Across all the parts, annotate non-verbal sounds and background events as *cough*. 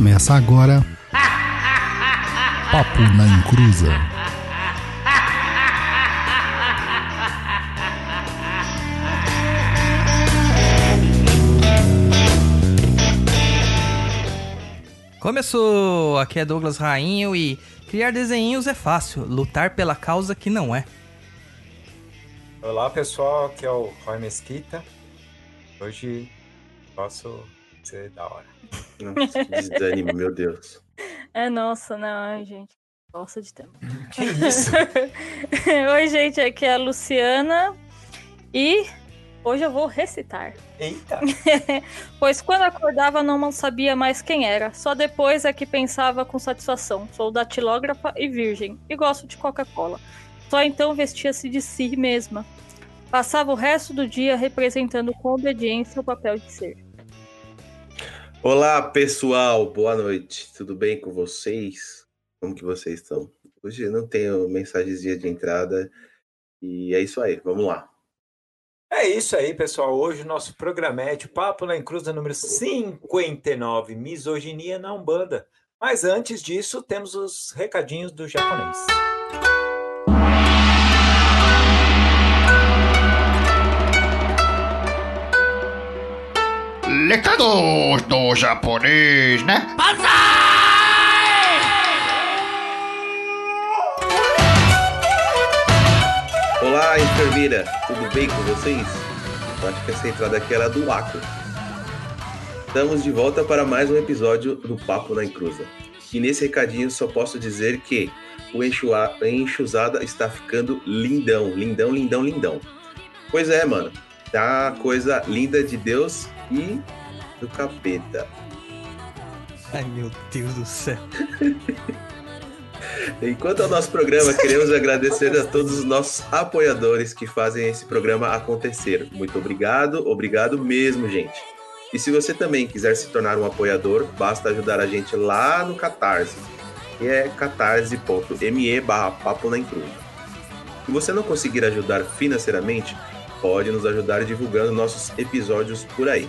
Começa agora. Papo na Encruza. Começou! Aqui é Douglas Rainho e criar desenhinhos é fácil, lutar pela causa que não é. Olá pessoal, aqui é o Roy Mesquita. Hoje posso ser da hora. Nossa, que desânimo, meu Deus. É nossa, não, gente. Gosta de tema. *laughs* Que isso? *laughs* Oi, gente, aqui é a Luciana e hoje eu vou recitar. Eita! *laughs* Pois quando acordava não sabia mais quem era, só depois é que pensava com satisfação. Sou datilógrafa e virgem e gosto de Coca-Cola. Só então vestia-se de si mesma. Passava o resto do dia representando com obediência o papel de ser. Olá, pessoal. Boa noite. Tudo bem com vocês? Como que vocês estão? Hoje não tenho mensagenzinha de entrada e é isso aí. Vamos lá. É isso aí, pessoal. Hoje o nosso programete, o Papo na Encruza número 59, Misoginia na Umbanda. Mas antes disso, temos os recadinhos do japonês. Recados do japonês, né? Olá, enfermeira. Tudo bem com vocês? Eu acho que essa entrada aqui era do Aco. Estamos de volta para mais um episódio do Papo na Encruza. E nesse recadinho só posso dizer que o enxuzada está ficando lindão, lindão, lindão, lindão. Pois é, mano. Tá coisa linda de Deus e do capeta. Ai meu Deus do céu. *laughs* Enquanto ao nosso programa, queremos agradecer a todos os nossos apoiadores que fazem esse programa acontecer. Muito obrigado, obrigado mesmo, gente. E se você também quiser se tornar um apoiador, basta ajudar a gente lá no Catarse, que é catarse.me barra papo na encruza. Se você não conseguir ajudar financeiramente, pode nos ajudar divulgando nossos episódios por aí.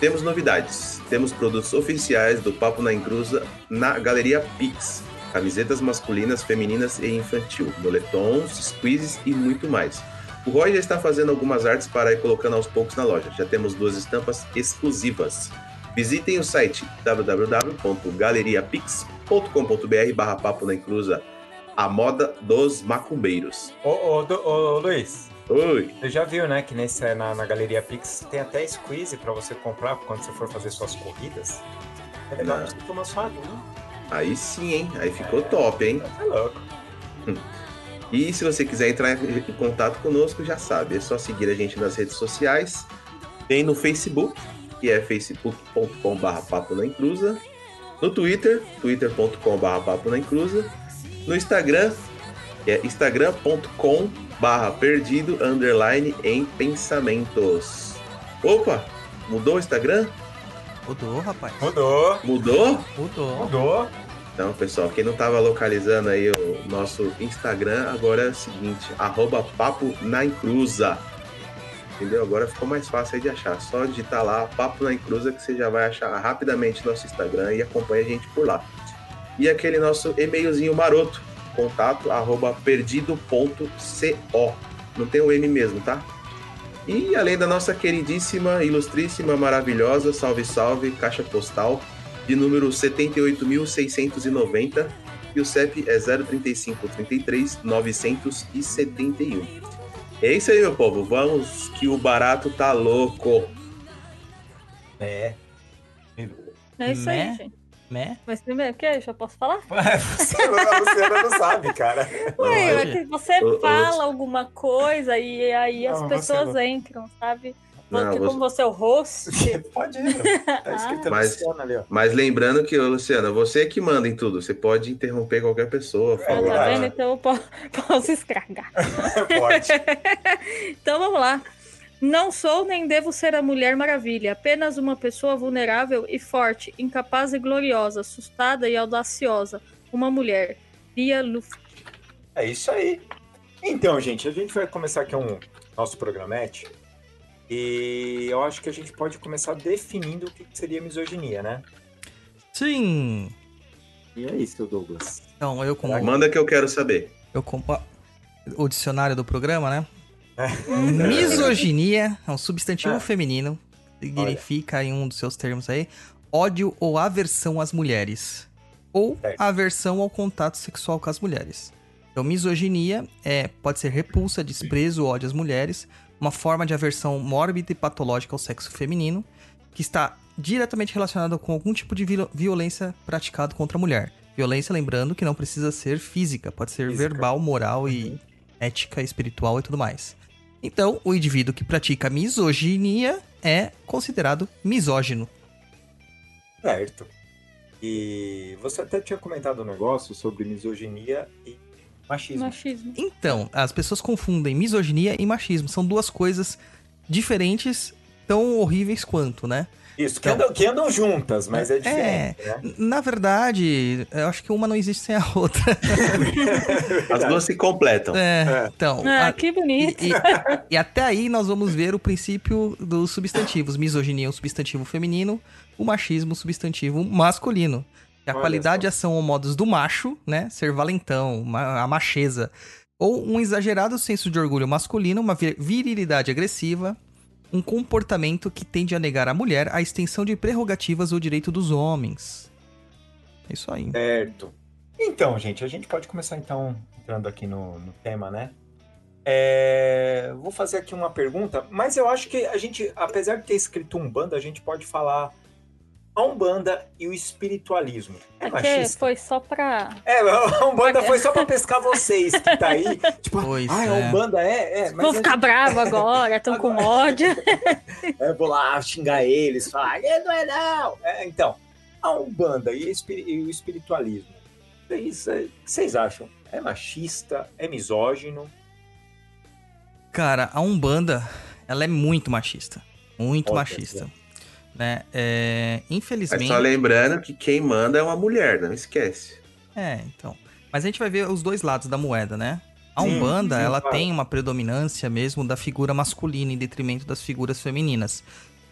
Temos novidades. Temos produtos oficiais do Papo na Encruza na Galeria Pix. Camisetas masculinas, femininas e infantil, moletons, squeezes e muito mais. O Roy já está fazendo algumas artes para ir colocando aos poucos na loja. Já temos duas estampas exclusivas. Visitem o site www.galeriapix.com.br barra papo na encruza. A moda dos macumbeiros. Ô, ô, do- ô, Luiz, Oi! você já viu, né, que nesse, na, na Galeria Pix tem até squeeze para você comprar quando você for fazer suas corridas? É legal Não. pra você tomar sua aguinha. Aí sim, hein? Aí ficou top, hein? Tá louco. *laughs* E se você quiser entrar em contato conosco, já sabe, é só seguir a gente nas redes sociais. Tem no Facebook, que é facebook.com.br papo na encruza. No Twitter, twitter.com.br papo na encruza. No Instagram, que é instagram.com barra perdido underline em pensamentos. Opa, mudou o Instagram? Mudou, rapaz. Mudou, Mudou? Mudou. mudou. Então, pessoal, quem não estava localizando aí o nosso Instagram, agora é o seguinte, arroba papo na encruza. Entendeu? Agora ficou mais fácil aí de achar. Só digitar lá, papo na encruza, que você já vai achar rapidamente nosso Instagram e acompanha a gente por lá. E aquele nosso e-mailzinho maroto, contato arroba perdido.co. Não tem o M mesmo, tá? E além da nossa queridíssima, ilustríssima, maravilhosa, salve salve, caixa postal, de número 78.690 e o CEP é 035 33 971. É isso aí, meu povo. Vamos que o barato tá louco. É. É isso Né? aí, gente. Né? Mas primeiro, o que? Já posso falar? *laughs* Você, *laughs* a Luciana não sabe, cara. Ué, é que você ô, fala alguma coisa e aí as Não, pessoas não. entram, sabe? Não, Porque você- como você é o host, *laughs* Pode ir, meu. Tá escrito Mas- Luciana ali, ó. Mas lembrando que, Luciana, você é que manda em tudo. Você pode interromper qualquer pessoa. tá falar. verdade. vendo? Então eu po- posso estragar. Pode. Então vamos lá. Não sou nem devo ser a Mulher Maravilha, apenas uma pessoa vulnerável e forte, incapaz e gloriosa, assustada e audaciosa. Uma mulher. Lia Luft. É isso aí. Então, gente, a gente vai começar aqui um nosso programete. E eu acho que a gente pode começar definindo o que seria misoginia, né? Sim. E aí, seu Douglas? Então, eu como, Manda que eu quero saber. eu como o dicionário do programa, né? Misoginia é um substantivo Ah. feminino. Significa em um dos seus termos aí ódio ou aversão às mulheres. Ou Certo. aversão ao contato sexual com as mulheres. Então, misoginia é, pode ser repulsa, desprezo ódio às mulheres, uma forma de aversão mórbida e patológica ao sexo feminino, que está diretamente relacionada com algum tipo de viol- violência praticado contra a mulher. Violência, lembrando que não precisa ser física, pode ser Física. verbal, moral e ética, espiritual e tudo mais. Então, o indivíduo que pratica misoginia é considerado misógino. Certo. E você até tinha comentado um negócio sobre misoginia e machismo. Machismo. Então, as pessoas confundem misoginia e machismo. São duas coisas diferentes, tão horríveis quanto, né? Isso, que andam, que andam juntas, mas é É. diferente, né? Na verdade, eu acho que uma não existe sem a outra. *laughs* As duas se completam. É, então. Ah, a- que e, bonito. e- e até aí nós vamos ver o princípio dos substantivos. Misoginia é um substantivo feminino, o machismo um substantivo masculino. E a Olha qualidade só. e ação ou modos do macho, né? Ser valentão, a macheza. Ou um exagerado senso de orgulho masculino, uma vir- virilidade agressiva, um comportamento que tende a negar à mulher a extensão de prerrogativas ou direito dos homens. É isso aí. Certo. Então, gente, a gente pode começar então entrando aqui no, no tema, né? É, vou fazer aqui uma pergunta, mas eu acho que a gente, apesar de ter escrito Umbanda, a gente pode falar a Umbanda e o espiritualismo. É É que machista? foi só pra. É, a Umbanda foi só pra pescar vocês que tá aí. *laughs* Tipo, Pois ah, é. a Umbanda é, é. A ficar gente- bravos agora, *laughs* estão com ódio. *laughs* É, vou lá xingar eles, falar, "É, não é não. É, então, a Umbanda e, e o espiritualismo, é, o que vocês acham? É machista? É misógino? Cara, a Umbanda, ela é muito machista. Muito Olha machista. Né? É, Mas infelizmente. só lembrando que quem manda é uma mulher, não esquece. É, então. Mas a gente vai ver os dois lados da moeda, né? A Sim, Umbanda, sim, ela claro. tem uma predominância mesmo da figura masculina em detrimento das figuras femininas.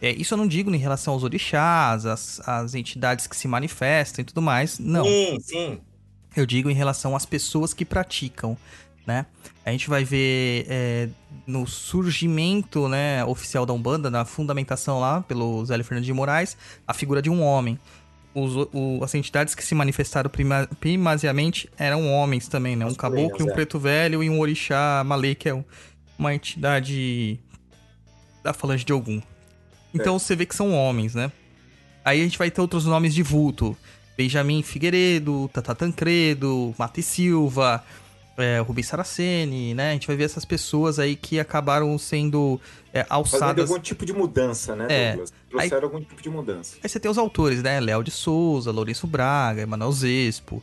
É, isso eu não digo em relação aos orixás, às, às entidades que se manifestam e tudo mais. Não. Sim, sim. Eu digo em relação às pessoas que praticam, né? A gente vai ver é, no surgimento né, oficial da Umbanda, na fundamentação lá pelo Zélio Fernandes de Moraes, a figura de um homem. Os, o- as entidades que se manifestaram prima, eram homens também, né? Um Masculinas, caboclo, e um é. preto velho e um orixá malê, que é um- uma entidade da falange de Ogum. Então você vê que são homens, né? Aí a gente vai ter outros nomes de vulto. Benjamin Figueiredo, Tata Tancredo, Mata e Silva, é, Rubi Saraceni, né? A gente vai ver essas pessoas aí que acabaram sendo é, Fazendo alçadas. algum tipo de mudança, né, É. Douglas? Trouxeram algum tipo de mudança. Aí você tem os autores, né? Léo de Souza, Lourenço Braga, Emanuel Zespo,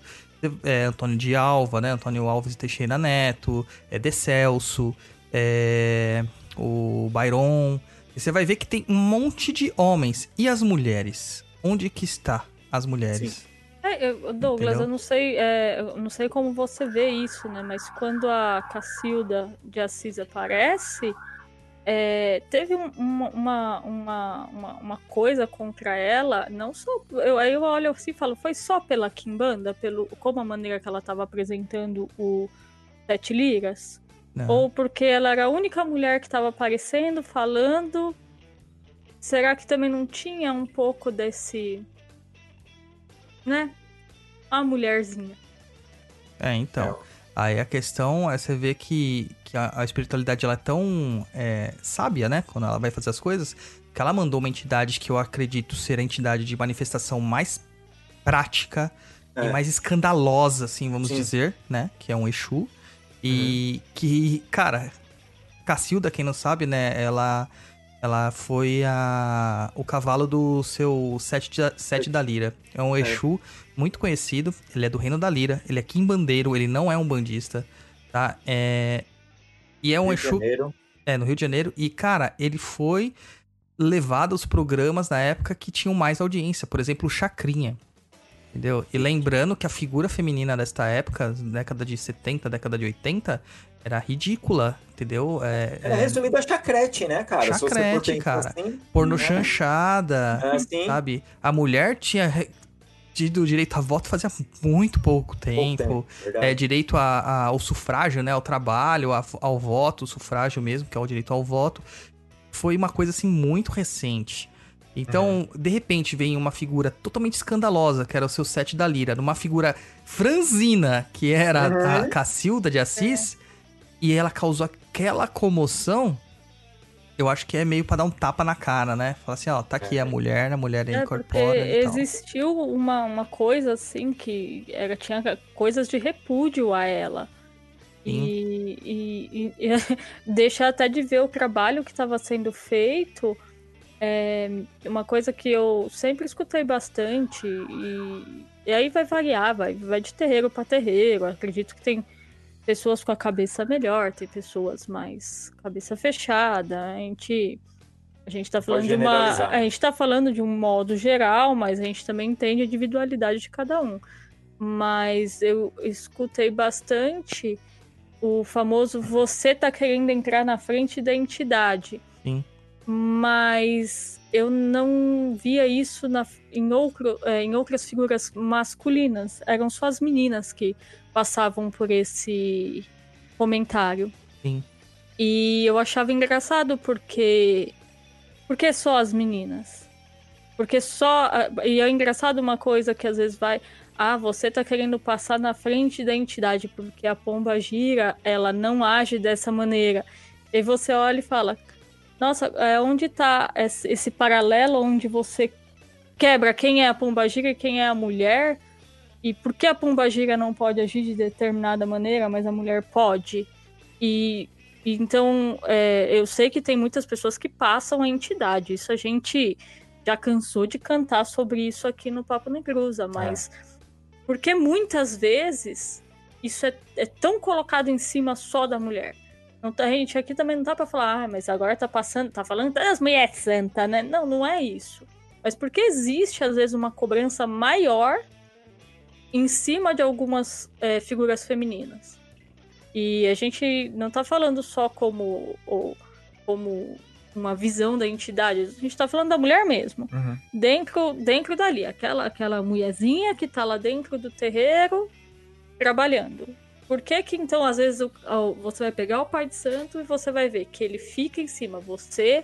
é, Antônio de Alva, né? Antônio Alves Teixeira Neto, é, De Celso, é, o Byron. E você vai ver que tem um monte de homens. E as mulheres? Onde que está as mulheres? É, eu- Douglas, Entendeu? eu não sei, é, eu não sei como você vê isso, né? Mas quando a Cacilda de Assis aparece, é, teve um- uma, uma, uma, uma, uma coisa contra ela, não só. Eu, aí eu olho assim e falo, foi só pela Kimbanda, pelo, como a maneira que ela estava apresentando o Sete Liras? Não. Ou porque ela era a única mulher que estava aparecendo, falando. Será que também não tinha um pouco desse. Né? A mulherzinha. É, então. Aí a questão é você ver que, que a, a espiritualidade ela é tão é, sábia, né? Quando ela vai fazer as coisas, que ela mandou uma entidade que eu acredito ser a entidade de manifestação mais prática É. e mais escandalosa, assim, vamos Sim. dizer, né? Que é um Exu. E que, cara, Cacilda, quem não sabe, né? Ela, ela foi a, o cavalo do seu Sete, da- Sete da Lira. É um Exu muito conhecido. Ele é do Reino da Lira. Ele é quimbandeiro. Ele não é um bandista, tá? É... E é um Rio Exu... É, no Rio de Janeiro. E, cara, ele foi levado aos programas na época que tinham mais audiência. Por exemplo, o Chacrinha. Entendeu? E lembrando que a figura feminina desta época, década de 70, década de 80, era ridícula, entendeu? É, É, resumido a chacrete, né, cara? Chacrete, cara. Assim, porno né? chanchada, É, assim. sabe? A mulher tinha re- tido direito a voto fazia muito pouco tempo. tempo, verdade. É, direito a, a- ao sufrágio, né? Ao trabalho, a- ao voto, o sufrágio mesmo, que é o direito ao voto. Foi uma coisa, assim, muito recente. Então, de repente, vem uma figura totalmente escandalosa, que era o seu sete da lira, numa figura franzina, que era a Uhum. Cacilda de Assis, e ela causou aquela comoção. Eu acho que é meio pra dar um tapa na cara, né? Falar assim, ó, tá aqui a mulher, a mulher É, porque incorpora e tal. existiu uma, uma coisa assim que era, tinha coisas de repúdio a ela. E, e- e- e *laughs* deixa até de ver o trabalho que estava sendo feito. É uma coisa que eu sempre escutei bastante. E, e aí vai variar, vai, vai de terreiro para terreiro. Acredito que tem pessoas com a cabeça melhor, tem pessoas mais cabeça fechada. A gente. A gente tá falando de uma. A gente tá falando de um modo geral, mas a gente também entende a individualidade de cada um. Mas eu escutei bastante o famoso você tá querendo entrar na frente da entidade. Sim. Mas eu não via isso na, em, outro, é, em outras figuras masculinas. Eram só as meninas que passavam por esse comentário. Sim. E eu achava engraçado porque. Por que só as meninas? Porque só. E é engraçado uma coisa que às vezes vai. Ah, você tá querendo passar na frente da entidade porque a pomba gira, ela não age dessa maneira. E você olha e fala: Nossa, é, onde tá esse, paralelo onde você quebra quem é a pomba gira e quem é a mulher? E por que a pomba gira não pode agir de determinada maneira, mas a mulher pode? E Então, é, eu sei que tem muitas pessoas que passam a entidade. Isso a gente já cansou de cantar sobre isso aqui no Papo Negrusa, mas porque muitas vezes isso é, é tão colocado em cima só da mulher. Não tá, a gente aqui também não dá pra falar, ah, mas agora tá passando, tá falando das mulheres santas, né? Não, não é isso. Mas porque existe, às vezes, uma cobrança maior em cima de algumas é, figuras femininas. E a gente não tá falando só como, ou, como uma visão da entidade, a gente tá falando da mulher mesmo. Uhum. Dentro, dentro dali, aquela, aquela mulherzinha que tá lá dentro do terreiro trabalhando. Por que que então, às vezes, o- o- você vai pegar o pai de santo e você vai ver que ele fica em cima, você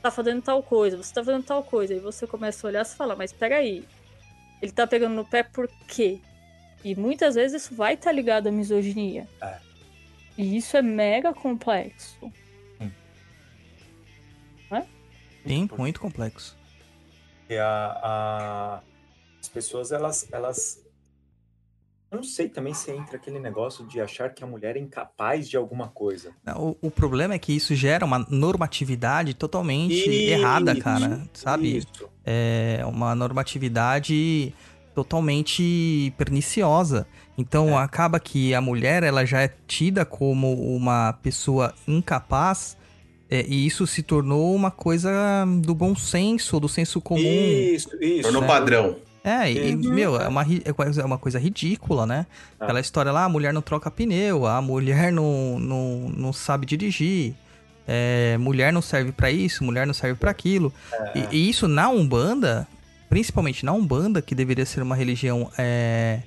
tá fazendo tal coisa, você tá fazendo tal coisa, e você começa a olhar e fala, mas peraí, ele tá pegando no pé por quê? E muitas vezes isso vai estar ligado à misoginia. É. E isso é mega complexo. Sim, muito complexo. Porque a, a- as pessoas, elas, elas. Eu não sei também se entra aquele negócio de achar que a mulher é incapaz de alguma coisa. O, o problema é que isso gera uma normatividade totalmente errada, Isso, cara. Sabe? Isso. É uma normatividade totalmente perniciosa. Então É. acaba que a mulher ela já é tida como uma pessoa incapaz é, e isso se tornou uma coisa do bom senso, do senso comum. Isso, isso. Tornou né? padrão. É, e, Uhum. meu, é uma, é coisa- é uma coisa ridícula, né? Ah. Aquela história lá, a mulher não troca pneu, a mulher não, não, não sabe dirigir, é, mulher não serve pra isso, mulher não serve pra aquilo. É. E, e isso na Umbanda, principalmente na Umbanda, que deveria ser uma religião é,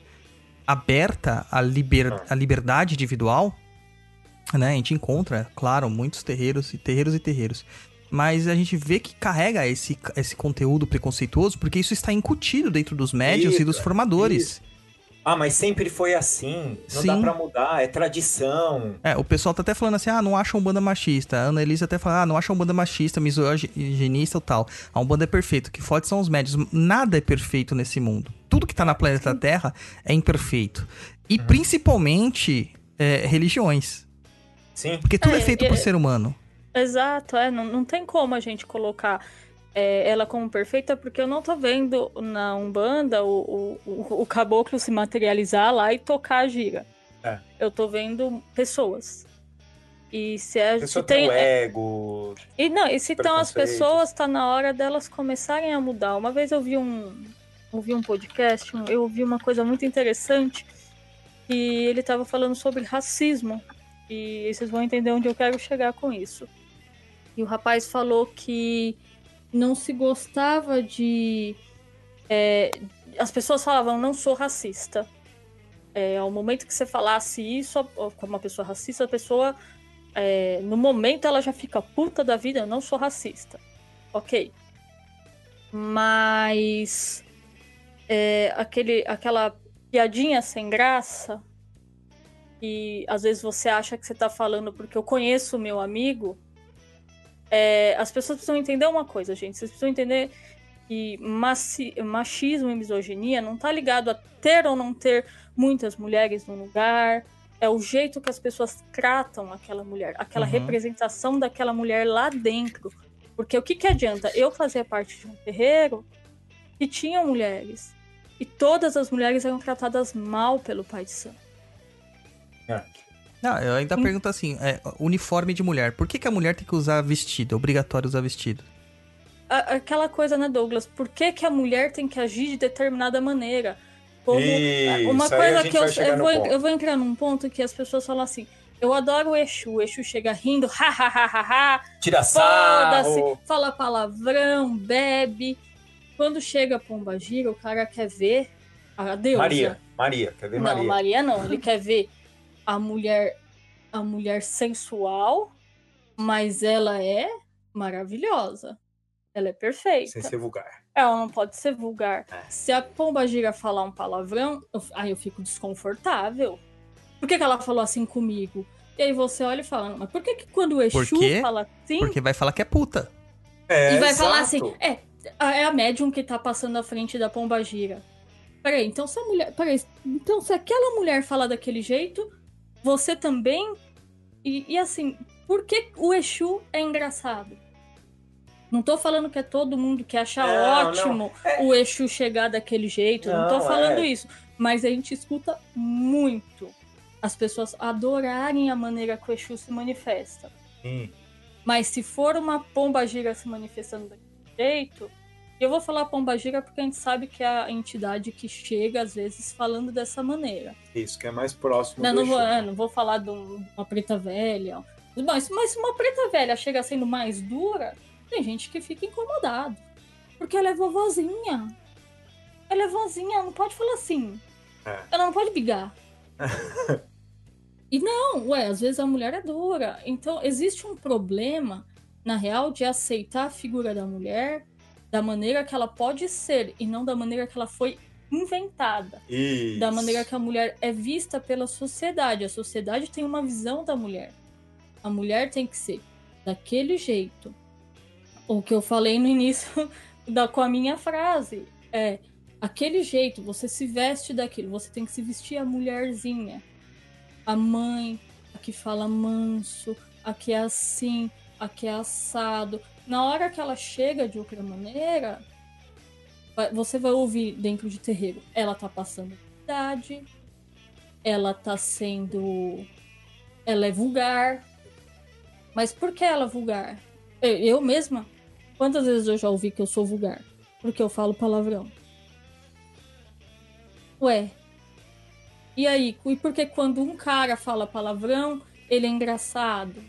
aberta à, liber, Ah. à liberdade individual, né? A gente encontra, claro, muitos terreiros e terreiros e terreiros. Mas a gente vê que carrega esse, esse conteúdo preconceituoso porque isso está incutido dentro dos médios e dos Isso, formadores. Ah, mas sempre foi assim. Não dá Sim. pra mudar, é tradição. É, o pessoal tá até falando assim, ah, não acha Umbanda machista. A Ana Elisa até fala, ah, não acha Umbanda machista, misoginista ou tal. A Umbanda é perfeito, que fode são os médios. Nada é perfeito nesse mundo. Tudo que tá na planeta Terra é imperfeito. E Uhum. principalmente é, religiões. Sim. Porque tudo é, É, feito é- por ser humano. Exato, é. Não, não tem como a gente colocar é, ela como perfeita, porque eu não tô vendo na Umbanda o, o, o, caboclo se materializar lá e tocar a gira. É. Eu tô vendo pessoas. E se, a, pessoa tem. tem o ego. E não, e se estão as pessoas, tá na hora delas começarem a mudar. Uma vez eu vi um, ouvi um podcast, eu ouvi uma coisa muito interessante, que ele tava falando sobre racismo. E vocês vão entender onde eu quero chegar com isso. E o rapaz falou que não se gostava de é, as pessoas falavam, não sou racista. É, ao momento que você falasse isso como uma pessoa racista, a pessoa, é, no momento, ela já fica puta da vida, eu não sou racista. Ok. Mas é, aquele, aquela piadinha sem graça, que às vezes você acha que você tá falando porque eu conheço o meu amigo, é, as pessoas precisam entender uma coisa, gente. Vocês precisam entender que machismo e misoginia não tá ligado a ter ou não ter muitas mulheres no lugar. É o jeito que as pessoas tratam aquela mulher, aquela uhum. representação daquela mulher lá dentro. Porque o que, que adianta eu fazer parte de um terreiro que tinha mulheres e todas as mulheres eram tratadas mal pelo pai de santo? É. Não, eu ainda hum. pergunto assim: é, uniforme de mulher. Por que, que a mulher tem que usar vestido? É obrigatório usar vestido? aquela coisa, né, Douglas? Por que, que a mulher tem que agir de determinada maneira? Como Isso, uma coisa que eu, eu vou, eu vou entrar num ponto que as pessoas falam assim. Eu adoro o Exu. O Exu chega rindo, ha, ha, ha, ha, ha tira sarro, fala palavrão, bebe. Quando chega Pomba Gira, o cara quer ver a deusa. Maria, Maria, quer ver Maria. Não, Maria não. Ele quer ver a mulher, a mulher sensual, mas ela é maravilhosa. Ela é perfeita. Sem ser vulgar. Ela não pode ser vulgar. É. Se a pomba gira falar um palavrão, eu, aí eu fico desconfortável. Por que, que ela falou assim comigo? E aí você olha e fala, mas por que, que quando o Exu fala assim. Porque vai falar que é puta. É, e vai exato. falar assim, é, é a médium que tá passando na frente da pomba gira. Peraí, então se a mulher. Peraí, então se aquela mulher fala daquele jeito, você também. E, e assim, por que o Exu é engraçado? Não tô falando que é todo mundo que acha não, ótimo não. É... o Exu chegar daquele jeito. Não, não tô falando é... isso. Mas a gente escuta muito as pessoas adorarem a maneira que o Exu se manifesta. Sim. Mas se for uma pomba gira se manifestando daquele jeito, eu vou falar pomba gira porque a gente sabe que é a entidade que chega às vezes falando dessa maneira. Isso, que é mais próximo não, do não. Vou, é, não vou falar de uma preta velha. Mas, mas se uma preta velha chega sendo mais dura, tem gente que fica incomodado. Porque ela é vovozinha. Ela é vozinha, não pode falar assim. É. Ela não pode brigar. *laughs* e não, ué, às vezes a mulher é dura. Então, existe um problema, na real, de aceitar a figura da mulher da maneira que ela pode ser e não da maneira que ela foi inventada. Isso. Da maneira que a mulher é vista pela sociedade. A sociedade tem uma visão da mulher. A mulher tem que ser daquele jeito o que eu falei no início *laughs* da, com a minha frase. É aquele jeito, você se veste daquilo, você tem que se vestir a mulherzinha. A mãe, a que fala manso, a que é assim, a que é assado. Na hora que ela chega de outra maneira, você vai ouvir dentro de terreiro. Ela tá passando idade, ela tá sendo. Ela é vulgar. Mas por que ela é vulgar? Eu mesma Quantas vezes eu já ouvi que eu sou vulgar? Porque eu falo palavrão. Ué. E aí? E por que quando um cara fala palavrão, ele é engraçado?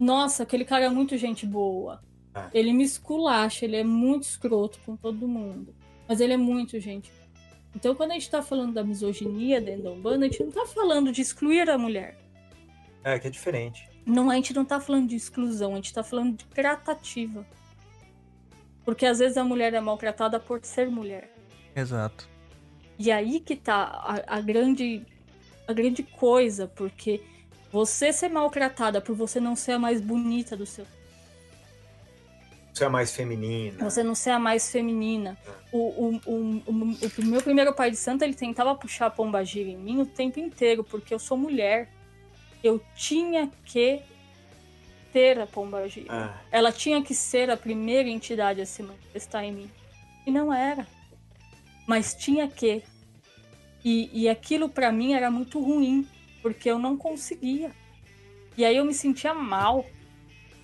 Nossa, aquele cara é muito gente boa. Ah. Ele me esculacha, ele é muito escroto com todo mundo. Mas ele é muito gente. Então, quando a gente tá falando da misoginia dentro da Umbanda, a gente não tá falando de excluir a mulher. É, que é diferente. Não, a gente não tá falando de exclusão, a gente tá falando de tratativa. Porque às vezes a mulher é maltratada por ser mulher. Exato. E aí que tá a, a grande a grande coisa, porque você ser maltratada por você não ser a mais bonita do seu você é a mais feminina. Você não ser a mais feminina. É. O, o, o, o, meu primeiro pai de santo, ele tentava puxar a pomba gira em mim o tempo inteiro, porque eu sou mulher eu tinha que ter a pombagira. Ah. Ela tinha que ser a primeira entidade a se manifestar em mim. E não era. Mas tinha que. E, e aquilo para mim era muito ruim, porque eu não conseguia. E aí eu me sentia mal.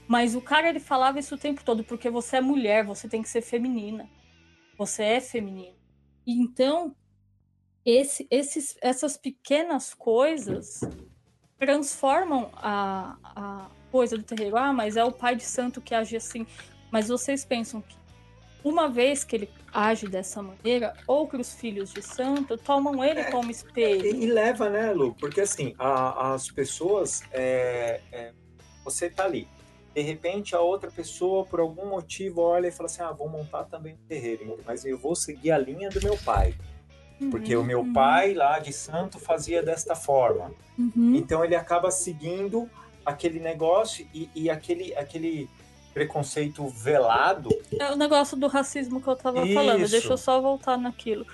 Mas o cara ele falava isso o tempo todo, porque você é mulher, você tem que ser feminina. Você é feminina. E então, esse, esses, essas pequenas coisas transformam a, a coisa do terreiro. Ah, mas é o pai de santo que age assim. Mas vocês pensam que uma vez que ele age dessa maneira, outros filhos de santo tomam ele como espelho. E, e leva, né, Lu? Porque assim, a- as pessoas. é, é, você tá ali. De repente, a outra pessoa, por algum motivo, olha e fala assim: ah, vou montar também um terreiro, mas eu vou seguir a linha do meu pai. Porque o meu Uhum, pai lá de santo fazia desta forma. uhum. Então ele acaba seguindo aquele negócio e, e aquele, aquele preconceito velado. É o negócio do racismo que eu tava Isso. falando. Deixa eu só voltar naquilo.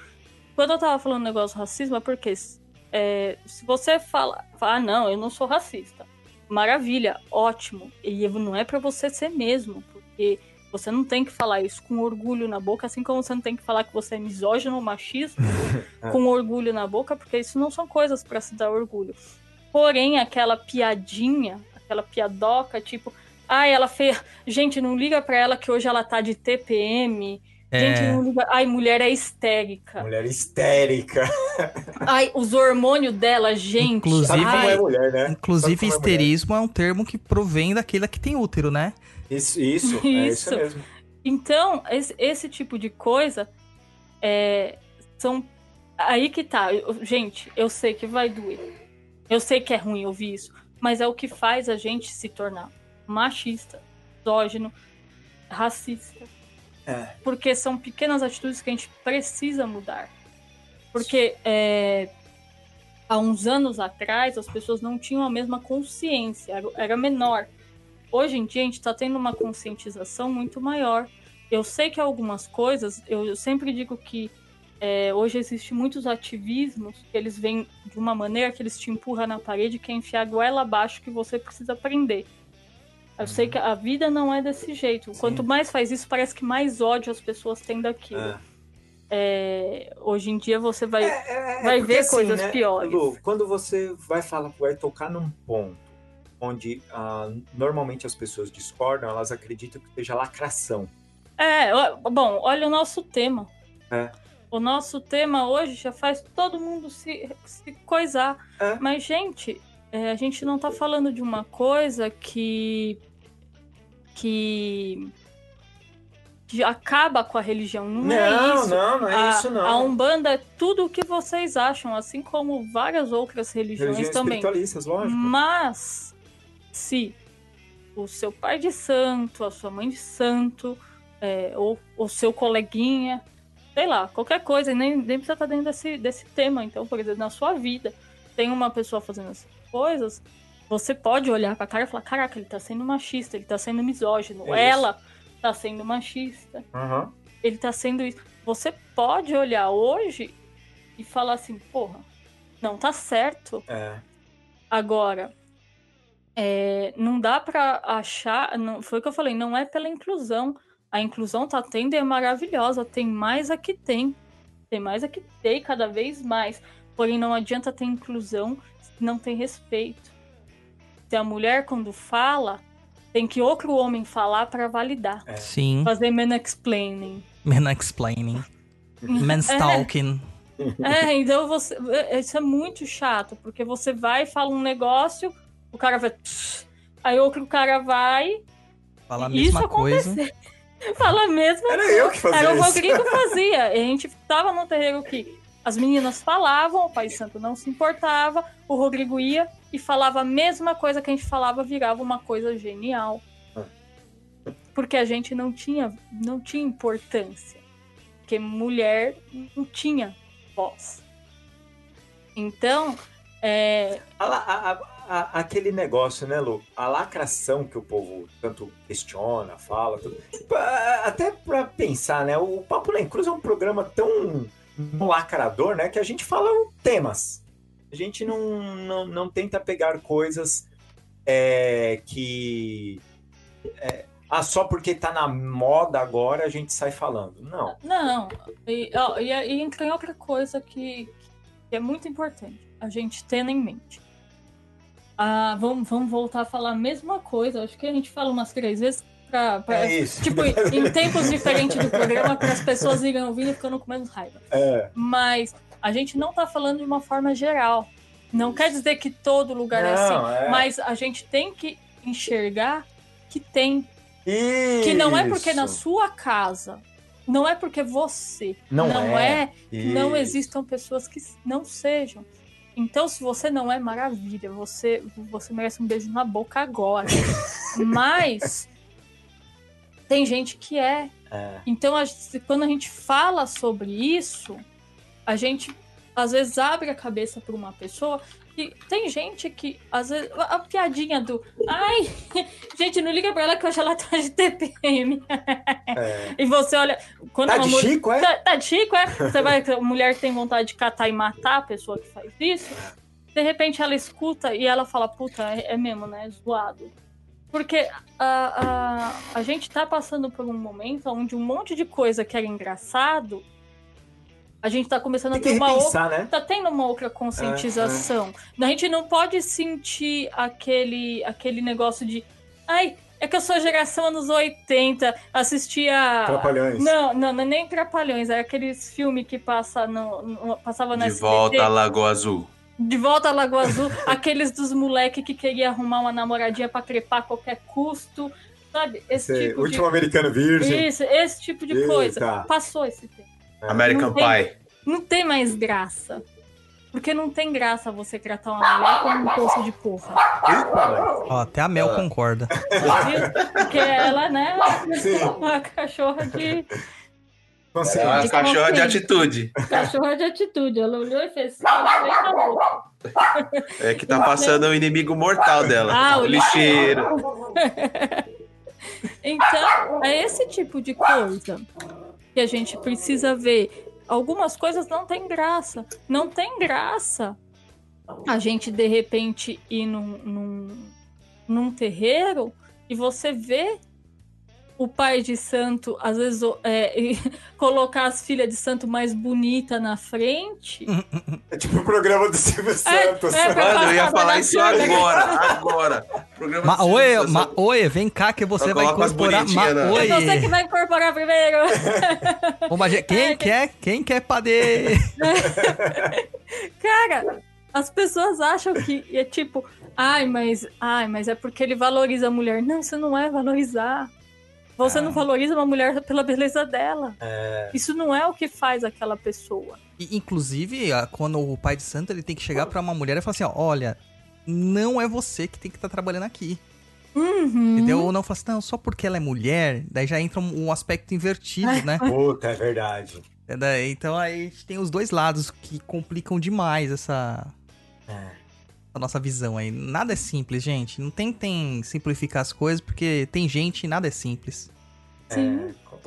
Quando eu tava falando do negócio do racismo, é porque é, se você fala, fala, ah, não, eu não sou racista. Maravilha, ótimo. E não é pra você ser mesmo, porque você não tem que falar isso com orgulho na boca, assim como você não tem que falar que você é misógino ou machista *laughs* com orgulho na boca, porque isso não são coisas pra se dar orgulho. Porém, aquela piadinha, aquela piadoca, tipo, ai, ela fez. Gente, não liga pra ela que hoje ela tá de TPM. Gente, É. não liga. Ai, mulher é histérica. Mulher histérica. Ai, os hormônios dela, gente. Inclusive- como ai, é mulher, né? Inclusive, é mulher. histerismo é um termo que provém daquele que tem útero, né? Isso, isso, é isso Isso. mesmo. Então, esse, esse tipo de coisa é, são. Aí que tá. Eu- gente, eu sei que vai doer. Eu sei que é ruim ouvir isso. Mas é o que faz a gente se tornar machista, misógino, racista. É. Porque são pequenas atitudes que a gente precisa mudar. Porque é, há uns anos atrás as pessoas não tinham a mesma consciência, era, era menor. Hoje em dia a gente está tendo uma conscientização muito maior. Eu sei que algumas coisas, eu, eu sempre digo que é, hoje existe muitos ativismos que eles vêm de uma maneira que eles te empurram na parede, que é enfiar a goela abaixo que você precisa aprender. Eu sei que a vida não é desse jeito. Sim. Quanto mais faz isso, parece que mais ódio as pessoas têm daquilo. É. É, hoje em dia você vai. É, é, vai porque ver coisas piores. Lu, quando você vai falar, vai tocar num ponto onde ah, normalmente as pessoas discordam, elas acreditam que seja lacração. É, bom, olha o nosso tema. É. O nosso tema hoje já faz todo mundo se, se coisar. É. Mas, gente, é, a gente não tá falando de uma coisa que. que. que acaba com a religião. Não, é isso. não, não é a, isso não. a Umbanda é tudo o que vocês acham, assim como várias outras religiões Religiões também. lógico. Mas se o seu pai de santo, a sua mãe de santo, é, ou o seu coleguinha, sei lá, qualquer coisa, nem, nem precisa estar dentro desse, desse tema. Então, por exemplo, na sua vida, tem uma pessoa fazendo essas coisas, você pode olhar pra cara e falar: caraca, ele tá sendo machista, ele tá sendo misógino, É ela tá sendo machista, Aham. ele tá sendo isso. Você pode olhar hoje e falar assim: porra, não tá certo. É. Agora, é, não dá pra achar. Não, foi o que eu falei, não é pela inclusão. A inclusão tá tendo e é maravilhosa. Tem mais a que tem. Tem mais a que tem, cada vez mais. Porém, não adianta ter inclusão se não tem respeito. Se a mulher, quando fala, tem que outro homem falar pra validar. É. Sim. Fazer mansplaining. Men explaining. *laughs* Manstalking. É, então você. Isso é muito chato, porque você vai e fala um negócio, o cara vai. Aí outro cara vai. Fala a Isso mesma coisa. aconteceu. *laughs* Fala a mesma Era eu que fazia Era o isso. Rodrigo que fazia. A gente tava no terreiro que as meninas falavam, o Pai Santo não se importava, o Rodrigo ia e falava a mesma coisa que a gente falava, virava uma coisa genial. Porque a gente não tinha, não tinha importância. Porque mulher não tinha voz. Então, é, A a- a- aquele negócio, né, Lu? A lacração que o povo tanto questiona, fala, tudo. Pa- Até pra pensar, né? O Papo Nem Cruz é um programa tão lacrador, né? Que a gente fala temas. A gente não, não, não tenta pegar coisas é, que. é, ah, só porque tá na moda agora a gente sai falando. Não. Não, e, ó, e, e entra em outra coisa que, que é muito importante a gente ter em mente. Ah, vamos, vamos voltar a falar a mesma coisa. Acho que a gente fala umas três vezes pra. pra- É isso. Tipo, em *laughs* tempos diferentes do programa, para as pessoas irem ouvindo e ficando com menos raiva. É. Mas a gente não tá falando de uma forma geral. Não quer dizer que todo lugar é Não, assim. é. Mas a gente tem que enxergar que tem que não é porque na Isso. sua casa não é porque você Não não, é. é, não Isso. existam pessoas que não sejam. Então, se você não é maravilha, você, você merece um beijo na boca agora. *laughs* Mas tem gente que é. É. Então, a quando a gente fala sobre isso, a gente às vezes abre a cabeça para uma pessoa. E tem gente que, às vezes, a, piadinha do ai, *laughs* gente, não liga pra ela que hoje ela tá de TPM. É. *laughs* E você olha. Quando Tá de mulher- Chico, é? Tá, tá de Chico, é? Você vai, a mulher que tem vontade de catar e matar a pessoa que faz isso. De repente ela escuta e ela fala, puta, é, é mesmo, né? É zoado. Porque a, a, a gente tá passando por um momento onde um monte de coisa que era engraçado, a gente tá começando Tem a ter uma outra. né? Tá tendo uma outra conscientização. A gente não pode sentir aquele, aquele negócio de. Ai, é que eu sou geração anos 80, assistia. Trapalhões. Não, não, não é nem Trapalhões, é aqueles filmes que passa no, no- passava na De volta à Lagoa Azul. De volta à Lagoa Azul, aqueles dos moleque que queria arrumar uma namoradinha pra crepar a qualquer custo, sabe? Esse Esse tipo último americano virgem. de Isso, esse tipo de coisa. Eita. Passou esse tempo. American Não tem- Pie. Não tem mais graça. Porque não tem graça você tratar uma mulher como um poço de porra. Ó, até a Mel Ah. concorda. Porque ela, né, Sim. *laughs* uma cachorra de É Consciente. uma De cachorra de atitude. cachorra de atitude. Ela olhou e fez assim. É que tá passando o inimigo mortal dela. Ah, o lixeiro. *laughs* Então, é esse tipo de coisa que a gente precisa ver. Algumas coisas não tem graça. Não tem graça a gente, de repente, ir num, num, num terreiro e você vê o pai de santo, às vezes, é, *laughs* colocar as filhas de santo mais bonita na frente. *laughs* É tipo o programa do Silvio Santos. é, pra- Mano, eu ia falar isso agora. Agora. Programa Ma Santos. ma oi, vem cá que você Só vai incorporar. Ma né? oi. É você que vai incorporar primeiro. *laughs* Ô, Magé, quem quer? Quem quer poder? Cara, as pessoas acham que é tipo, ai, mas, ai, mas é porque ele valoriza a mulher. Não, isso não é valorizar. Você não valoriza uma mulher pela beleza dela. É. Isso não é o que faz aquela pessoa. E, inclusive, quando o pai de santo ele tem que chegar pra uma mulher e falar assim: ó, olha, não é você que tem que estar trabalhando aqui. Uhum. Entendeu? Ou não fala assim, não, só porque ela é mulher, daí já entra um, um aspecto invertido, né? *laughs* Puta, é verdade. É daí- Então aí a gente tem os dois lados que complicam demais essa, É. a nossa visão aí. Nada é simples, gente. Não tentem simplificar as coisas, porque tem gente e nada é simples. Sim,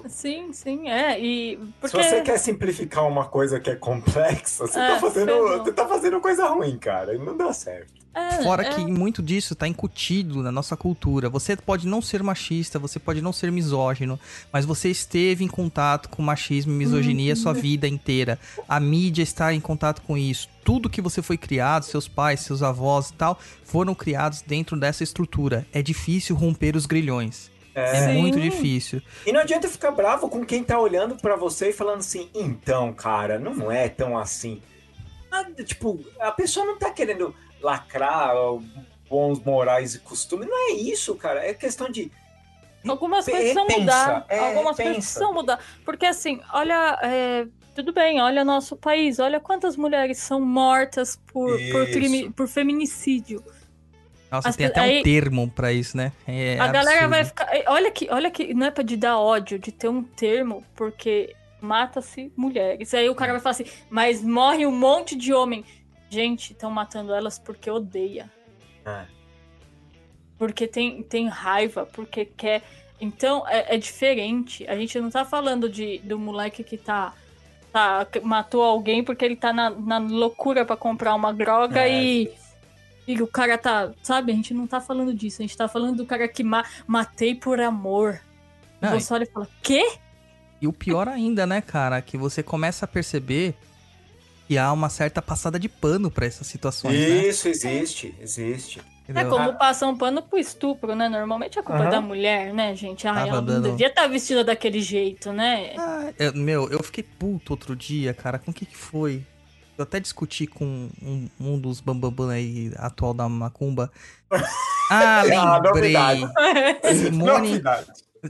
É. sim, sim, é. E porque Se você quer simplificar uma coisa que é complexa, você, É, tá, fazendo, você tá fazendo coisa ruim, cara. E não dá certo. É, Fora é, que muito disso tá incutido na nossa cultura. Você pode não ser machista, você pode não ser misógino, mas você esteve em contato com machismo e misoginia a sua vida inteira. A mídia está em contato com isso. Tudo que você foi criado, seus pais, seus avós e tal, foram criados dentro dessa estrutura. É difícil romper os grilhões. É, É. Muito difícil. E não adianta ficar bravo com quem tá olhando pra você e falando assim, então, cara, não é tão assim. Ah, tipo, a pessoa não tá querendo lacrar bons morais e costumes. Não é isso, cara. É questão de. Algumas coisas pensa, mudar. é, Algumas coisas pensa. precisam mudar. Porque assim, olha, é, tudo bem, olha nosso país, olha quantas mulheres são mortas por, por, crime, por feminicídio. Nossa, As tem até um aí- termo pra isso, né? É a galera absurdo. vai ficar. Olha que, olha que não é pra de dar ódio de ter um termo, porque mata-se mulheres. Aí o cara vai falar assim, mas morre um monte de homem. Gente, estão matando elas porque odeia. É. Porque tem, tem raiva, porque quer. Então é, é diferente. A gente não tá falando de, do moleque que tá. tá que matou alguém porque ele tá na, na loucura pra comprar uma droga É. e. E o cara tá. Sabe? A gente não tá falando disso. A gente tá falando do cara que ma matei por amor. Não, você olha e fala: Quê? E o pior ainda, né, cara, que você começa a perceber que há uma certa passada de pano pra essas situações, né? Isso existe, existe. É como passar um pano pro estupro, né? Normalmente é culpa Aham. da mulher, né, gente? Ah, Tava ela não dando- devia estar vestida daquele jeito, né? Ah, eu- meu, eu fiquei puto outro dia, cara. Com o que que foi? Eu até discuti com um, um dos bambambam aí atual da Macumba. *laughs* Ah, Ah, lembrei. novidade. Simone.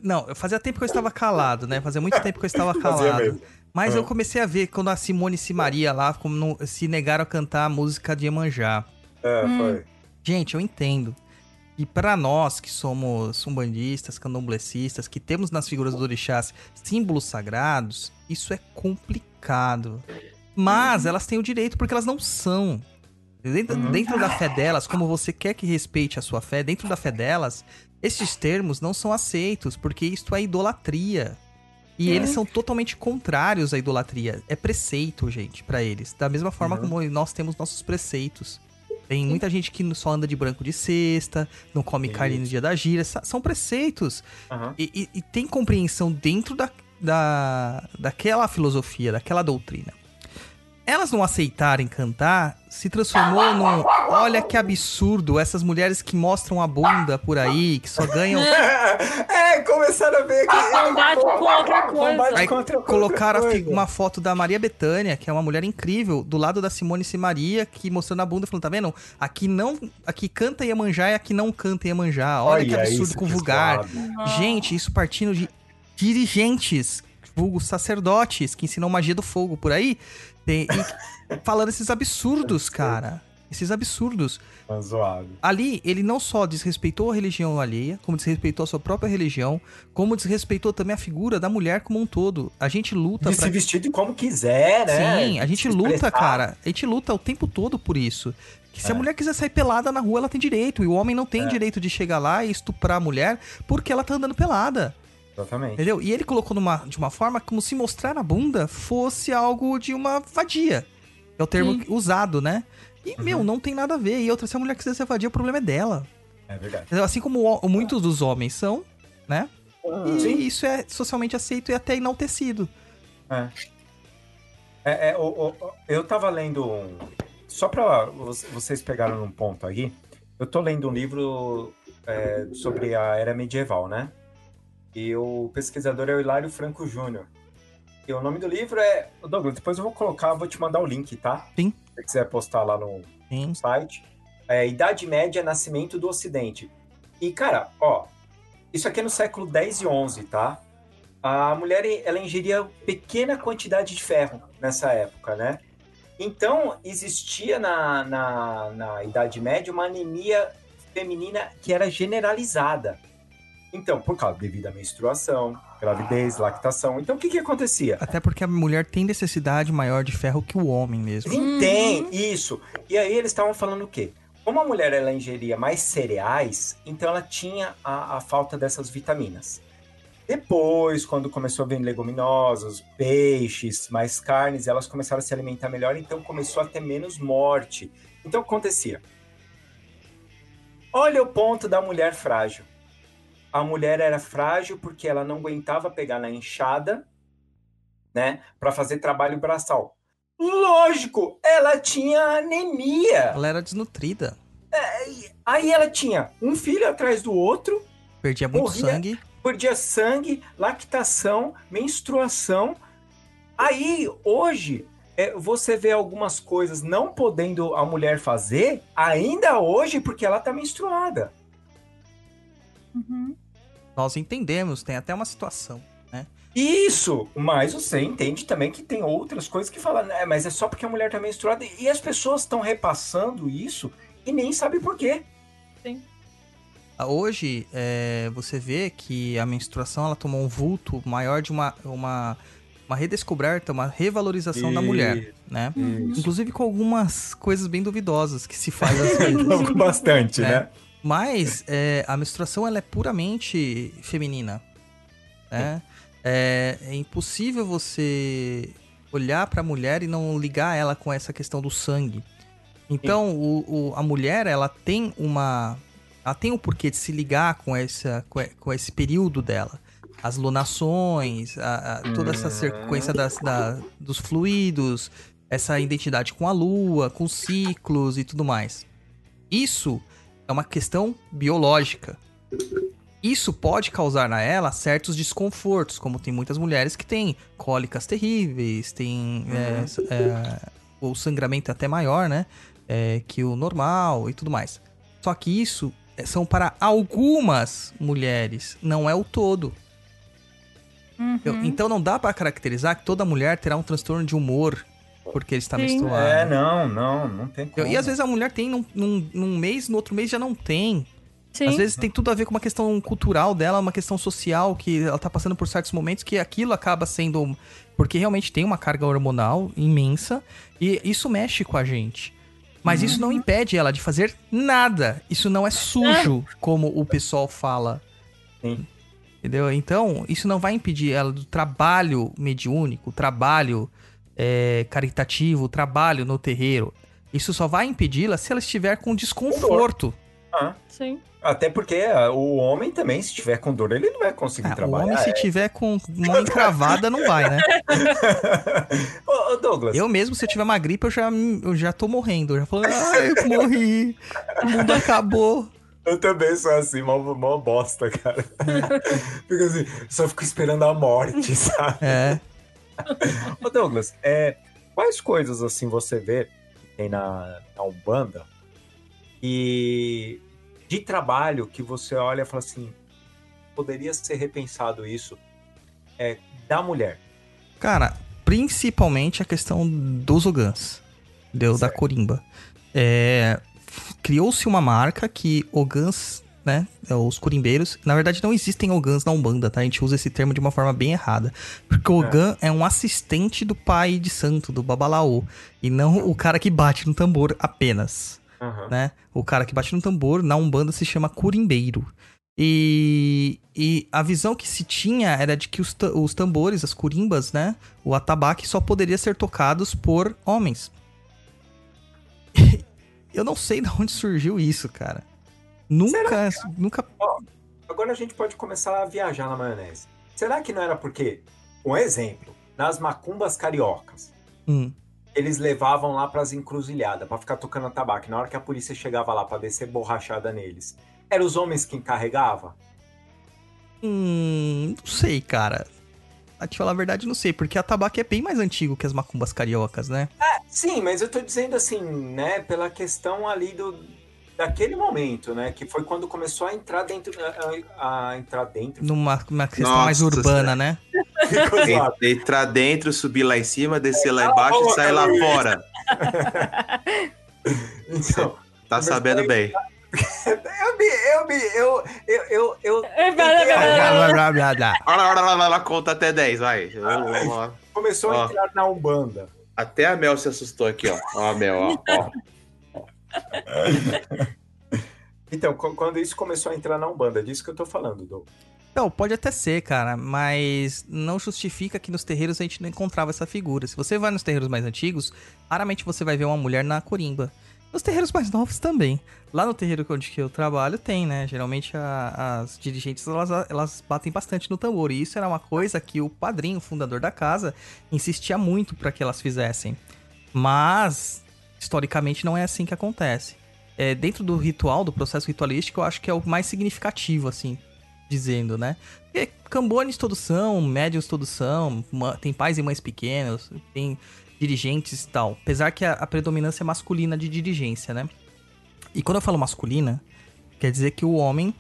Não, fazia tempo que eu estava calado, né? Fazia muito tempo que eu estava Fazia calado. Mas Ah. eu comecei a ver quando a Simone e Maria lá como não- se negaram a cantar a música de Iemanjá. É, Hum. foi. Gente, eu entendo. E pra nós que somos umbandistas, candomblecistas, que temos nas figuras do orixás símbolos sagrados, isso é complicado. Mas elas têm o direito porque elas não são. Dentro, Uhum. dentro da fé delas, como você quer que respeite a sua fé, dentro da fé delas, esses termos não são aceitos, porque isto é idolatria. E eles são totalmente contrários à idolatria. É preceito, gente, pra eles. Da mesma forma Uhum. como nós temos nossos preceitos. Tem muita gente que só anda de branco de sexta, não come carne no dia da gira. São preceitos. Aham. E, e- e tem compreensão dentro da, da, daquela filosofia, daquela doutrina. Elas não aceitarem cantar se transformou num. Olha que absurdo, essas mulheres que mostram a bunda por aí, que só ganham. *laughs* É, começaram a ver que. Combate com outra coisa. Aí contra outra Colocaram coisa. uma foto da Maria Bethânia, que é uma mulher incrível, do lado da Simone Simaria, que mostrando a bunda, falando, tá vendo? Aqui não, aqui canta Iemanjá e aqui não canta Iemanjá. Olha, que absurdo com vulgar. Gente, isso partindo de dirigentes, vulgo sacerdotes, que ensinam magia do fogo por aí, tem- falando esses absurdos, cara. Esses absurdos. Tá zoado. Ali, ele não só desrespeitou a religião alheia, como desrespeitou a sua própria religião, como desrespeitou também a figura da mulher como um todo. A gente luta De pra se vestir de como quiser, né? Sim, a gente luta, cara. A gente luta o tempo todo por isso. Que se a É. mulher quiser sair pelada na rua, ela tem direito. E o homem não tem É. direito de chegar lá e estuprar a mulher porque ela tá andando pelada. Exatamente. Entendeu? E ele colocou numa, de uma forma como se mostrar a bunda fosse algo de uma vadia. É o termo Sim. usado, né? E, Uhum. meu, não tem nada a ver. E outra, se a mulher quiser ser vadia, o problema é dela. É verdade. Assim como o- muitos dos homens são, né? E Sim. isso é socialmente aceito e até enaltecido. É. É, é, o- o- eu tava lendo um. Só pra vo- vocês pegaram num ponto aí. Eu tô lendo um livro é, sobre a era medieval, né? E o pesquisador é o Hilário Franco Júnior. E o nome do livro é. Douglas, depois eu vou colocar, vou te mandar o link, tá? Sim. Se você quiser postar lá no, Sim. site. É, Idade Média, Nascimento do Ocidente. E, cara, ó, isso aqui é no século 10 e 11, tá? A mulher, ela ingeria pequena quantidade de ferro nessa época, né? Então, existia na, na, na Idade Média uma anemia feminina que era generalizada. Então, por causa devido à menstruação, gravidez, lactação. Então, o que que acontecia? Até porque a mulher tem necessidade maior de ferro que o homem mesmo. Sim, tem, isso. E aí eles estavam falando o quê? Como a mulher ela ingeria mais cereais, então ela tinha a, a falta dessas vitaminas. Depois, quando começou a vir leguminosas, peixes, mais carnes, elas começaram a se alimentar melhor, então começou a ter menos morte. Então o que acontecia? Olha o ponto da mulher frágil. A mulher era frágil porque ela não aguentava pegar na enxada, né, para fazer trabalho braçal. Lógico, ela tinha anemia. Ela era desnutrida. Aí ela tinha um filho atrás do outro, Perdia muito Morria. sangue. perdia sangue, lactação, menstruação. Aí, hoje, é, você vê algumas coisas não podendo a mulher fazer, ainda hoje, porque ela tá menstruada. Uhum. Nós entendemos, tem até uma situação. Isso, mas você entende também que tem outras coisas que falam, né, mas é só porque a mulher tá menstruada. E as pessoas estão repassando isso e nem sabem por quê. Ah, Hoje, é, você vê que a menstruação ela tomou um vulto maior de uma, uma, uma redescoberta, uma revalorização da mulher, né? Inclusive com algumas coisas bem duvidosas que se faz *laughs* vezes. Bastante, É. né? Mas é, a menstruação ela é puramente feminina. Né? É, é impossível você olhar para a mulher e não ligar ela com essa questão do sangue. Então, o, o- a mulher ela tem uma, ela tem o porquê de se ligar com essa, com, com esse período dela. As lunações, a- a- toda essa sequência das, da- dos fluidos, essa identidade com a lua, com os ciclos e tudo mais. Isso é uma questão biológica. Isso pode causar na ela certos desconfortos, como tem muitas mulheres que têm cólicas terríveis, tem é, s- é, o sangramento é até maior, né? é, que o normal e tudo mais. Só que isso é- são para algumas mulheres, não é o todo. Uhum. Então não dá pra caracterizar que toda mulher terá um transtorno de humor porque ele está Sim. menstruada. É, não, não, não tem como. E às vezes a mulher tem num, num, num mês, no outro mês já não tem. Sim. Às vezes tem tudo a ver com uma questão cultural dela, uma questão social, que ela tá passando por certos momentos que aquilo acaba sendo. Porque realmente tem uma carga hormonal imensa e isso mexe com a gente. Mas isso não impede ela de fazer nada. Isso não é sujo, como o pessoal fala. Sim. Entendeu? Então, isso não vai impedir ela do trabalho mediúnico, trabalho é, caritativo, trabalho no terreiro. Isso só vai impedi-la se ela estiver com desconforto. Ah, Sim. até porque ah, o homem também, se tiver com dor, ele não vai conseguir Ah, o trabalhar. homem, se tiver com mão encravada, não vai, né? *laughs* ô, ô, Douglas, Eu mesmo, se eu tiver uma gripe, eu já, eu já tô morrendo. Eu já falo, ai, eu morri. O mundo acabou. eu também sou assim, mó, mó bosta, cara. *laughs* Fico assim, só fico esperando a morte, sabe? É. Ô, Douglas, é, quais coisas assim você vê tem na, na Umbanda e de trabalho que você olha e fala assim, poderia ser repensado isso é, da mulher? Cara, principalmente a questão dos ogãs. Deu da Certo. corimba. É, Criou-se uma marca que ogãs, né? é, Os curimbeiros. Na verdade, não existem ogãs na Umbanda, tá? A gente usa esse termo de uma forma bem errada. Porque o ogã é, um assistente do pai de santo, do babalaô. E não o cara que bate no tambor apenas. Aham. né? O cara que bate no tambor na Umbanda se chama curimbeiro. E, e a visão que se tinha era de que os, os tambores, as curimbas, né? O atabaque só poderia ser tocados por homens. *laughs* Eu não sei de onde surgiu isso, cara. Nunca, nunca. Agora a gente pode começar a viajar na maionese. Será que não era porque, um exemplo, nas macumbas cariocas, Hum, eles levavam lá pras encruzilhadas pra ficar tocando tabaco. Na hora que a polícia chegava lá pra descer borrachada neles, eram os homens que encarregavam? hum, não sei, cara. A te falar a verdade, não sei, porque a tabaque é bem mais antigo que as macumbas cariocas, né? Sim, mas eu tô dizendo assim, né, pela questão ali do daquele momento, né, que foi quando começou a entrar dentro a, a entrar dentro. Numa uma questão Nossa mais urbana, né? En- Entrar dentro, subir lá em cima, descer lá embaixo e sair lá fora. *laughs* então, Tá sabendo bem. *laughs* eu me eu me eu eu eu, eu É, lá, conta até 10, vai. começou a entrar na Umbanda. Até a Mel se assustou aqui, ó. Ó, a Mel, ó. ó. *laughs* Então, qu- quando isso começou a entrar na Umbanda, é disso que eu tô falando, Dou. Não, pode até ser, cara, mas não justifica que nos terreiros a gente não encontrava essa figura. Se você vai nos terreiros mais antigos, raramente você vai ver uma mulher na corimba. Nos terreiros mais novos também. Lá no terreiro onde eu trabalho tem, né? Geralmente a- as dirigentes elas, elas batem bastante no tambor. E isso era uma coisa que o padrinho, o fundador da casa, insistia muito para que elas fizessem. Mas, historicamente, não é assim que acontece. É, dentro do ritual, do processo ritualístico, eu acho que é o mais significativo, assim, dizendo, né? Porque cambones todos são, médios todos são, tem pais e mães pequenos, tem dirigentes e tal. Apesar que a, a predominância é masculina de dirigência, né? E quando eu falo masculina, quer dizer que o homem,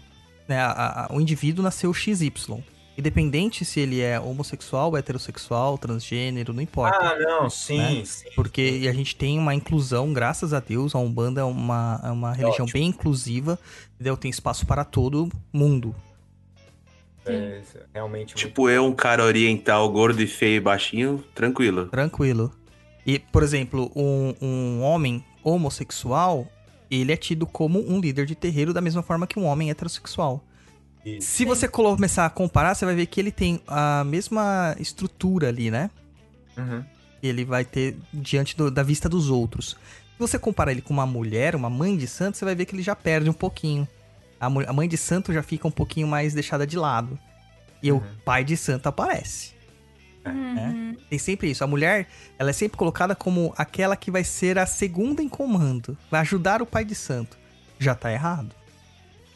né, a- a- o indivíduo nasceu XY. Independente se ele é homossexual, heterossexual, transgênero, não importa. Ah, não, sim, Né? sim. Porque a gente tem uma inclusão, graças a Deus, a Umbanda é uma, é uma religião ótimo. bem inclusiva, entendeu? Tem espaço para todo mundo. É, realmente muito Tipo eu, um cara oriental, gordo e feio e baixinho, tranquilo. Tranquilo. E, por exemplo, um, um homem homossexual, ele é tido como um líder de terreiro da mesma forma que um homem heterossexual. Isso. Se você começar a comparar, você vai ver que ele tem a mesma estrutura ali, né? Uhum. ele vai ter diante do- da vista dos outros. Se você comparar ele com uma mulher, uma mãe de santo, você vai ver que ele já perde um pouquinho. A, a mãe de santo já fica um pouquinho mais deixada de lado. E o Uhum. pai de santo aparece. Uhum. Tem sempre isso. A mulher, ela é sempre colocada como aquela que vai ser a segunda em comando. Vai ajudar o pai de santo. Já tá errado.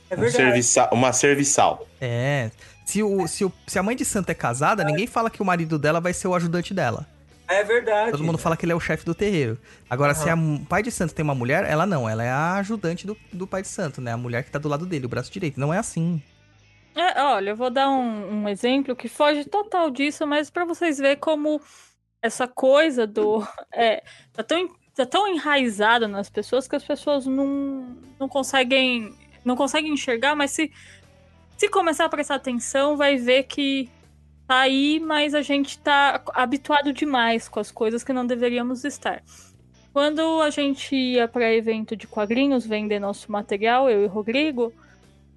É Um verdade. serviçal, uma serviçal. É. Se, o, se, o, se a mãe de santo é casada, ninguém fala que o marido dela vai ser o ajudante dela. É verdade. Todo mundo fala que ele é o chefe do terreiro. Agora, Aham. se a m- pai de santo tem uma mulher, ela não. Ela é a ajudante do, do pai de santo, né? A mulher que tá do lado dele, o braço direito. Não é assim. É, olha, eu vou dar um, um exemplo que foge total disso, mas para vocês verem como essa coisa do. É, tá, tão, tá tão enraizada nas pessoas que as pessoas não, não conseguem. Não conseguem enxergar, mas se, se começar a prestar atenção, vai ver que tá aí, mas a gente tá habituado demais com as coisas que não deveríamos estar. Quando a gente ia para evento de quadrinhos vender nosso material, eu e o Rodrigo,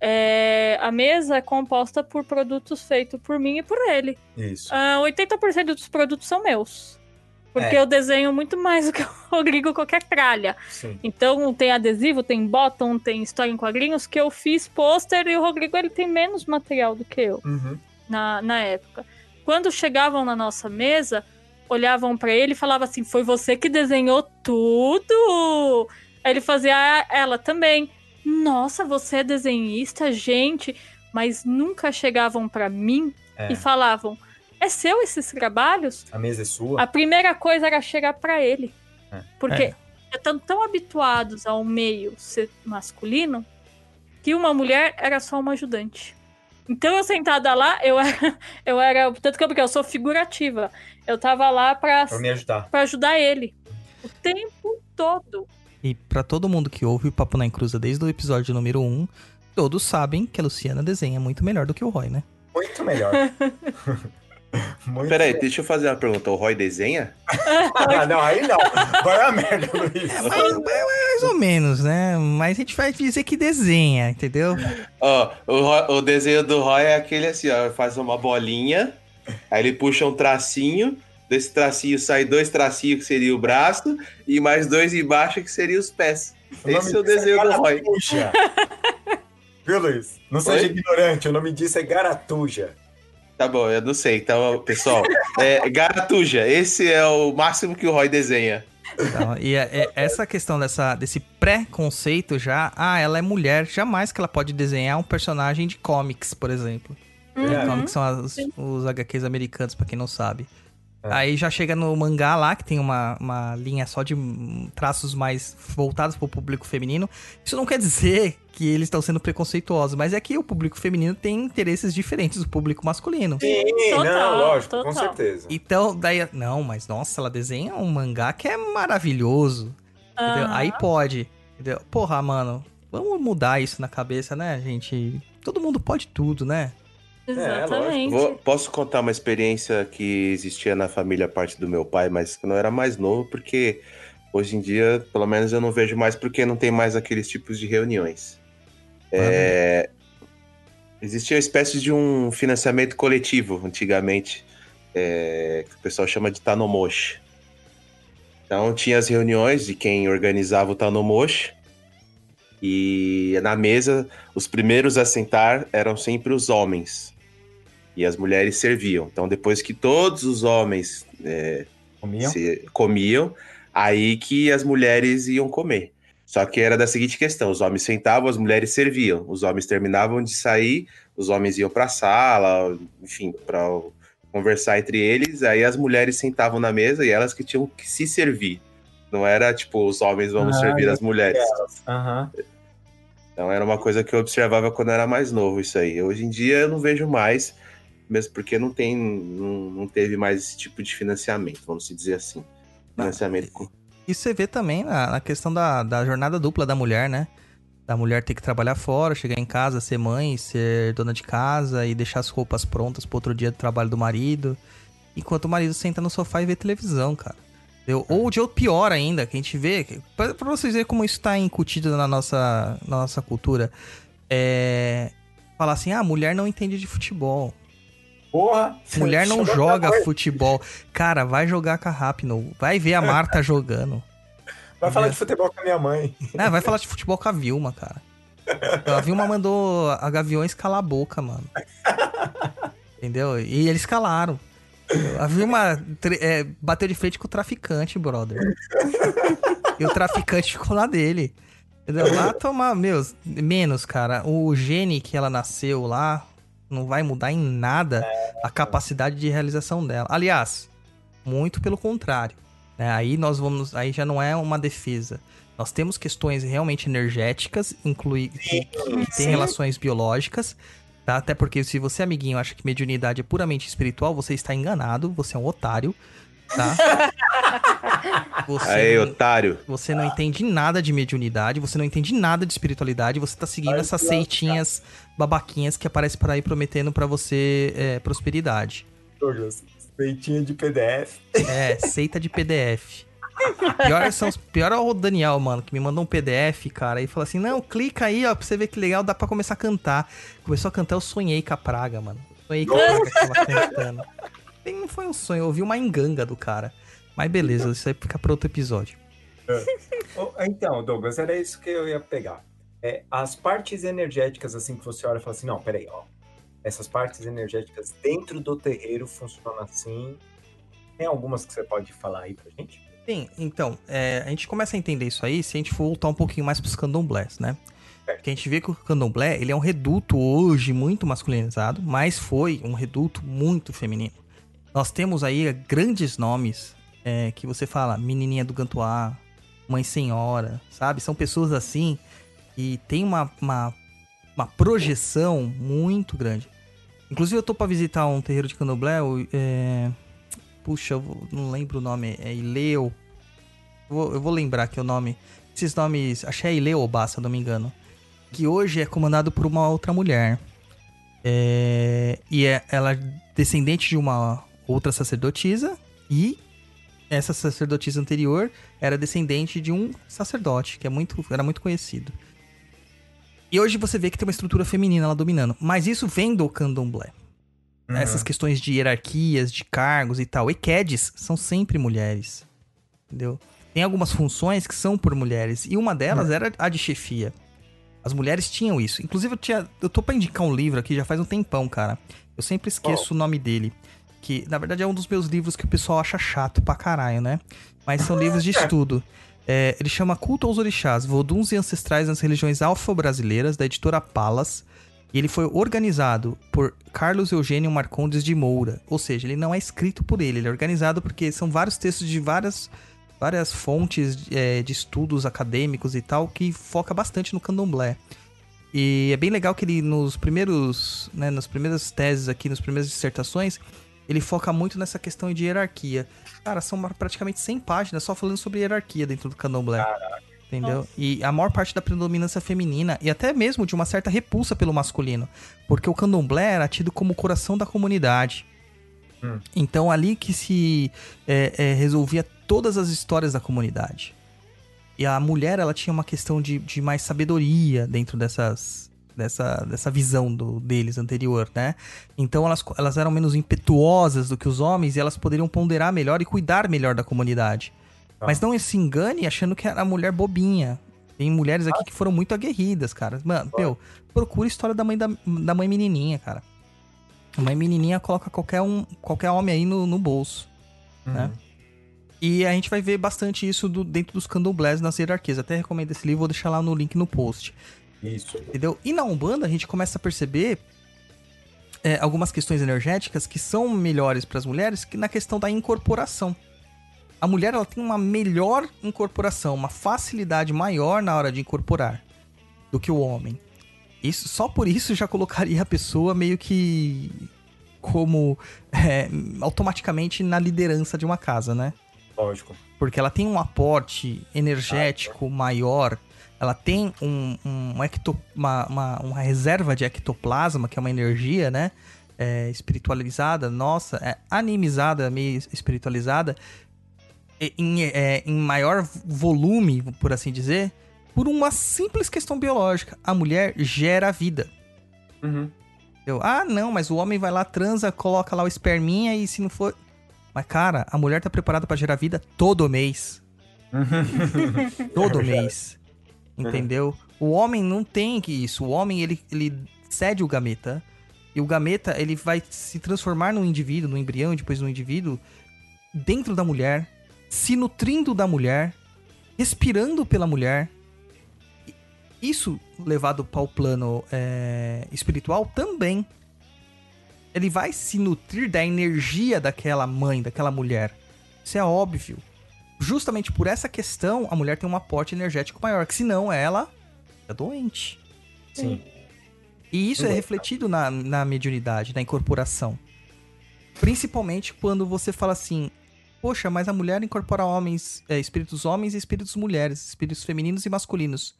é, a mesa é composta por produtos feitos por mim e por ele. Isso. Ah, 80% dos produtos são meus. Porque É. eu desenho muito mais do que *laughs* o Rodrigo qualquer tralha. Sim. Então tem adesivo, tem bottom, tem história em quadrinhos que eu fiz pôster e o Rodrigo ele tem menos material do que eu Uhum. na, na época. Quando chegavam na nossa mesa, olhavam pra ele e falavam assim: Foi você que desenhou tudo? Aí ele fazia "Ah, ela também. Nossa, você é desenhista, gente. Mas nunca chegavam pra mim É. e falavam: É seu esses trabalhos? A mesa é sua? A primeira coisa era chegar pra ele. É. Porque É. estão tão habituados ao meio ser masculino que uma mulher era só uma ajudante. Então eu sentada lá, eu era, *laughs* eu era, tanto que eu, porque eu sou figurativa. Eu tava lá pra, Pra me ajudar. pra ajudar ele o tempo todo. E pra todo mundo que ouve o Papo na Encruza desde o episódio número 1, todos sabem que a Luciana desenha muito melhor do que o Roy, né? Muito melhor. *laughs* *laughs* Muito Peraí, deixa eu fazer uma pergunta. O Roy desenha? *laughs* Ah, não, aí não. Vai a merda, Luiz. É, mais, mais ou menos, né? Mas a gente vai dizer que desenha, entendeu? Ó, o, Roy- o desenho do Roy é aquele assim, ó, faz uma bolinha, aí ele puxa um tracinho, desse tracinho sai dois tracinhos que seria o braço, e mais dois embaixo que seria os pés. Esse é o disso desenho do Roy. Garatuja. Viu, Luiz? Não seja Oi? ignorante, o nome disso é Garatuja. Tá bom, eu não sei. Então, pessoal, é, Garatuja, esse é o máximo que o Roy desenha. Então, e é- é- essa questão dessa, desse pré-conceito já, ah, ela é mulher, jamais que ela pode desenhar um personagem de comics, por exemplo. Uhum. Comics são as- os HQs americanos, pra quem não sabe. É. Aí já chega no mangá lá, que tem uma, uma linha só de traços mais voltados pro público feminino. Isso não quer dizer que eles estão sendo preconceituosos, mas é que o público feminino tem interesses diferentes do público masculino. Sim, Total, não, lógico, com total. certeza. Então, daí. Não, mas nossa, ela desenha um mangá que é maravilhoso. Entendeu? Aham. Aí pode. Entendeu? Porra, mano, vamos mudar isso na cabeça, né, gente? Todo mundo pode tudo, né? Exatamente. Vou- posso contar uma experiência que existia na família parte do meu pai, mas quando eu era mais novo, porque hoje em dia, pelo menos eu não vejo mais, porque não tem mais aqueles tipos de reuniões. É, existia uma espécie de um financiamento coletivo antigamente, é, que o pessoal chama de Tanomoshi. Então tinha as reuniões de quem organizava o Tanomoshi, e na mesa os primeiros a sentar eram sempre os homens. E as mulheres serviam. Então, depois que todos os homens é, Comiam? se comiam, aí que as mulheres iam comer. Só que era da seguinte questão: os homens sentavam, as mulheres serviam. Os homens terminavam de sair, os homens iam para a sala, enfim, para conversar entre eles. Aí as mulheres sentavam na mesa e elas que tinham que se servir. Não era tipo os homens vamos Ah, servir as mulheres. Aham. Então era uma coisa que eu observava quando eu era mais novo isso aí. Hoje em dia eu não vejo mais, mesmo porque não tem, não, não teve mais esse tipo de financiamento, vamos se dizer assim. Financiamento com... E você vê também na, na questão da, da jornada dupla da mulher, né? Da mulher ter que trabalhar fora, chegar em casa, ser mãe, ser dona de casa e deixar as roupas prontas pro outro dia do trabalho do marido. Enquanto o marido senta no sofá e vê televisão, cara. Entendeu? Ou de outro pior ainda, que a gente vê. Pra, pra vocês verem como isso tá incutido na nossa, na nossa cultura. É. Falar assim, ah, mulher não entende de futebol. Porra! Mulher não joga futebol. Cara, vai jogar com a Rapino. Vai ver a Marta *laughs* jogando. Vai falar de futebol com a minha mãe. Ah, vai falar de futebol com a Vilma, cara. A Vilma mandou a Gaviões calar a boca, mano. Entendeu? E eles calaram. A Vilma é, bateu de frente com o traficante, brother. E o traficante ficou lá dele. Entendeu? Lá tomar, meus, menos, cara. O gene que ela nasceu lá não vai mudar em nada a capacidade de realização dela. Aliás, muito pelo contrário. né? Aí nós vamos. Aí já não é uma defesa. Nós temos questões realmente energéticas, inclui, que, que tem relações biológicas, Tá? Até porque se você, amiguinho, acha que mediunidade é puramente espiritual, você está enganado, você é um otário, tá? *laughs* Você, Aí, otário. você não entende nada de mediunidade, você não entende nada de espiritualidade, você tá seguindo Vai essas seitinhas babaquinhas que aparecem por aí prometendo pra você é, prosperidade. Feitinho de PDF. É, seita de PDF. Pior, são, os- pior é o Daniel, mano, que me mandou um PDF, cara, e falou assim: não, clica aí, ó, pra você ver que legal, dá pra começar a cantar. Começou a cantar, eu sonhei com a praga, mano. Sonhei com a praga que tava cantando. Bem, não foi um sonho, eu ouvi uma enganga do cara. Mas beleza, isso aí fica pra outro episódio. Oh, Então, Douglas, era isso que eu ia pegar. É, as partes energéticas, assim, que você olha e fala assim, não, peraí, ó. Essas partes energéticas dentro do terreiro funcionam assim. Tem algumas que você pode falar aí pra gente? Sim, então, é, a gente começa a entender isso aí se a gente for voltar um pouquinho mais pros candomblés, né? Porque a gente vê que o candomblé, ele é um reduto hoje muito masculinizado, mas foi um reduto muito feminino. Nós temos aí grandes nomes é, que você fala, menininha do Gantuá, mãe senhora, sabe? São pessoas assim que tem uma, uma, uma projeção muito grande. Inclusive eu tô pra visitar um terreiro de candomblé, é, Puxa, eu não lembro o nome. É Ileu. Eu vou, eu vou lembrar aqui o nome. Esses nomes. Que é Ileobá, se eu não me engano. Que hoje é comandado por uma outra mulher. É, e é, ela é descendente de uma outra sacerdotisa. E essa sacerdotisa anterior era descendente de um sacerdote, que é muito, era muito conhecido. E hoje você vê que tem uma estrutura feminina lá dominando. Mas isso vem do candomblé Uhum. essas questões de hierarquias, de cargos e tal. EQUEDs são sempre mulheres. Entendeu? Tem algumas funções que são por mulheres. E uma delas era a de chefia. As mulheres tinham isso. Inclusive, eu, tinha, eu tô pra indicar um livro aqui já faz um tempão, cara. Eu sempre esqueço o nome dele. Que, na verdade, é um dos meus livros que o pessoal acha chato pra caralho, né? Mas são livros de estudo. É, ele chama Culto aos Orixás, Voduns e Ancestrais nas Religiões Afro-Brasileiras, da editora Palas. E ele foi organizado por Carlos Eugênio Marcondes de Moura. Ou seja, ele não é escrito por ele, ele é organizado porque são vários textos de várias, várias fontes é, de estudos acadêmicos e tal, que foca bastante no candomblé. E é bem legal que ele, nos primeiros, né, nas primeiras teses aqui, nas primeiras dissertações, ele foca muito nessa questão de hierarquia. Cara, são praticamente 100 páginas só falando sobre hierarquia dentro do candomblé. Entendeu? Nossa. E a maior parte da predominância feminina e até mesmo de uma certa repulsa pelo masculino. Porque o candomblé era tido como o coração da comunidade. Hum. Então ali que se é, é, resolvia todas as histórias da comunidade. E a mulher, ela tinha uma questão de, de mais sabedoria dentro dessas, dessa, dessa visão do, deles anterior, né? Então elas, elas eram menos impetuosas do que os homens e elas poderiam ponderar melhor e cuidar melhor da comunidade. Tá. Mas não se engane achando que era a mulher bobinha. Tem mulheres aqui que foram muito aguerridas, cara. Mano, meu, procura a história da mãe da, da mãe menininha, cara. A mãe menininha coloca qualquer, um, qualquer homem aí no, no bolso. né? E a gente vai ver bastante isso do- dentro dos candomblés nas hierarquias. Até recomendo esse livro, vou deixar lá no link no post. Isso. Entendeu? E na Umbanda a gente começa a perceber é, algumas questões energéticas que são melhores para as mulheres que na questão da incorporação. A mulher ela tem uma melhor incorporação, uma facilidade maior na hora de incorporar do que o homem. Isso só por isso já colocaria a pessoa meio que como é, automaticamente na liderança de uma casa, né? Lógico. porque ela tem um aporte energético maior, ela tem um, um ecto- uma, uma, uma reserva de ectoplasma, que é uma energia, né? É, espiritualizada, nossa, é, animizada, meio espiritualizada, em, é, em maior volume, por assim dizer, por uma simples questão biológica. A mulher gera vida. Uhum. Eu, ah, não, mas o homem vai lá, transa, coloca lá o esperminha e se não for. Mas, cara, a mulher tá preparada pra gerar vida todo mês. Todo *laughs* É mês. *laughs* Entendeu? O homem não tem que isso. O homem, ele, ele cede o gameta. E o gameta, ele vai se transformar num indivíduo, num embrião, depois num indivíduo, dentro da mulher, se nutrindo da mulher, respirando pela mulher. Isso, levado para o plano é, espiritual, também. Ele vai se nutrir da energia daquela mãe, daquela mulher. Isso é óbvio. Justamente por essa questão, a mulher tem um aporte energético maior, que senão ela é doente. Sim. E isso é refletido na, na mediunidade, na incorporação. Principalmente quando você fala assim, poxa, mas a mulher incorpora homens, é, espíritos homens e espíritos mulheres, espíritos femininos e masculinos.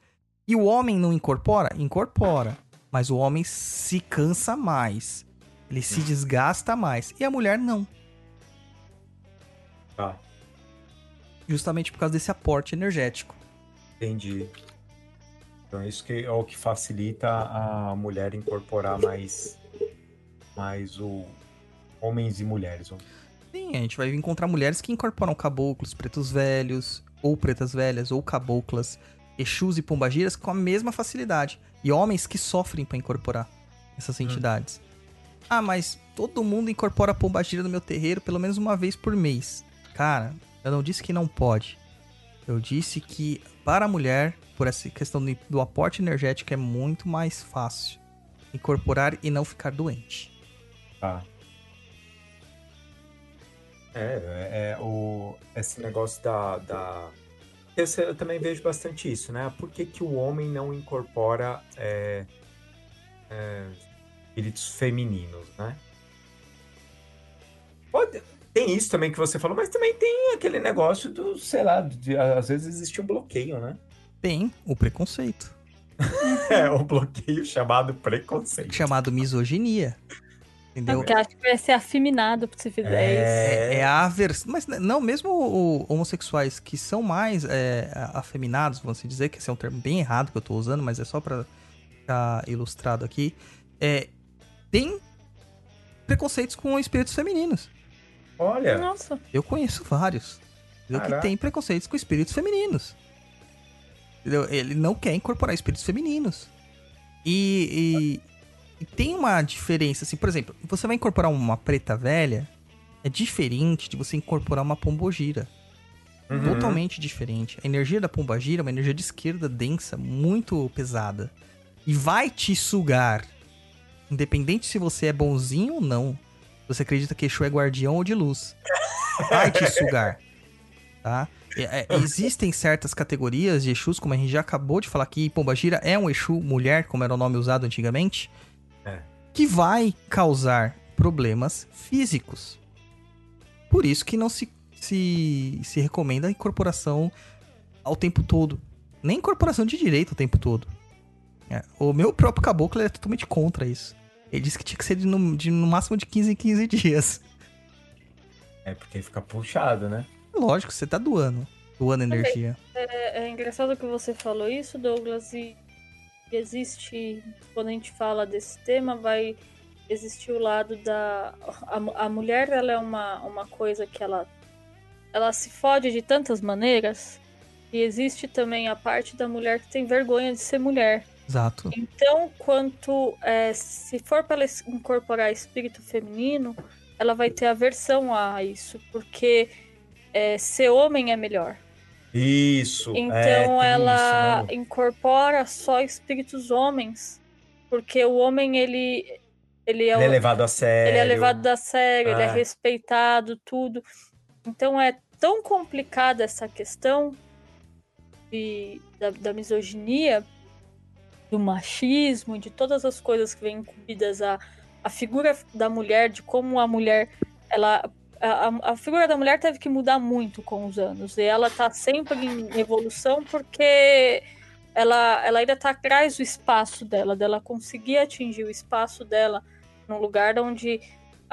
E o homem não incorpora? Incorpora. Mas o homem se cansa mais. Ele se desgasta mais. E a mulher não. Tá, Justamente por causa desse aporte energético. entendi. Então é isso que é o que facilita a mulher incorporar mais, mais o homens e mulheres. Sim, a gente vai encontrar mulheres que incorporam caboclos, pretos velhos, ou pretas velhas, ou caboclas, exus e pombagiras com a mesma facilidade. E homens que sofrem pra incorporar essas entidades. Ah, mas todo mundo incorpora pombagira no meu terreiro pelo menos uma vez por mês. Cara, eu não disse que não pode. Eu disse que para a mulher, por essa questão do, aporte energético, é muito mais fácil incorporar e não ficar doente. Tá. É, é, é o, esse negócio da, da... Eu, eu também vejo bastante isso, né? Por que, que o homem não incorpora é, é, espíritos femininos, né? Pode, tem isso também que você falou, mas também tem aquele negócio do, sei lá, de- às vezes existe um bloqueio, né? Tem o preconceito. *laughs* É, um bloqueio chamado preconceito. chamado misoginia. Entendeu? Porque acho que vai ser afeminado se fizer isso. É, é a aversão. Mas não, mesmo o- homossexuais que são mais é, afeminados, vamos assim dizer, que esse é um termo bem errado que eu tô usando, mas é só pra ficar ilustrado aqui. É, tem preconceitos com espíritos femininos. Olha, Nossa, Eu conheço vários. Entendeu? Que Caraca. tem preconceitos com espíritos femininos. Entendeu? Ele não quer incorporar espíritos femininos. E, e- e tem uma diferença, assim, por exemplo, você vai incorporar uma preta velha, é diferente de você incorporar uma pombogira. Uhum. Totalmente diferente. A energia da pombagira é uma energia de esquerda densa, muito pesada. E vai te sugar. Independente se você é bonzinho ou não. Você acredita que Exu é guardião ou de luz. *laughs* Vai te sugar. Tá? É, é, existem certas categorias de Exus, como a gente já acabou de falar aqui. Pombagira é um Exu mulher, como era o nome usado antigamente. É. Que vai causar problemas físicos. Por isso que não se, se, se recomenda a incorporação ao tempo todo. Nem incorporação de direito o tempo todo. É, O meu próprio caboclo é totalmente contra isso. Ele disse que tinha que ser de no, de no máximo de 15 em 15 dias. É porque fica puxado, né? Lógico, você tá doando. Doando energia. é, é engraçado que você falou isso, Douglas, e existe, quando a gente fala desse tema, vai existir o lado da... A, a mulher, ela é uma, uma coisa que ela, ela se fode de tantas maneiras, e existe também a parte da mulher que tem vergonha de ser mulher. Exato. Então, quanto é, se for para ela incorporar espírito feminino, ela vai ter aversão a isso, porque é, ser homem é melhor. Isso. Então é, ela isso, né? incorpora só espíritos homens, porque o homem ele ele é, Ele é levado a sério. ele é levado a sério, ele é É. respeitado, tudo. Então é tão complicada essa questão de, da, da misoginia, do machismo, de todas as coisas que vêm incumbidas a, a figura da mulher, de como a mulher, ela. A, a- figura da mulher teve que mudar muito com os anos. E ela tá sempre em evolução porque ela, ela ainda tá atrás do espaço dela, dela conseguir atingir o espaço dela num lugar onde,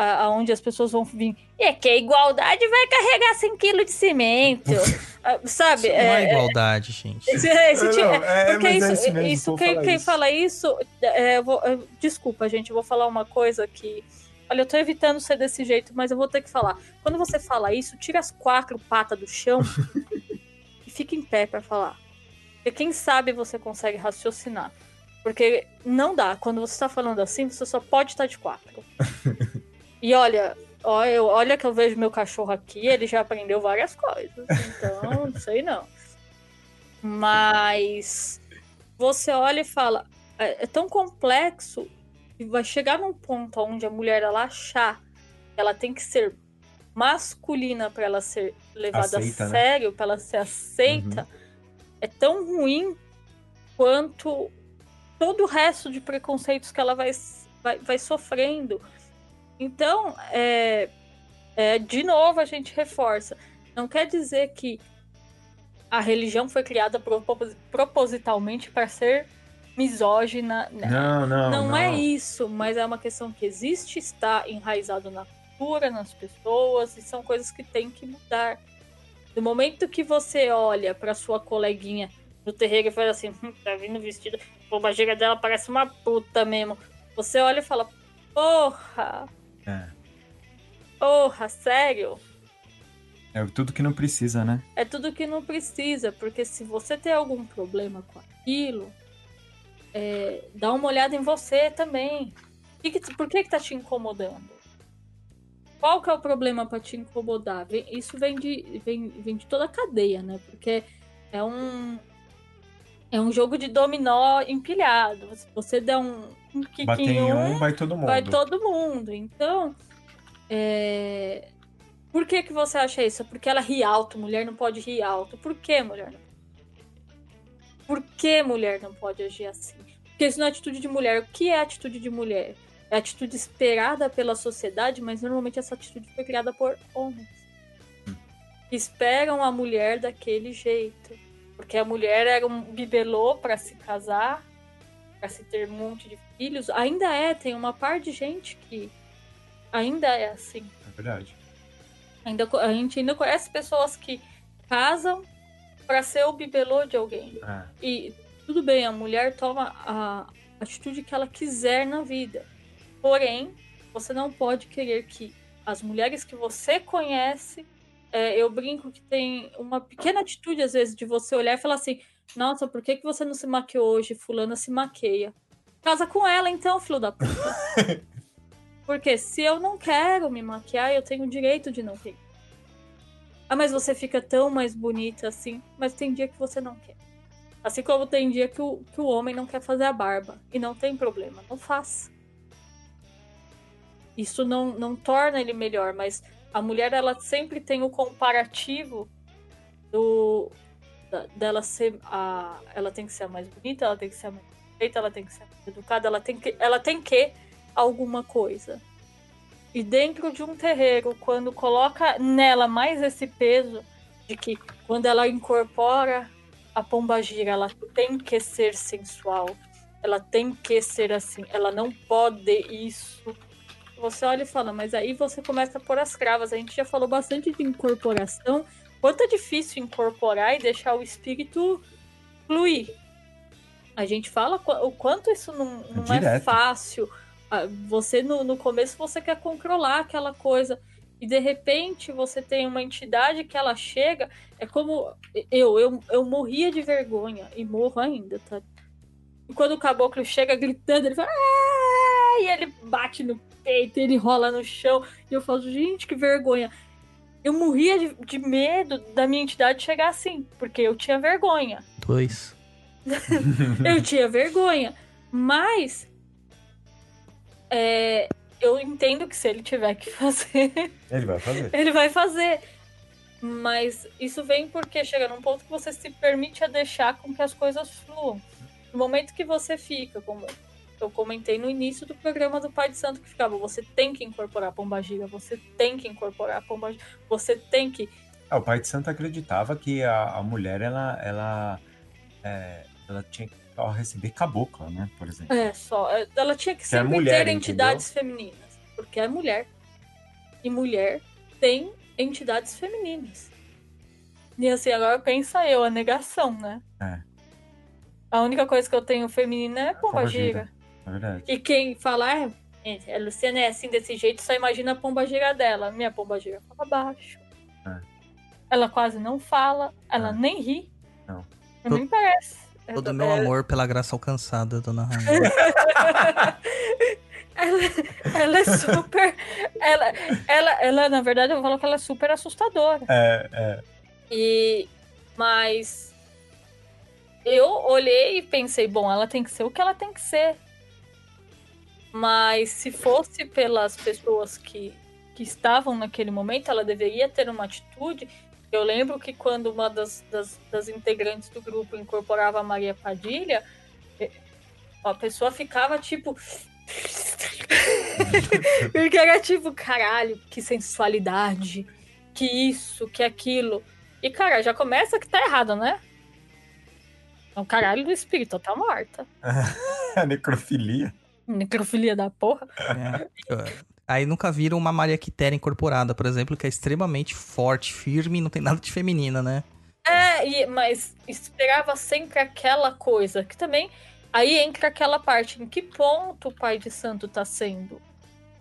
aonde as pessoas vão vir. E é que a igualdade vai carregar 100 quilos de cimento. *laughs* Ah, Sabe? Isso não é, É- igualdade, gente. esse- esse Não, tipo- não, é, porque é isso, isso mesmo, isso vou quem, quem isso. fala isso, é, vou- desculpa, gente, eu vou falar uma coisa que. Olha, eu tô evitando ser desse jeito, mas eu vou ter que falar. Quando você fala isso, tira as quatro patas do chão *laughs* e fica em pé pra falar. Porque quem sabe você consegue raciocinar. Porque não dá. Quando você tá falando assim, você só pode estar de quatro. *laughs* e olha, eu- olha que eu vejo meu cachorro aqui, ele já aprendeu várias coisas. Então, *laughs* não sei não. Mas você olha e fala, é, é tão complexo que vai chegar num ponto onde a mulher ela achar que ela tem que ser masculina para ela ser levada Aceita, a né? sério, para ela ser aceita, é tão ruim quanto todo o resto de preconceitos que ela vai, vai, vai sofrendo. Então, é, é, de novo, a gente reforça. Não quer dizer que a religião foi criada propos- propositalmente para ser misógina. né? Não, não. Não, é isso, mas é uma questão que existe, está enraizado na cultura, nas pessoas, e são coisas que tem que mudar. No momento que você olha para sua coleguinha no terreiro e fala assim, hum, tá vindo vestida, a bombageira dela parece uma puta mesmo. Você olha e fala, porra, É. porra, sério? É tudo que não precisa, né? É tudo que não precisa, porque se você tem algum problema com aquilo, é, dá uma olhada em você também. Que que- por que que tá te incomodando? Qual que é o problema para te incomodar? Vem- Isso vem de, vem, vem de toda a cadeia, né? Porque é um é um jogo de dominó empilhado. Se você der um, um kick Bater em um, um, vai todo mundo. vai todo mundo. Então, é... por que que você acha isso? Porque ela ri alto, mulher não pode rir alto. Por que mulher não Por que mulher não pode agir assim? Porque isso não é atitude de mulher. O que é atitude de mulher? É atitude esperada pela sociedade, mas normalmente essa atitude foi criada por homens. Que esperam a mulher daquele jeito. Porque a mulher era um bibelô para se casar, para se ter um monte de filhos. Ainda é, tem uma par de gente que ainda é assim. É verdade. Ainda, a gente ainda conhece pessoas que casam para ser o bibelô de alguém. É. E tudo bem, a mulher toma a atitude que ela quiser na vida. Porém, você não pode querer que as mulheres que você conhece. É, eu brinco que tem uma pequena atitude, às vezes, de você olhar e falar assim: Nossa, por que, que você não se maquiou hoje? Fulana se maqueia. Casa com ela, então, filho da puta. *laughs* Porque se eu não quero me maquiar, eu tenho o direito de não querer. Ah, mas você fica tão mais bonita assim. Mas tem dia que você não quer. Assim como tem dia que o, que o homem não quer fazer a barba. E não tem problema, não faz. Isso não, não torna ele melhor, mas a mulher ela sempre tem o comparativo do da- dela ser a ela tem que ser a mais bonita, ela tem que ser a mais perfeita, ela tem que ser a mais educada, ela tem que ela tem que alguma coisa. E dentro de um terreiro, quando coloca nela mais esse peso de que quando ela incorpora a pombagira, ela tem que ser sensual, ela tem que ser assim, ela não pode isso. Você olha e fala, mas aí você começa a pôr as cravas. A gente já falou bastante de incorporação. Quanto é difícil incorporar e deixar o espírito fluir. A gente fala o quanto isso não, não é direto. fácil. Você, no, no começo, você quer controlar aquela coisa. E de repente você tem uma entidade que ela chega. É como. Eu, eu, eu morria de vergonha. E morro ainda, tá? E quando o caboclo chega gritando, ele fala. "Ah!" E ele bate no peito, ele rola no chão. E eu falo, gente, que vergonha. Eu morria de, de medo da minha entidade chegar assim, porque eu tinha vergonha. Dois. *laughs* Eu tinha vergonha. Mas é, eu entendo que se ele tiver que fazer, *laughs* Ele vai fazer. ele vai fazer. Mas isso vem porque chega num ponto que você se permite a deixar com que as coisas fluam. No momento que você fica, como eu comentei no início do programa do Pai de Santo, que ficava, você tem que incorporar a pombagira, você tem que incorporar a pombagira, você tem que. Ah, o pai de santo acreditava que a, a mulher, ela, ela, é, ela tinha que só receber cabocla, né? Por exemplo. É, só. é, Ela tinha que é sempre mulher, ter entidades femininas. Porque é mulher. E mulher tem entidades femininas. E assim, agora pensa eu, a negação, né? É. A única coisa que eu tenho feminina é pombagira. pombagira. É verdade. E quem falar, é, a Luciana é assim desse jeito, só imagina a pombagira dela. Minha pombagira fala baixo. É. Ela quase não fala, ela É. nem ri. Não. Nem parece. Todo É- meu é- amor pela graça alcançada, dona Rainha. *laughs* ela, ela é super. ela, ela, ela, na verdade, eu falo que ela é super assustadora. É, é. E. Mas. Eu olhei e pensei, bom, ela tem que ser o que ela tem que ser. Mas se fosse pelas pessoas que, que estavam naquele momento, ela deveria ter uma atitude. Eu lembro que quando uma das, das, das integrantes do grupo incorporava a Maria Padilha, eh, a pessoa ficava tipo. *laughs* Porque era tipo, caralho, que sensualidade, que isso, que aquilo. E, cara, já começa que tá errado, né? O caralho do espírito tá morta. *laughs* A necrofilia. Necrofilia da porra. É. Aí nunca viram uma Maria Quitéria incorporada, por exemplo, que é extremamente forte, firme não tem nada de feminina, né? É, e- mas esperava sempre aquela coisa, que também. Aí entra aquela parte, em que ponto o pai de santo tá sendo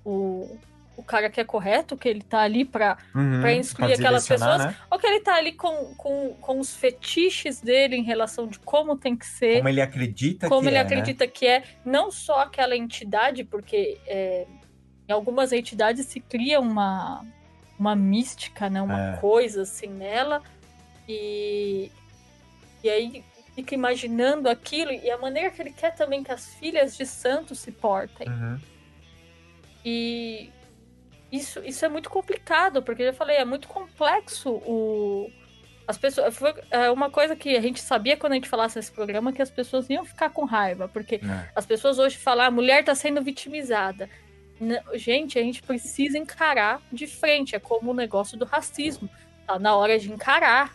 o, o cara que é correto, que ele tá ali pra. Uhum, Pra pra aquelas pessoas. né? Ou que ele tá ali com, com, com os fetiches dele em relação de como tem que ser. Como ele acredita como que ele é, acredita que é não só aquela entidade, porque é, em algumas entidades se cria uma, uma mística, né? Uma É. coisa assim nela. E, e aí fica imaginando aquilo e a maneira que ele quer também que as filhas de santo se portem. né? Uhum. E isso, isso é muito complicado, porque eu já falei, é muito complexo o. As pessoas. Foi é, uma coisa que a gente sabia quando a gente falasse nesse programa que as pessoas iam ficar com raiva, porque É. as pessoas hoje falam, a mulher tá sendo vitimizada. Não, gente, a gente precisa encarar de frente. É como o negócio do racismo. Tá na hora de encarar.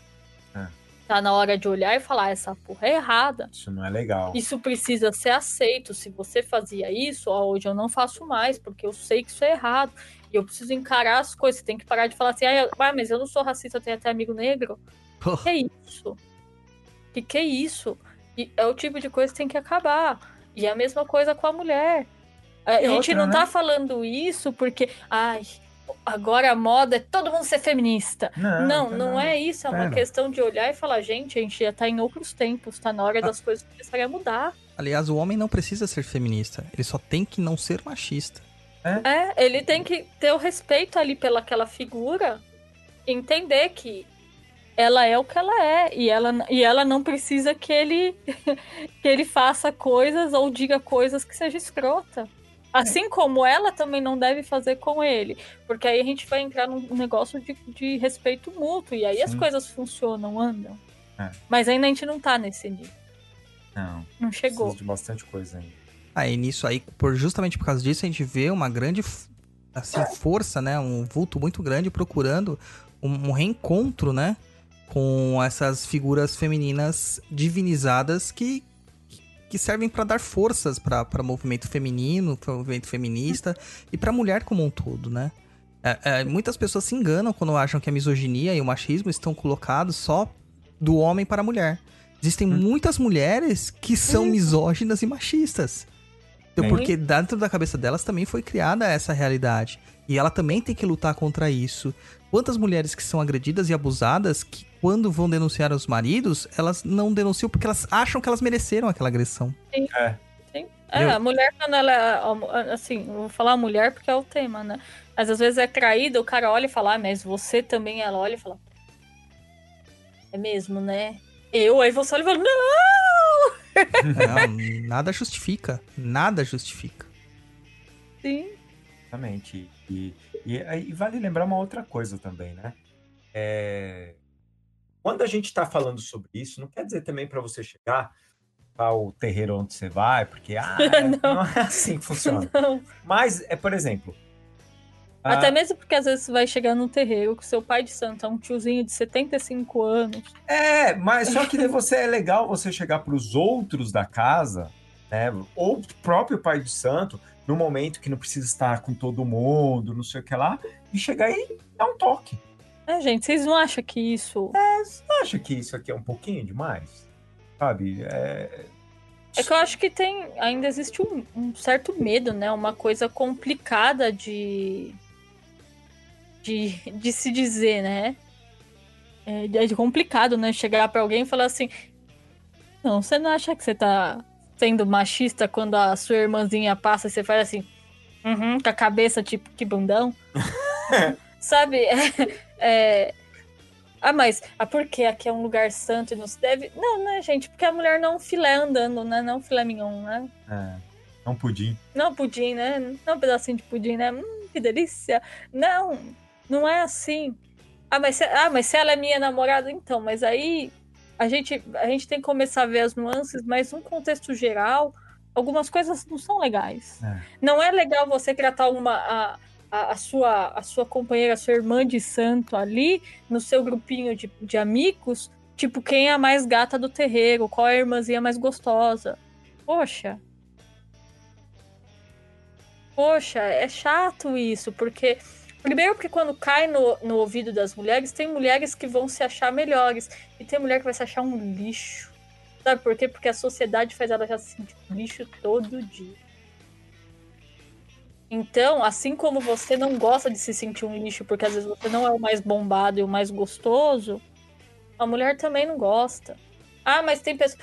É. Tá na hora de olhar e falar, essa porra é errada. Isso não é legal. Isso precisa ser aceito. Se você fazia isso, ó, hoje eu não faço mais, porque eu sei que isso é errado. E eu preciso encarar as coisas. Tem que parar de falar assim, ah, ah, mas eu não sou racista, eu tenho até amigo negro. Pô, Que é isso? Que que é isso? E é o tipo de coisa que tem que acabar. E é a mesma coisa com a mulher. A E gente outra, não né? tá falando isso porque, ai, agora a moda é todo mundo ser feminista. Não, Não, tá não é isso. É uma Pera. questão de olhar e falar, gente, a gente já tá em outros tempos, tá na hora Ah. das coisas começarem a mudar. aliás, o homem não precisa ser feminista. Ele só tem que não ser machista. É, ele tem que ter o respeito ali pelaquela figura, entender que ela é o que ela é e ela, e ela não precisa que ele *laughs* que ele faça coisas ou diga coisas que seja escrota. Assim como ela também não deve fazer com ele. Porque aí a gente vai entrar num negócio de, de respeito mútuo. E aí as Sim. coisas funcionam, andam. É. Mas ainda a gente não tá nesse nível. Não, Não chegou. precisa de bastante coisa ainda. Aí nisso aí, por, justamente por causa disso, a gente vê uma grande assim, força, né? Um vulto muito grande procurando um, um reencontro, né? Com essas figuras femininas divinizadas que, que servem para dar forças para o movimento feminino, para o movimento feminista e para a mulher como um todo, né? É, é, muitas pessoas se enganam quando acham que a misoginia e o machismo estão colocados só do homem para a mulher. Existem muitas mulheres que são misóginas e machistas. Então, Sim. porque dentro da cabeça delas também foi criada essa realidade. E ela também tem que lutar contra isso. Quantas mulheres que são agredidas e abusadas que, quando vão denunciar os maridos, elas não denunciam porque elas acham que elas mereceram aquela agressão. Sim. É, Eu- a mulher, quando ela. é, Assim, eu vou falar mulher porque é o tema, né? Mas às vezes é traída, o cara olha e fala, ah, mas você também, ela olha e fala. É mesmo, né? Eu, aí você olha e fala, não! Não, nada justifica. Nada justifica. Sim. Exatamente. E, e, e vale lembrar uma outra coisa também, né? É, Quando a gente está falando sobre isso, não quer dizer também para você chegar ao terreiro onde você vai, porque *laughs* ah, Não. não. é assim que funciona. *laughs* Não. Mas é, por exemplo. Ah, Até mesmo porque às vezes você vai chegar num terreiro com seu pai de santo, é um tiozinho de 75 anos. É, mas só que você é legal você chegar para os outros da casa, né? Ou o próprio pai de santo, no momento que não precisa estar com todo mundo, não sei o que lá, e chegar e dar um toque. É, gente, vocês não acham que isso. Você acha que isso aqui é um pouquinho demais? Sabe? É, É que eu acho que tem. Ainda existe um, um certo medo, né? Uma coisa complicada de. De, de se dizer, né? É, é complicado, né? Chegar pra alguém e falar assim. Não, você não acha que você tá sendo machista quando a sua irmãzinha passa e você faz assim. Uhum, com a cabeça tipo que bundão? *laughs* Sabe? *laughs* É, é, ah, mas ah, por que aqui é um lugar santo e não se deve. Não, né, gente? Porque a mulher não é um filé andando, né? Não é um filé mignon, né? é, é um pudim. Não pudim, né? Não um pedacinho de pudim, né? Hum, que delícia. Não, não é assim. Ah, mas se, ah, mas se ela é minha namorada, então. Mas aí a gente, a gente tem que começar a ver as nuances, mas num contexto geral, Algumas coisas não são legais. É. Não é legal você tratar uma, a, a, a sua, a sua companheira, a sua irmã de santo ali, no seu grupinho de, de amigos, tipo, quem é a mais gata do terreiro, qual é a irmãzinha mais gostosa. Poxa. Poxa, é chato isso, porque. Primeiro, porque quando cai no, no ouvido das mulheres, tem mulheres que vão se achar melhores. E tem mulher que vai se achar um lixo. Sabe por quê? Porque a sociedade faz ela já se sentir um lixo todo dia. Então, assim como você não gosta de se sentir um lixo porque às vezes você não é o mais bombado e o mais gostoso, a mulher também não gosta. Ah, mas tem pessoas.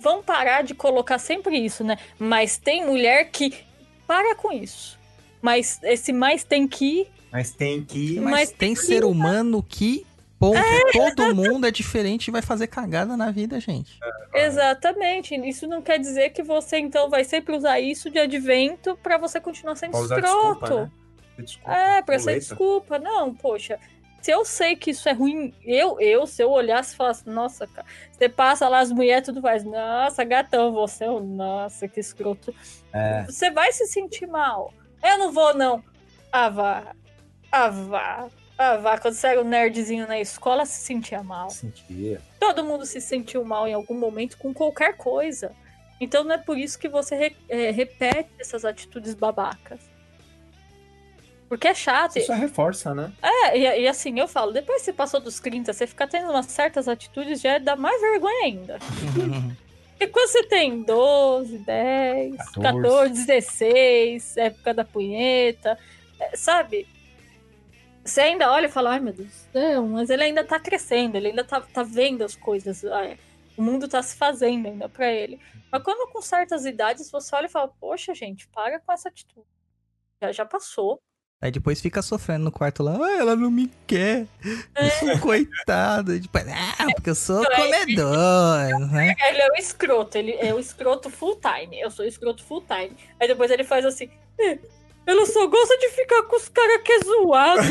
Vão parar de colocar sempre isso, né? Mas tem mulher que para com isso. Mas esse mais tem que. Mas tem que. Mas, Mas tem tem ser humano que, ponto, todo mundo é diferente e vai fazer cagada na vida, gente. Exatamente. Isso não quer dizer que você então vai sempre usar isso de advento pra você continuar sendo escroto. desculpa, né? Desculpa, É, pra ser desculpa. Não, poxa. Se eu sei que isso é ruim, eu, eu se eu olhasse e falasse, nossa, cara, você passa lá as mulheres, tudo faz, nossa, gatão, você, é um- nossa, que escroto. É. Você vai se sentir mal. Eu não vou, não. Ah, vá. Ah, vá. Ah, vá. Quando você era um nerdzinho na escola, se sentia mal. Sentia. Todo mundo se sentiu mal em algum momento com qualquer coisa. Então não é por isso que você re- é, repete essas atitudes babacas. Porque é chato. Isso só reforça, né? É, e, e assim, eu falo, depois que você passou dos 30, você fica tendo umas certas atitudes, já dá mais vergonha ainda. *laughs* Porque quando você tem 12, 10, 14. 14, 16, época da punheta, é, sabe? Você ainda olha e fala, ai meu Deus céu, mas ele ainda tá crescendo, ele ainda tá, tá vendo as coisas, ah, o mundo tá se fazendo ainda pra ele. Mas quando com certas idades você olha e fala, poxa gente, para com essa atitude. Já, já passou. Aí depois fica sofrendo no quarto lá, ah, ela não me quer. *laughs* Eu sou um coitado. Tipo, ah, porque eu sou é comedor, *laughs* né? Ele é o escroto, ele é o escroto full time. Eu sou escroto full time. Aí depois ele faz assim. "É, Ela só gosta de ficar com os caras que é zoado.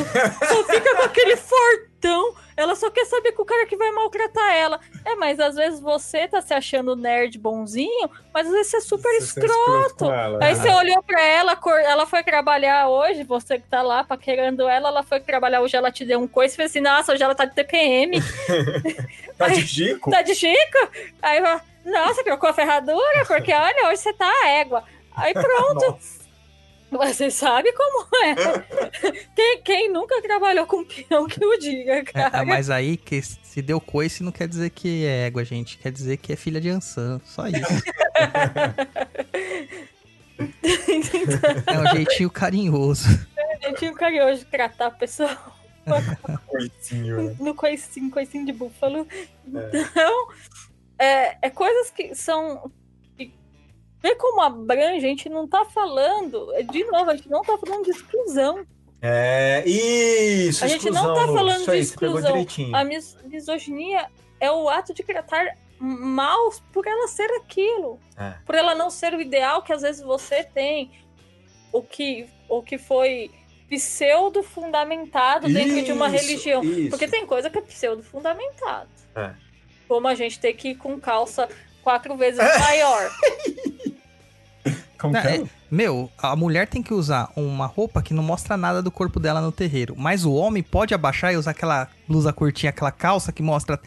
Só fica com aquele fortão. Ela só quer saber com o cara que vai maltratar ela. É, mas às vezes você tá se achando nerd bonzinho, mas às vezes você é super Você é escroto. ela. Aí você olhou pra ela, ela foi trabalhar hoje, você que tá lá paquerando ela, ela foi trabalhar hoje, ela te deu um coice e fez assim, nossa, hoje ela tá de TPM. *laughs* Tá de Chico? Tá de Chico? Aí nossa, trocou a ferradura? Porque olha, hoje você tá a égua. Aí pronto. *laughs* você sabe como é. *laughs* Quem, quem nunca trabalhou com peão que o diga, É, cara. é, mas aí que se deu coice não quer dizer que é égua, gente. Quer dizer que é filha de Ansan. Só isso. *laughs* É um jeitinho carinhoso. Eu tive carinhoso de tratar a pessoa *laughs* Coitinho, né? no coicinho, coicinho de búfalo. Então, é, é coisas que são. Vê como abrange, a gente não tá falando. De novo, a gente não tá falando de exclusão. É, isso, A gente não exclusão, tá Lu. falando Isso de exclusão. A mis- misoginia é o ato de tratar mal por ela ser aquilo. É. Por ela não ser o ideal que às vezes você tem. O que, o que foi pseudo fundamentado dentro de uma Isso, religião. isso. Porque tem coisa que é pseudo fundamentado. É. Como a gente ter que ir com calça quatro vezes *laughs* maior. *laughs* Como Não, que é? é- meu, a mulher tem que usar uma roupa que não mostra nada do corpo dela no terreiro. Mas o homem pode abaixar e usar aquela blusa curtinha, aquela calça que mostra.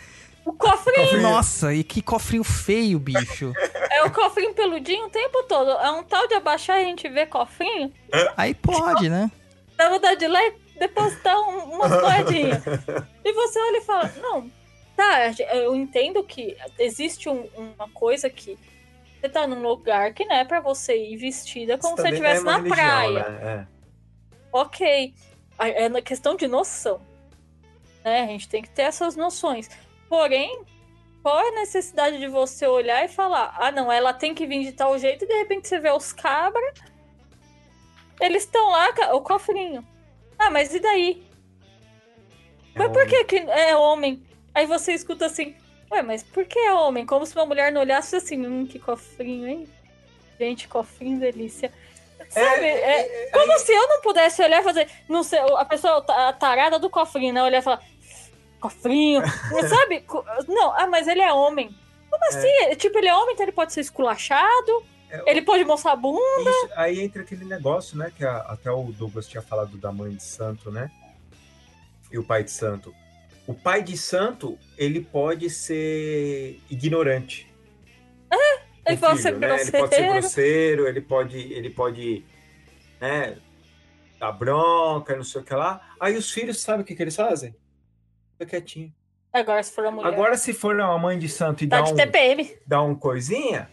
O cofrinho Cofrinho. Nossa, e que cofrinho feio, bicho. é o cofrinho peludinho o tempo todo. É um tal de abaixar e a gente vê cofrinho. Aí pode, né? Dá vontade de lá e depositar um, umas moedinhas. E você olha e fala, não, tá, eu entendo que existe um- uma coisa que você tá num lugar que não é pra você ir vestida como se você estivesse é na religião, praia. né? Ok. A- É na questão de noção. Né? A gente tem que ter essas noções. Porém, qual é a necessidade de você olhar e falar, ah não, ela tem que vir de tal jeito e de repente você vê os cabra, eles estão lá, o cofrinho. Ah, mas e daí? É. Mas por que, que é homem? Aí você escuta assim, ué, mas por que é homem? Como se uma mulher não olhasse assim, hum, que cofrinho, hein? Gente, cofrinho, delícia. Sabe? É, como se eu não pudesse olhar e fazer. Não sei, a pessoa a tarada do cofrinho, né? Olhar e falar. Cofrinho. *laughs* Sabe? Não, ah, mas ele é homem. Como assim? Tipo, ele é homem, então ele pode ser esculachado. é, Ele pode mostrar a bunda. Isso, aí entra aquele negócio, né? Que a- até o Douglas tinha falado da mãe de santo, né? E o pai de santo. O pai de santo, ele pode ser ignorante. Ele com o pode ser filho, né? Ele pode ser grosseiro. ele pode, ele pode, né? Dar bronca, não sei o que lá. Aí os filhos, sabe o que, que eles fazem? Fica quietinho. Agora, se for a mulher. Agora, se for uma mãe de santo e tá de um, TPM. dar um coisinha.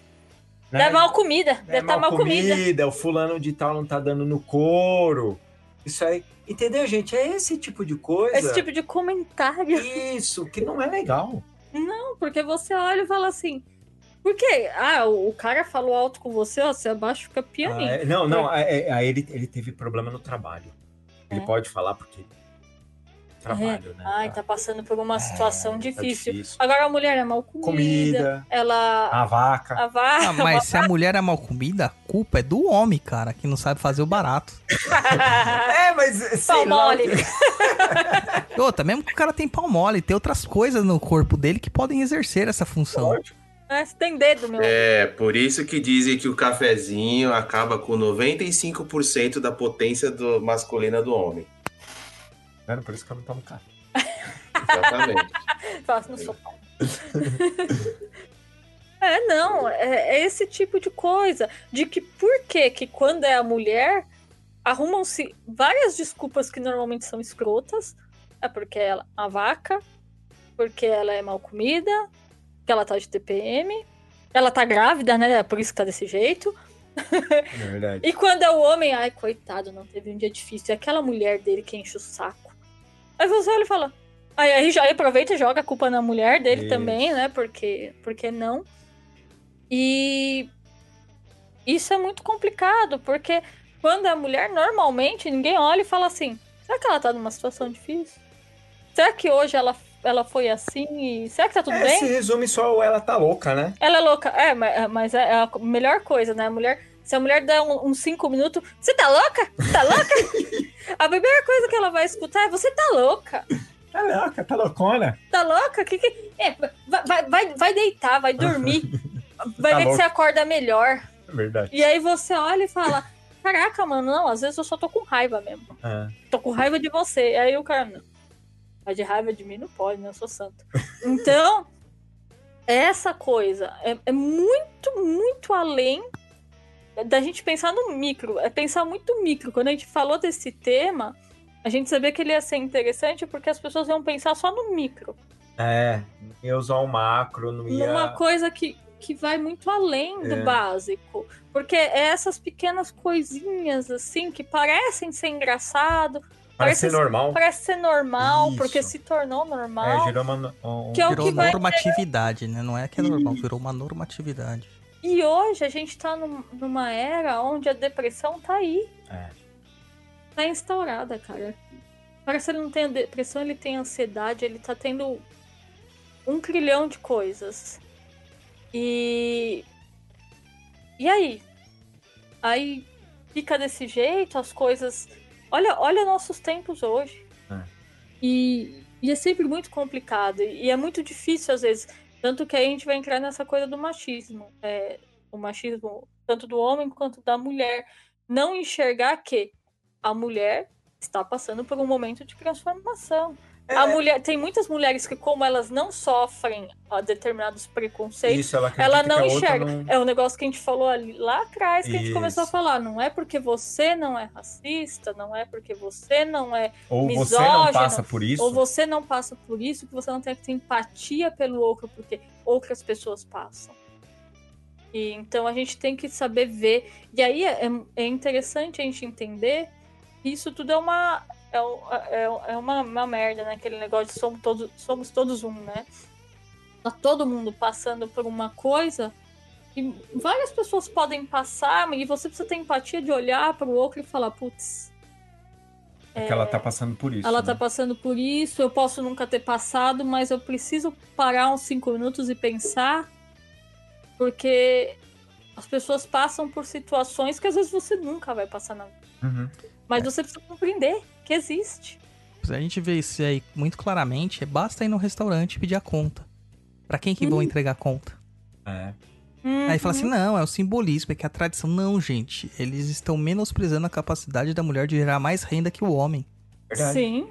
né? Dá mal comida. É Deve estar mal comida. o fulano de tal não tá dando no couro. Isso aí. Entendeu, gente? É esse tipo de coisa. Esse tipo de comentário. Isso, que não é legal. Não, porque você olha e fala assim. Por quê? Ah, o cara falou alto com você, ó, você abaixa fica Ah, pianinho. é- não, não, é- é- aí ele, ele teve problema no trabalho. Ele É. pode falar porque. Trabalho, né? Ai, tá passando por uma situação É, tá difícil. difícil. Agora a mulher é mal comida. Comida, Ela. a vaca. A vaca. Ah, mas se a mulher é mal comida, a culpa é do homem, cara, que não sabe fazer o barato. *laughs* É, mas sei Pau mole. E outra, mesmo que o cara tem pau mole, tem outras coisas no corpo dele que podem exercer essa função. Lógico. É, você tem dedo, meu. É, por isso que dizem que o cafezinho acaba com 95% da potência do, masculina do homem. Por isso que eu não tomo café. Exatamente. Faço no sofá. É, não, é, é esse tipo de coisa. De que por que que quando é a mulher, arrumam-se várias desculpas que normalmente são escrotas. É porque ela a vaca, porque ela é mal comida, que ela tá de TPM, ela tá grávida, né? É por isso que tá desse jeito. É verdade. *laughs* E quando é o homem, ai, coitado, não teve um dia difícil. É aquela mulher dele que enche o saco. Aí você olha e fala. Aí, aí já aproveita e joga a culpa na mulher dele Isso. também, né? Porque, porque não. E isso é muito complicado, porque quando é mulher, normalmente ninguém olha e fala assim: será que ela tá numa situação difícil? Será que hoje ela, ela foi assim? E será que tá tudo É, bem? se resume só ela tá louca, né? Ela é louca. É, mas, mas é a melhor coisa, né? A mulher. Se a mulher der um- uns cinco minutos, você tá louca? Tá louca? a primeira coisa que ela vai escutar é você tá louca? Tá louca, tá loucona. Tá louca? Que que... É, vai, vai- vai, deitar, vai dormir. *laughs* Vai Tá ver que louca. você acorda melhor. É verdade. E aí você olha e fala: Caraca, mano, não, às vezes eu só tô com raiva mesmo. É. Tô com raiva de você. Aí o cara, não. Mas de raiva de mim não pode, né? Eu sou santo. Então, essa coisa é, é muito, muito além da gente pensar no micro. É pensar muito micro. Quando a gente falou desse tema, a gente sabia que ele ia ser interessante porque as pessoas iam pensar só no micro. É, não ia usar um macro, não ia. Numa coisa que, que vai muito além do É. básico. Porque é essas pequenas coisinhas, assim, que parecem ser engraçado, Parece ser normal. parece ser normal, Isso. porque se tornou É, normal. gerou uma. Um... Que é o Virou normatividade, né? Não é que é normal, virou uma normatividade. E hoje a gente tá num- numa era onde a depressão tá aí. É. Tá instaurada, cara. Parece que ele não tem depressão, ele tem ansiedade, ele tá tendo um trilhão de coisas. E. E aí? Aí fica desse jeito, as coisas. Olha, olha nossos tempos hoje. É. E, e é sempre muito complicado. E é muito difícil, às vezes. Tanto que aí a gente vai entrar nessa coisa do machismo. É, o machismo, tanto do homem quanto da mulher. Não enxergar que a mulher está passando por um momento de transformação. É, A mulher, tem muitas mulheres que, como elas não sofrem determinados preconceitos, Isso, ela ela não enxerga. não- É o negócio que a gente falou ali, lá atrás, que a gente começou a Isso. falar. Não é porque você não é racista, não é porque você não é. Ou você misógino, não passa por isso. Ou você não passa por isso, que você não tem que ter empatia pelo outro, porque outras pessoas passam. E então a gente tem que saber ver. E aí é, é interessante a gente entender que isso tudo é uma. É, o- é, é uma, uma merda, né? Aquele negócio de somos todos, somos todos um, né? Tá todo mundo passando por uma coisa que várias pessoas podem passar, e você precisa ter empatia de olhar para o outro e falar, putz, É que ela tá passando por isso. ela né? tá passando por isso, eu posso nunca ter passado, mas eu preciso parar uns cinco minutos e pensar, porque as pessoas passam por situações que às vezes você nunca vai passar na vida. Uhum. Mas você precisa compreender que existe. A gente vê isso aí muito claramente, basta ir no restaurante e pedir a conta. Pra quem que vão entregar a conta? É. Aí fala assim, Uhum. não, é o simbolismo, é que é a tradição. Não, gente, eles estão menosprezando a capacidade da mulher de gerar mais renda que o homem, Verdade. Sim,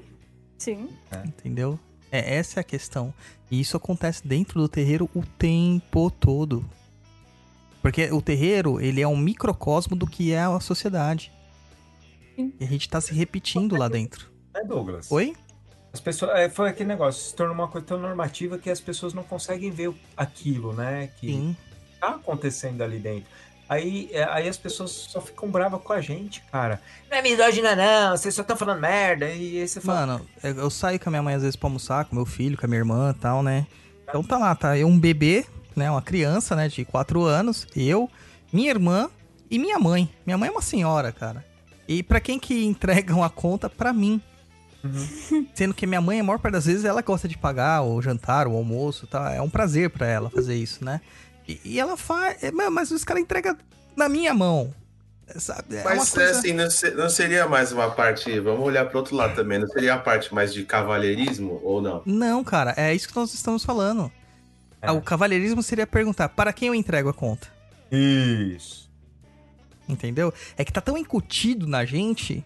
sim. entendeu? É, essa é a questão. E isso acontece dentro do terreiro o tempo todo. Porque o terreiro, ele é um microcosmo do que é a sociedade. E a gente tá se repetindo lá dentro. Né, Douglas? Oi? As pessoas, é, foi aquele negócio, se tornou uma coisa tão normativa que as pessoas não conseguem ver aquilo, né? Que Sim. tá acontecendo ali dentro. Aí, é, aí as pessoas só ficam bravas com a gente, cara. Não é misógina, não, vocês só estão falando merda. E aí você fala. Mano, eu eu saio com a minha mãe às vezes pra almoçar, com meu filho, com a minha irmã e tal, né? Então tá lá, tá eu um bebê, né? Uma criança, né? De 4 anos, eu, minha irmã e minha mãe. Minha mãe é uma senhora, cara. E pra quem que entregam a conta? Pra mim. Uhum. *laughs* Sendo que minha mãe, a maior parte das vezes, ela gosta de pagar o jantar, o almoço, tá? É um prazer pra ela fazer isso, né? E, e ela faz. é, mas- os caras entregam na minha mão. Sabe? É uma Mas coisa- assim, não, se- não seria mais uma parte. Vamos olhar pro outro lado também. Não seria a parte mais de cavalheirismo ou não? Não, cara, é isso que nós estamos falando. É. O cavalheirismo seria perguntar: para quem eu entrego a conta? Isso. Entendeu? É que tá tão incutido na gente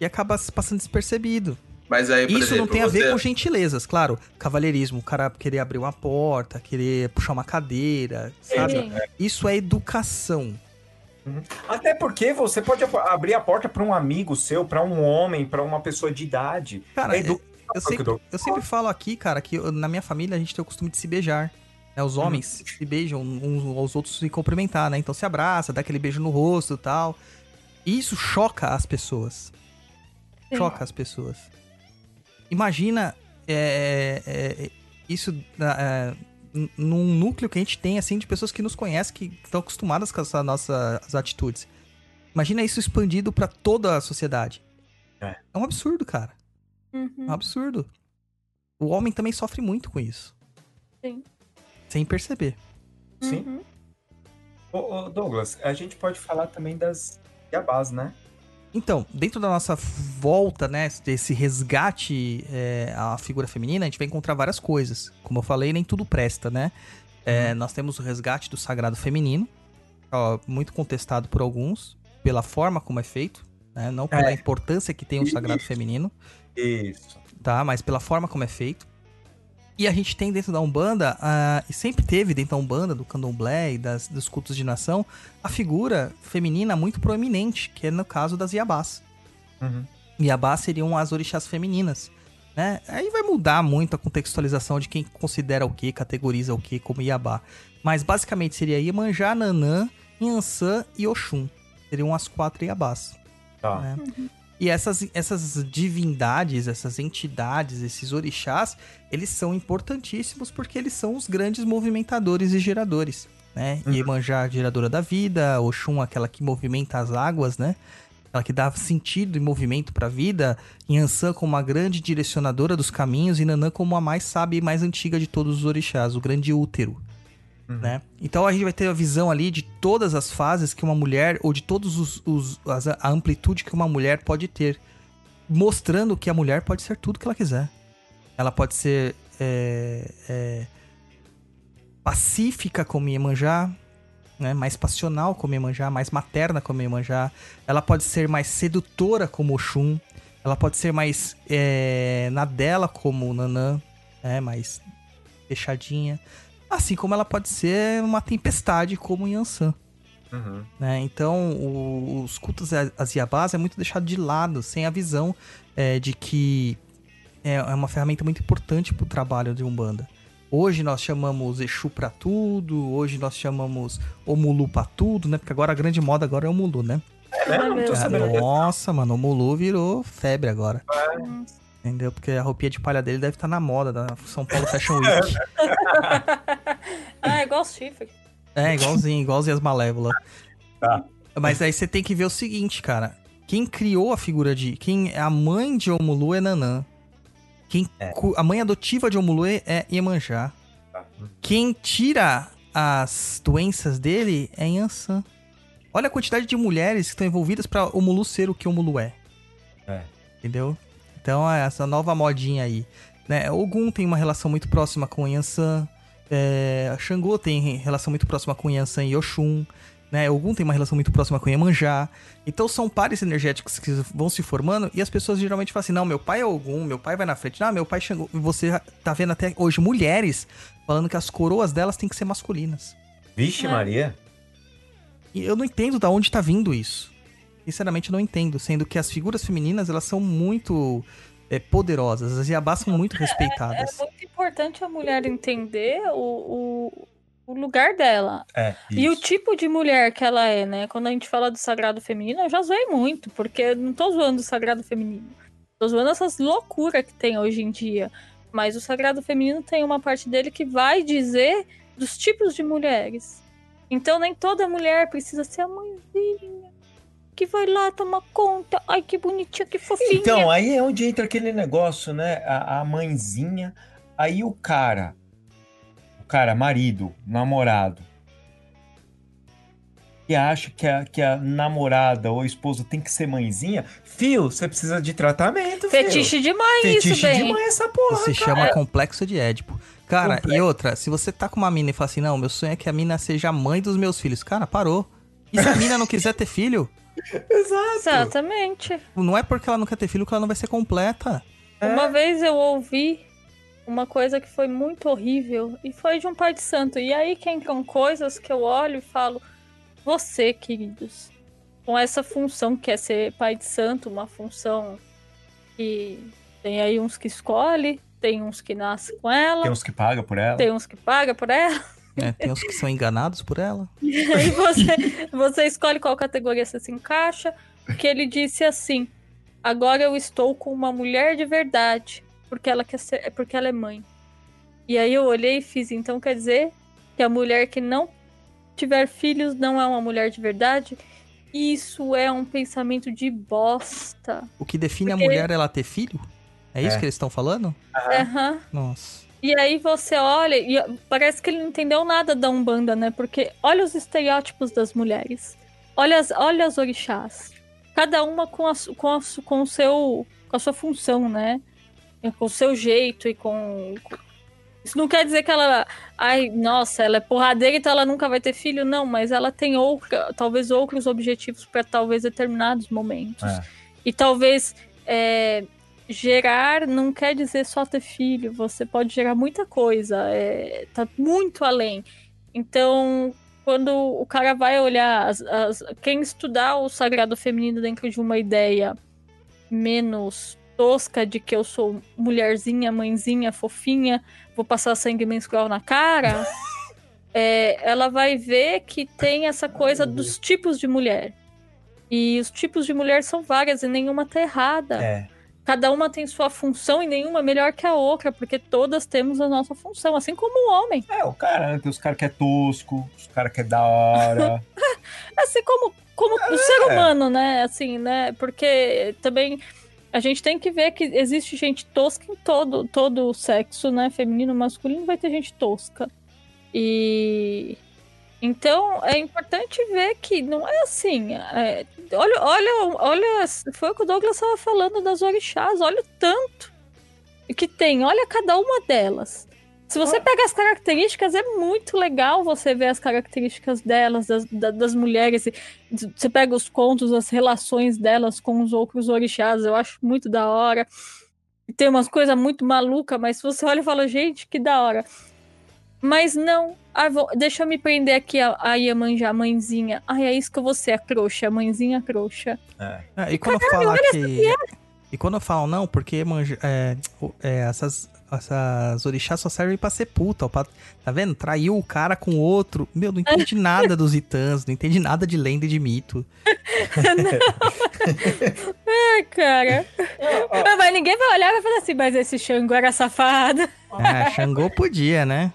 e acaba se passando despercebido. Mas aí, por Isso exemplo, não tem a ver você- com gentilezas, claro. Cavalheirismo, o cara querer abrir uma porta, querer puxar uma cadeira, sabe? Sim. Isso é educação. Até porque você pode ab- abrir a porta para um amigo seu, para um homem, para uma pessoa de idade. Cara, É eu sempre, eu sempre falo aqui, cara, que eu- na minha família a gente tem o costume de se beijar. Né? Os homens se beijam uns aos outros se cumprimentar, né? Então se abraça, dá aquele beijo no rosto e tal. E isso choca as pessoas. Sim. Choca as pessoas. Imagina é, é, é, isso é, num núcleo que a gente tem, assim, de pessoas que nos conhecem, que estão acostumadas com as nossas atitudes. Imagina isso expandido pra toda a sociedade. É. é um absurdo, cara. É um Uhum. absurdo. O homem também sofre muito com isso. Sim. Sem perceber. Sim. Uhum. Ô, ô, Douglas, a gente pode falar também das Yabás, né? Então, dentro da nossa volta, né, desse resgate é, à figura feminina, a gente vai encontrar várias coisas. Como eu falei, nem tudo presta, né? É, Nós temos o resgate do sagrado feminino, ó, muito contestado por alguns, pela forma como é feito, né? Não pela É. importância que tem o sagrado feminino. Isso. tá? Mas pela forma como é feito. E a gente tem dentro da Umbanda, ah, e sempre teve dentro da Umbanda, do candomblé e das, dos cultos de nação, a figura feminina muito proeminente, que é no caso das Iabás. Uhum. Iabás seriam as orixás femininas. Né? Aí vai mudar muito a contextualização de quem considera o que, categoriza o que como Iabá. Mas basicamente seria Iemanjá, Nanã, Inhansã e Oxum. Seriam as quatro Iabás Tá. né? E essas, essas divindades, essas entidades, esses orixás, eles são importantíssimos porque eles são os grandes movimentadores e geradores, né? Uhum. Iemanjá, geradora da vida, Oxum, aquela que movimenta as águas, né? Aquela que dá sentido e movimento para a vida, Yansan como uma grande direcionadora dos caminhos e Nanã como a mais sábia e mais antiga de todos os orixás, o grande útero Uhum. né? Então a gente vai ter a visão ali de todas as fases que uma mulher, ou de todos os, os- as- a amplitude que uma mulher pode ter, mostrando que a mulher pode ser tudo que ela quiser. Ela pode ser é, é, pacífica como Iemanjá, né? mais passional como Iemanjá, mais materna como Iemanjá. Ela pode ser mais sedutora como Oxum. Ela pode ser mais é, na dela como Nanã, né? mais fechadinha. Assim como ela pode ser uma tempestade como Yansan. Uhum. Né? Então, o- os cultos a- às Yabás é muito deixado de lado, sem a visão é, de que é, é uma ferramenta muito importante para o trabalho de Umbanda. Hoje nós chamamos Exu pra tudo, hoje nós chamamos Omulu pra tudo, né? Porque agora a grande moda agora é o Mulu, né? É? Não tô É, nossa, mano, o Mulu virou febre agora. Entendeu? Porque a roupinha de palha dele deve estar na moda da São Paulo Fashion Week. *laughs* Ah, é igual os chifres. É, igualzinho, igualzinho as malévolas. Tá. Mas aí você tem que ver o seguinte, cara. Quem criou a figura de. Quem é a mãe de Omulu é Nanã. Quem, É. A mãe adotiva de Omulu é Iemanjá. Tá. Quem tira as doenças dele é Yansan. Olha a quantidade de mulheres que estão envolvidas pra Omulu ser o que Omulu é. É. Entendeu? Então é essa nova modinha aí. Né? Ogum tem uma relação muito próxima com Yansan. É, Xangô tem relação muito próxima com Yansan e Oxum. Né? Ogum tem uma relação muito próxima com Iemanjá. Então são pares energéticos que vão se formando e as pessoas geralmente falam assim: não, meu pai é Ogum, meu pai vai na frente. Não, meu pai Xangô. E você tá vendo até hoje mulheres falando que as coroas delas têm que ser masculinas. Vixe, É. Maria. E eu não entendo da onde tá vindo isso. Sinceramente, eu não entendo. Sendo que as figuras femininas, elas são muito é, poderosas. As Yabás são muito É respeitadas. muito importante a mulher entender o, o, o lugar dela. É, E o tipo de mulher que ela é, né? Quando a gente fala do sagrado feminino, eu já zoei muito, porque não tô zoando o sagrado feminino. Tô zoando essas loucuras que tem hoje em dia. Mas o sagrado feminino tem uma parte dele que vai dizer dos tipos de mulheres. Então nem toda mulher precisa ser a mãezinha que vai lá tomar conta. Ai, que bonitinha, que fofinha. Então, aí é onde entra aquele negócio, né? A, a mãezinha. Aí o cara, o cara, marido, namorado, que acha que a, que a namorada ou a esposa tem que ser mãezinha, fio, você precisa de tratamento, fio. Fetiche demais Fetiche isso, bem. de mãe essa porra, Isso se cara. chama complexo de Édipo. Cara, e outra, se você tá com uma mina e fala assim, não, meu sonho é que a mina seja a mãe dos meus filhos. Cara, parou. E se a mina não quiser ter filho? *laughs* Exato. Exatamente. Não é porque ela não quer ter filho que ela não vai ser completa. É. Uma vez eu ouvi uma coisa que foi muito horrível e foi de um pai de santo. E aí que entram coisas que eu olho e falo: você, queridos, com essa função que é ser pai de santo, uma função que tem aí uns que escolhe, tem uns que nascem com ela, Tem uns que pagam por ela. tem uns que paga por ela. Né? Tem os que são enganados por ela. *laughs* E aí você, você escolhe qual categoria você se encaixa. Que ele disse assim: agora eu estou com uma mulher de verdade, porque ela quer ser, porque ela é mãe. E aí eu olhei e fiz, então quer dizer que a mulher que não tiver filhos não é uma mulher de verdade? Isso é um pensamento de bosta. O que define Porque- a mulher é ela ter filho? É isso É. que eles estão falando? Aham. Nossa. E aí você olha e parece que ele não entendeu nada da Umbanda, né? Porque olha os estereótipos das mulheres. Olha as, olha as orixás. Cada uma com a, com, a, com o seu com a sua função, né? E Com o seu jeito e com, com- Isso não quer dizer que ela. Ai, nossa, ela é porradeira, então ela nunca vai ter filho. Não, mas ela tem outra, talvez outros objetivos para talvez determinados momentos. É. E talvez é, gerar não quer dizer só ter filho. Você pode gerar muita coisa. É, tá muito além. Então, quando o cara vai olhar, as- as- quem estudar o sagrado feminino dentro de uma ideia menos tosca de que eu sou mulherzinha, mãezinha, fofinha, vou passar sangue menstrual na cara, *laughs* é, ela vai ver que tem essa coisa dos tipos de mulher. E os tipos de mulher são várias e nenhuma tá errada. É. Cada uma tem sua função e nenhuma é melhor que a outra, porque todas temos a nossa função, assim como o homem. É, o cara, né, tem os caras que é tosco, os caras que é da hora. *laughs* Assim como, como o ser humano, né? Assim, né? Porque também a gente tem que ver que existe gente tosca em todo, todo o sexo, né? Feminino, masculino, vai ter gente tosca. E. Então é importante ver que não é assim. é, olha, olha, olha, foi o que o Douglas estava falando das orixás. Olha o tanto que tem. Olha cada uma delas. Se você pega as características, é muito legal você ver as características delas, das, da- das mulheres. Você pega os contos, as relações delas com os outros orixás. Eu acho muito da hora. Tem umas coisas muito malucas, mas se você olha e fala, gente, que da hora. Mas não. Ah, vou- deixa eu me prender aqui a, a Iemanjá, a mãezinha. Ai, é isso que eu vou ser, a trouxa, a mãezinha trouxa. Ah, e quando fala que. E quando eu falo não, porque manja, é, é, essas, essas orixás só servem pra ser puta, ó, pra- tá vendo? Traiu o cara com outro. Meu, não entende *laughs* nada dos itãs, não entende nada de lenda e de mito. *laughs* Ai, cara. Mas, mas ninguém vai olhar e vai falar assim, mas esse Xangô era safado. É, Xangô podia, né?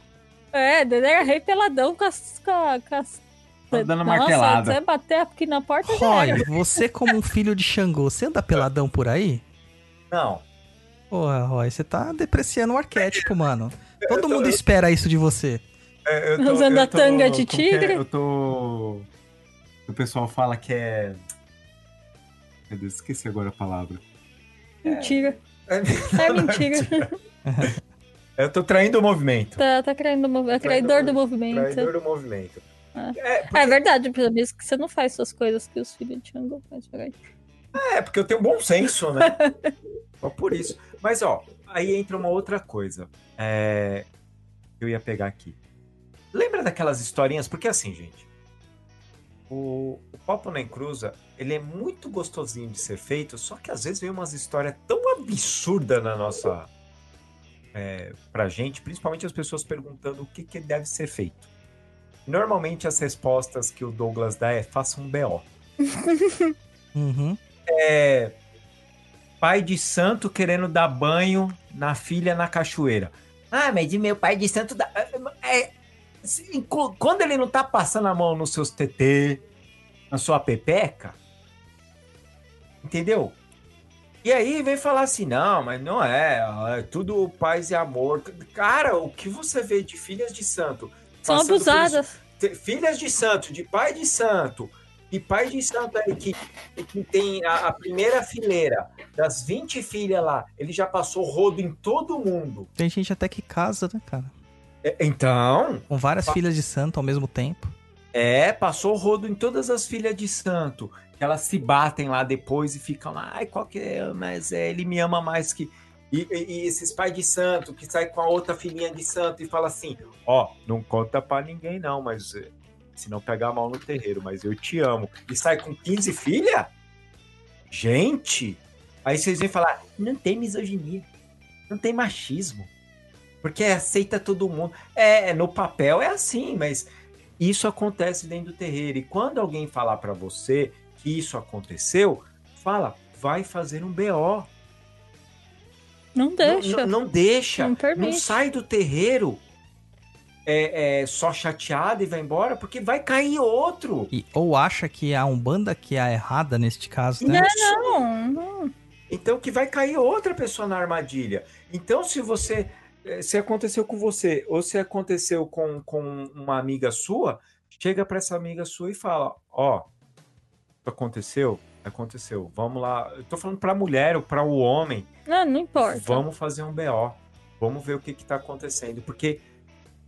É, ele era rei peladão com as. Com, a- com as... Tá dando Nossa, martelada. você bater aqui na porta Roy, você como um filho de Xangô, você anda peladão por aí? Não. Porra, Roy, você tá depreciando o arquétipo, mano. Todo mundo espera isso de você. É, eu Usando a tanga de é? tigre? Eu tô. O pessoal fala que é. Meu Deus, esqueci agora a palavra. Mentira. É, É mentira. *laughs* *laughs* Eu tô traindo o movimento. Tá, tá traindo, mov- é traidor do movimento. Traidor do movimento. É. É, porque, É verdade, pelo menos que você não faz suas coisas que os filhos de Django fazem. verdade. é, porque eu tenho bom senso, né? *laughs* Só por isso. Mas, ó, aí entra uma outra coisa. É, eu ia pegar aqui. Lembra daquelas historinhas? Porque assim, gente, o, o Papo Nem Cruza, ele é muito gostosinho de ser feito, só que às vezes vem umas histórias tão absurdas na nossa... É, pra gente, principalmente as pessoas perguntando o que, que deve ser feito. Normalmente as respostas que o Douglas dá é faça um BO. *laughs* Uhum. É, pai de santo querendo dar banho na filha na cachoeira. Ah, mas de meu pai de santo dá. É, co- quando ele não tá passando a mão nos seus TT, na sua pepeca, entendeu? E aí vem falar assim: não, mas não é, é tudo paz e amor. Cara, o que você vê de filhas de santo? São abusadas. filhas de santo, de pai de santo, e pai de santo aí que, que tem a, a primeira fileira das 20 filhas lá, ele já passou rodo em todo mundo. Tem gente até que casa, né, cara? É, Então, Com várias Pa- filhas de santo ao mesmo tempo. é, passou rodo em todas as filhas de santo. Que elas se batem lá depois e ficam lá, ai, qual que é? Mas é, ele me ama mais que. E, e- e esses pais de santo que sai com a outra filhinha de santo e fala assim: Ó, não conta pra ninguém não, mas eh, se não pegar mal no terreiro, mas eu te amo. E sai com 15 filha? Gente! Aí vocês vêm falar: não tem misoginia, não tem machismo, porque aceita todo mundo. É, no papel é assim, mas isso acontece dentro do terreiro. E quando alguém falar pra você que isso aconteceu, fala, vai fazer um BO. Não deixa. Não, não- não deixa. Não Não, sai do terreiro é, é, só chateado e vai embora, porque vai cair outro. E, ou acha que a Umbanda que é a errada neste caso, né? Não, não. Então que vai cair outra pessoa na armadilha. Então, se você. eh, Se aconteceu com você, ou se aconteceu com, com uma amiga sua, chega para essa amiga sua e fala: Ó, isso aconteceu? Aconteceu. Vamos lá. Eu tô falando pra mulher ou para o homem. Não, não importa. Vamos fazer um BO. Vamos ver o que está acontecendo. Porque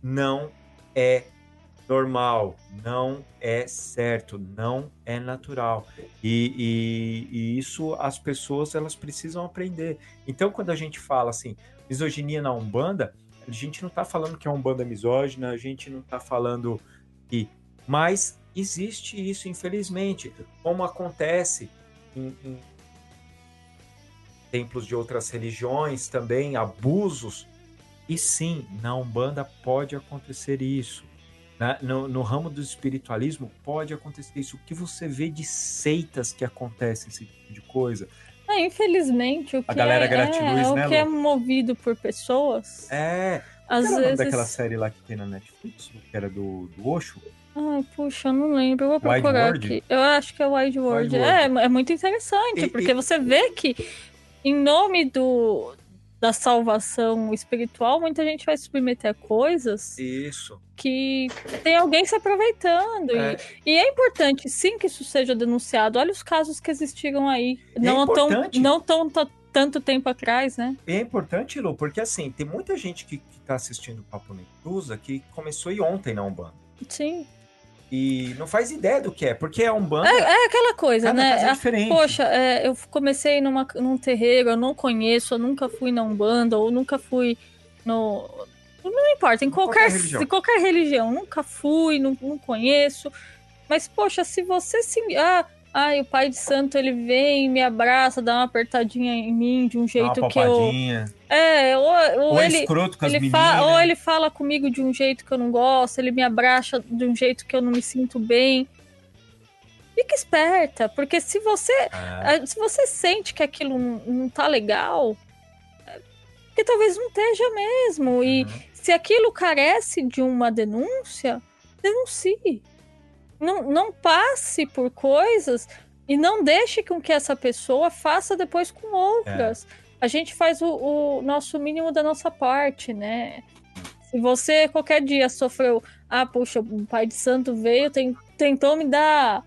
não é normal, não é certo, não é natural. E, e- e isso as pessoas elas precisam aprender. Então, quando a gente fala assim, misoginia na Umbanda, a gente não está falando que a Umbanda é misógina, a gente não está falando que. Mas existe isso, infelizmente. Como acontece em- em templos de outras religiões também, abusos. E sim, na Umbanda pode acontecer isso. Na- no, no ramo do espiritualismo pode acontecer isso. O que você vê de seitas que acontece esse tipo de coisa? Ah, infelizmente, o que, A galera é, gratiluz, é, né, o que é movido por pessoas, É. às vezes. daquela série lá que tem na Netflix, que era do, do Osho? Ai, puxa, eu não lembro. Eu vou procurar aqui. Eu acho que é Wide World. Wide É, World. é muito interessante, E- porque e- você vê que, em nome do, da salvação espiritual, muita gente vai submeter a coisas Isso. que tem alguém se aproveitando. É. E, e é importante, sim, que isso seja denunciado. Olha os casos que existiram aí. é não tão, não tão ta- tanto tempo atrás, né? E é importante, Lu, porque assim, tem muita gente que, que tá assistindo o Papo Necruza que começou aí ontem na Umbanda. Sim. E não faz ideia do que é, porque a Umbanda É aquela coisa, cada né? casa é A- diferente. Poxa, é, eu comecei numa, num terreiro, eu não conheço, eu nunca fui na Umbanda, ou nunca fui no. Não importa, em Qualquer qualquer, religião. em qualquer religião, nunca fui, não, não conheço. Mas, poxa, se você se. Ah, ai, o pai de santo ele vem, me abraça, dá uma apertadinha em mim de um jeito que eu. É, ou, ou Ou é ele. escroto com as Ele meninas. fa- ou ele fala comigo de um jeito que eu não gosto, ele me abraça de um jeito que eu não me sinto bem. Fica esperta, porque se você Ah, ah, Se você sente que aquilo não, tá legal, é porque talvez não esteja mesmo. E uhum. se aquilo carece de uma denúncia, denuncie. Não, não passe por coisas e não deixe com que essa pessoa faça depois com outras. A gente faz o, o nosso mínimo da nossa parte, né? Se você qualquer dia sofreu, ah, puxa, o pai de santo veio, tem- tentou me dar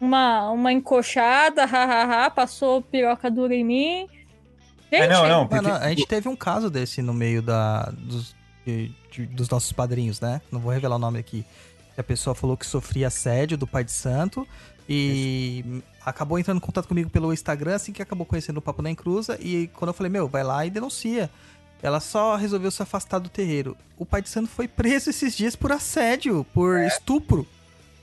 uma, uma encoxada, hahaha, passou piroca dura em mim. Gente, É, não, não, Não, porque... não, a gente teve um caso desse no meio da, dos, de- de- dos nossos padrinhos, né? Não vou revelar o nome aqui. A pessoa falou que sofria assédio do pai de santo e acabou entrando em contato comigo pelo Instagram, assim que acabou conhecendo o Papo na Encruza. E quando eu falei, meu, vai lá e denuncia. Ela só resolveu se afastar do terreiro. O pai de santo foi preso esses dias por assédio, por estupro.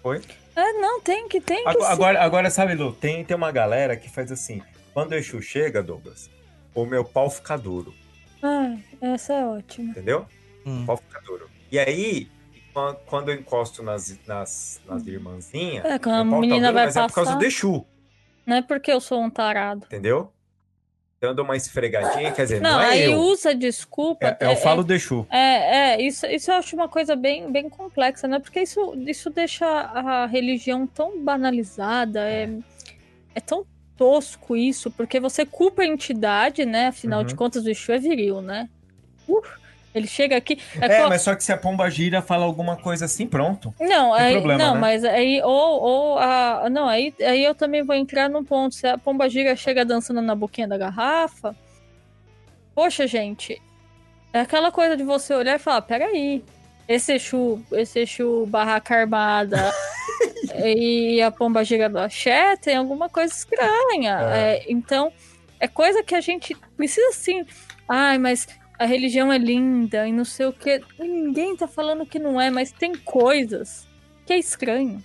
Foi? É, não, tem que, tem que Agora, sim. agora, agora, sabe, Lu, tem, tem uma galera que faz assim, quando o Exu chega, Douglas, o meu pau fica duro, Ai, essa é ótima. entendeu? Hum. O pau fica duro. E aí, quando eu encosto nas, nas, nas irmãzinhas, É, quando a tá menina vai mas é por causa passar. do Exu, Não é porque eu sou um tarado. entendeu? Então eu dou uma esfregadinha, quer dizer, não, Não, é aí eu. usa desculpa. É, eu falo do Exu. É, é, isso, isso eu acho uma coisa bem, bem complexa, né? Porque isso, isso deixa a religião tão banalizada, é, é tão tosco isso, porque você culpa a entidade, né? Afinal Uhum. de contas, o Exu é viril, né? Uh, ele chega aqui. É, co- mas só que se a pomba gira fala alguma coisa assim, pronto. Não, aí, problema, não, né? mas aí, ou, ou a, não, aí, aí eu também vou entrar num ponto, se a pomba gira chega dançando na boquinha da garrafa, poxa, gente, é aquela coisa de você olhar e falar, peraí, esse Exu, esse Exu barraca armada *laughs* e a pomba gira do axé tem alguma coisa estranha, É. É, então, é coisa que a gente precisa sim, ai, mas a religião é linda e não sei o que. Ninguém tá falando que não é, mas tem coisas que é estranho.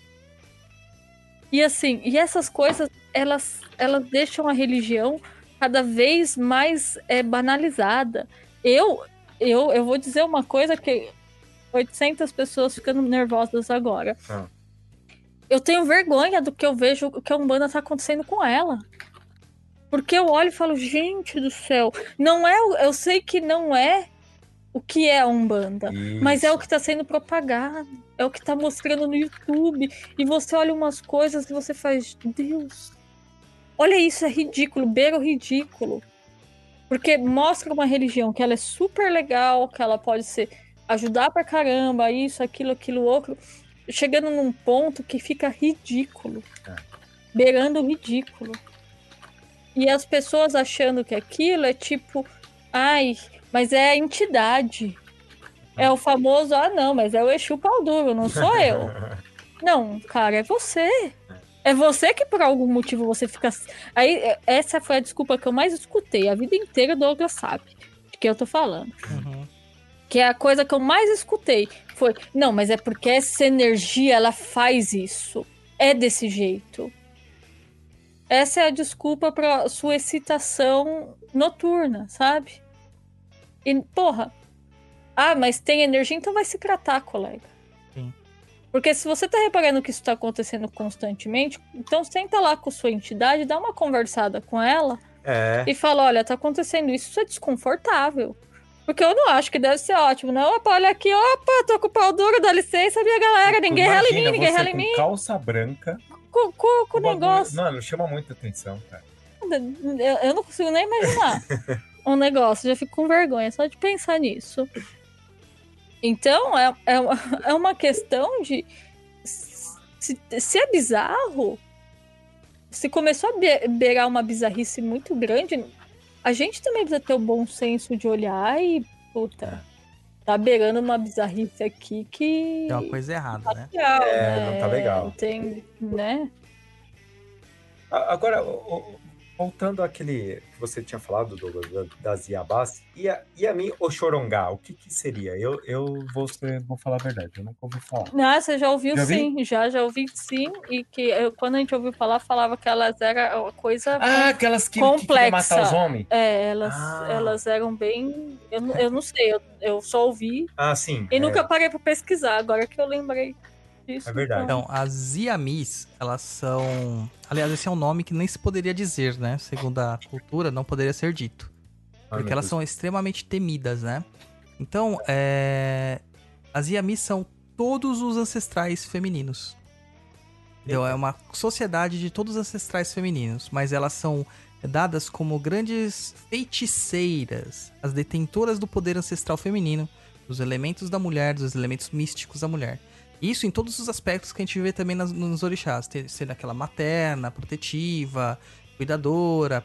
E assim, e essas coisas, elas, elas deixam a religião cada vez mais é, banalizada. Eu, eu, eu vou dizer uma coisa que 800 pessoas ficando nervosas agora. Ah. Eu tenho vergonha do que eu vejo, o que a Umbanda tá acontecendo com ela. Porque eu olho e falo, gente do céu, não é, eu sei que não é o que é a Umbanda, mas é o que tá sendo propagado, é o que tá mostrando no YouTube, e você olha umas coisas e você faz, Deus, olha isso, é ridículo, beira o ridículo. Porque mostra uma religião que ela é super legal, que ela pode ser ajudar pra caramba, isso, aquilo, aquilo, outro, chegando num ponto que fica ridículo. É. Beirando o ridículo. E as pessoas achando que aquilo é tipo, ai, mas é a entidade. É o famoso, ah, não, mas é o Exu pau duro, não sou eu. *laughs* Não, cara, é você. É você que por algum motivo você fica. Aí, é- essa foi a desculpa que eu mais escutei. A vida inteira Douglas sabe de que eu tô falando. Uhum. Que é a coisa que eu mais escutei. Foi, não, mas é porque essa energia, ela faz isso. É desse jeito. Essa é a desculpa pra sua excitação noturna, sabe? E, porra. Ah, mas tem energia, então vai se tratar, colega. Sim. Porque se você tá reparando que isso tá acontecendo constantemente, então senta lá com sua entidade, dá uma conversada com ela É. e fala: olha, tá acontecendo isso, isso é desconfortável. Porque eu não acho que deve ser ótimo, não. Opa, olha aqui, opa, tô com o pau duro, dá licença, minha galera. Ninguém rela em mim, ninguém rela em mim. calça branca. Com, com, com o negócio. Mano, chama muita atenção, cara. Eu, eu não consigo nem imaginar *laughs* um negócio, já fico com vergonha só de pensar nisso. Então, é, é, uma- *laughs* é uma questão de. Se, se é bizarro, se começou a be- beirar uma bizarrice muito grande, a gente também precisa ter o bom senso de olhar e. Puta, tá beirando uma bizarrice aqui que. Tem uma coisa errada, né? legal, É, né? não tá legal. Tem, né? Agora, voltando àquele que você tinha falado, Douglas, da- das Iabás, e a, e a mim, o Chorongá, o que que seria? Eu, eu vou, ser- vou falar a verdade, eu nunca ouvi falar. Ah, você já ouviu Já sim, já, já ouvi sim. E que eu- quando a gente ouviu falar, falava que elas eram uma coisa. Ah, aquelas que, que Complexa. matar os homens? É, elas, Ah. elas eram bem. Eu, não- eu não sei, eu, eu só ouvi Ah, sim. e é, nunca parei pra pesquisar, agora que eu lembrei disso. É verdade. Então, as Iamis, elas são. Aliás, esse é um nome que nem se poderia dizer, né? Segundo a cultura, não poderia ser dito. Ai, Porque elas Deus. são extremamente temidas, né? Então, é... as Iamis são todos os ancestrais femininos. Entendeu? É uma sociedade de todos os ancestrais femininos, mas elas são dadas como grandes feiticeiras, as detentoras do poder ancestral feminino, dos elementos da mulher, dos elementos místicos da mulher. Isso em todos os aspectos que a gente vê também nas- nos orixás, ter- sendo aquela materna, protetiva, cuidadora,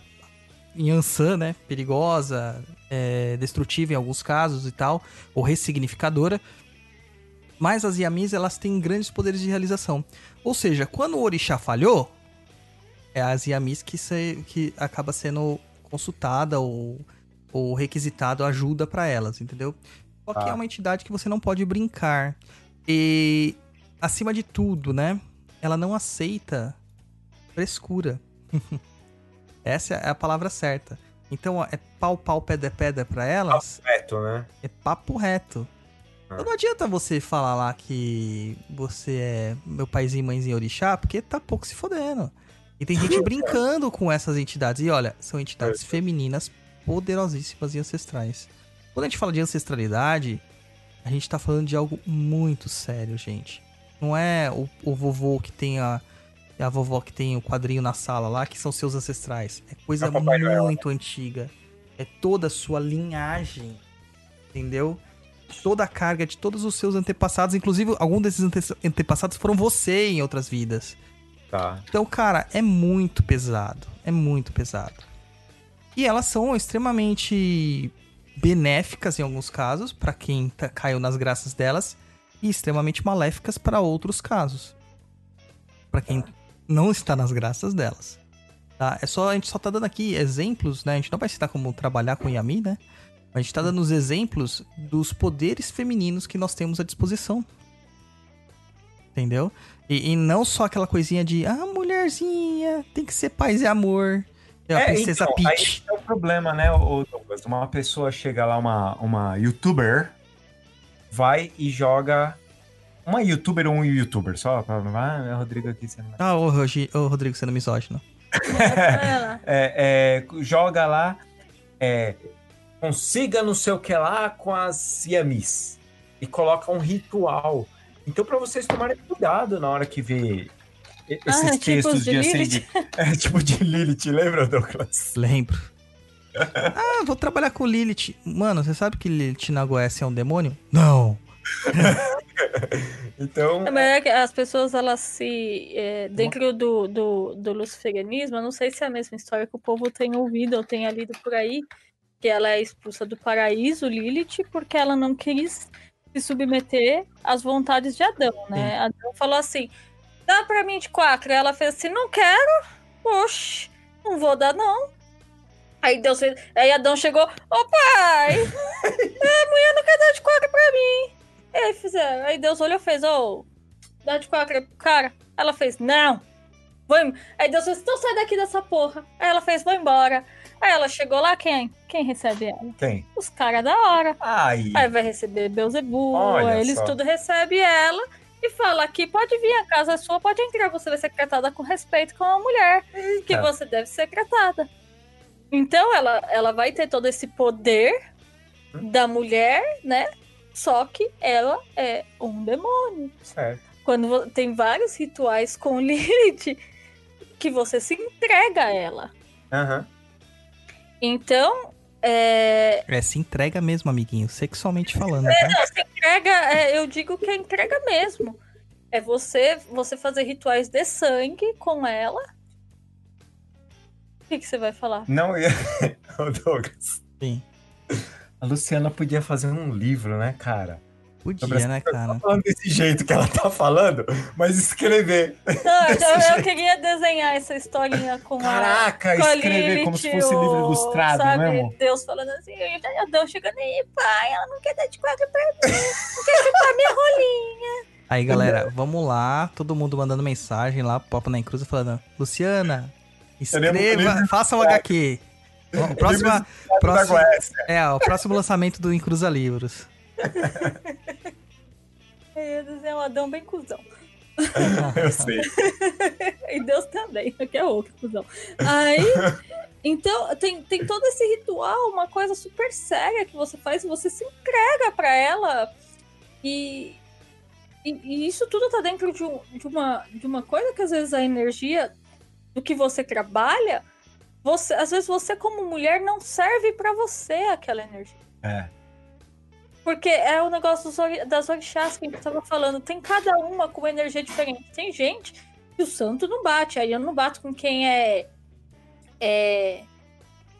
Yansan, né? Perigosa, é, destrutiva em alguns casos e tal, ou ressignificadora. Mas as Yamis, elas têm grandes poderes de realização. Ou seja, quando o Orixá falhou, é as Yamis que, se, que acaba sendo consultada ou, ou requisitado ajuda para elas, entendeu? Só que Tá. é uma entidade que você não pode brincar. E, acima de tudo, né? Ela não aceita frescura. *laughs* Essa é a palavra certa. Então, ó, é pau, pau, pedra, pedra pra elas, Correto, né? é papo reto. Ah. Então não adianta você falar lá que você é meu paizinho, mãezinho orixá, porque tá pouco se fodendo. E tem gente *laughs* brincando com essas entidades. E olha, são entidades femininas poderosíssimas e ancestrais. Quando a gente fala de ancestralidade, a gente tá falando de algo muito sério, gente. Não é o, o vovô que tem a, a vovó que tem o quadrinho na sala lá, que são seus ancestrais. É coisa É Noel, muito antiga. É toda a sua linhagem. Entendeu? Toda a carga de todos os seus antepassados. Inclusive, alguns desses ante- antepassados foram você em outras vidas. Tá. Então, cara, é muito pesado. É muito pesado. E elas são extremamente benéficas em alguns casos, pra quem tá- caiu nas graças delas, e extremamente maléficas para outros casos. Pra quem não está nas graças delas. Tá? É só a gente só tá dando aqui exemplos, né? A gente não vai citar como trabalhar com Yami, né? A gente tá dando os exemplos dos poderes femininos que nós temos à disposição. Entendeu? E, e não só aquela coisinha de, ah, mulherzinha, tem que ser paz e amor. É a princesa então, Peach. Aí é o problema, né, Douglas? Uma pessoa chega lá, uma, uma youtuber, vai e joga. Uma youtuber ou um youtuber, só pra. Ah, é o Rodrigo aqui sendo. Ah, ô, Rogi- ô, Rodrigo sendo misógino. Ela. *laughs* É, é, joga lá, é, consiga não sei o que lá com as Yamis. E coloca um ritual. Então, pra vocês tomarem cuidado na hora que vê esses Ah, textos os de de, assim, *laughs* é, tipo de Lilith, lembra, Douglas? Lembro. *laughs* ah, vou trabalhar com Lilith. Mano, você sabe que Lilith na Goécia é um demônio? Não. *laughs* Então, É melhor que as pessoas, elas se. é, dentro do, do, do luciferianismo, eu não sei se é a mesma história que o povo tem ouvido ou tenha lido por aí, que ela é expulsa do paraíso, Lilith, porque ela não quis se submeter às vontades de Adão, né? Adão falou assim: dá pra mim de quatro. Ela fez assim: não quero, oxe, não vou dar não. Aí Deus fez, aí Adão chegou, ô pai, *laughs* a mulher não quer dar de quatro pra mim. Aí fizeram, aí Deus olhou e fez, ô, dá de quatro pro cara. Ela fez, não. Vou em- Aí Deus fez, então sai daqui dessa porra. Aí ela fez, vou embora. Aí ela chegou lá, quem? Quem recebe ela? quem? Os caras da hora. Ai, Aí vai receber Beuzebu, eles só. tudo recebe ela e fala aqui, pode vir, a casa é sua, pode entrar, você vai ser tratada com respeito com a mulher, que Eita. você deve ser tratada. Então ela, ela vai ter todo esse poder Hum. da mulher, né? Só que ela é um demônio. certo. Quando tem vários rituais com *laughs* Lilith que você se entrega a ela. Aham. Então, é, É, se entrega mesmo, amiguinho. Sexualmente falando, tá? Não, se entrega, é, eu digo que é entrega mesmo. É você, você fazer rituais de sangue com ela. O que, que você vai falar? Não ia. *laughs* Ô, Douglas. Sim. A Luciana podia fazer um livro, né, cara? Podia, né, cara? Falando desse jeito que ela tá falando, mas escrever. Não, eu, *laughs* eu queria desenhar essa historinha com a. Caraca, a escrever como se fosse livro ilustrado, sabe? né, amor? Deus falando assim, Adão chegando aí, pai, ela não quer dar de quatro pra mim, não quer chupar minha rolinha. Aí, galera, vamos lá. Todo mundo mandando mensagem lá pro Papo na Encruza falando: Luciana, escreva, faça o HQ. O próximo, é, o próximo lançamento do Encruza Livros. Eu ia desenhar um Adão bem cuzão. *laughs* Eu sei. *laughs* E Deus também, que é outro cuzão. Aí, então, tem, tem todo esse ritual, uma coisa super séria que você faz, você se entrega pra ela. E, e, e isso tudo tá dentro de, um- de uma, de uma coisa que às vezes a energia do que você trabalha, você, às vezes você como mulher não serve pra você aquela energia. É. Porque é o negócio das orixás que a gente tava falando. Tem cada uma com uma energia diferente. Tem gente que o santo não bate. Aí eu não bato com quem é. É.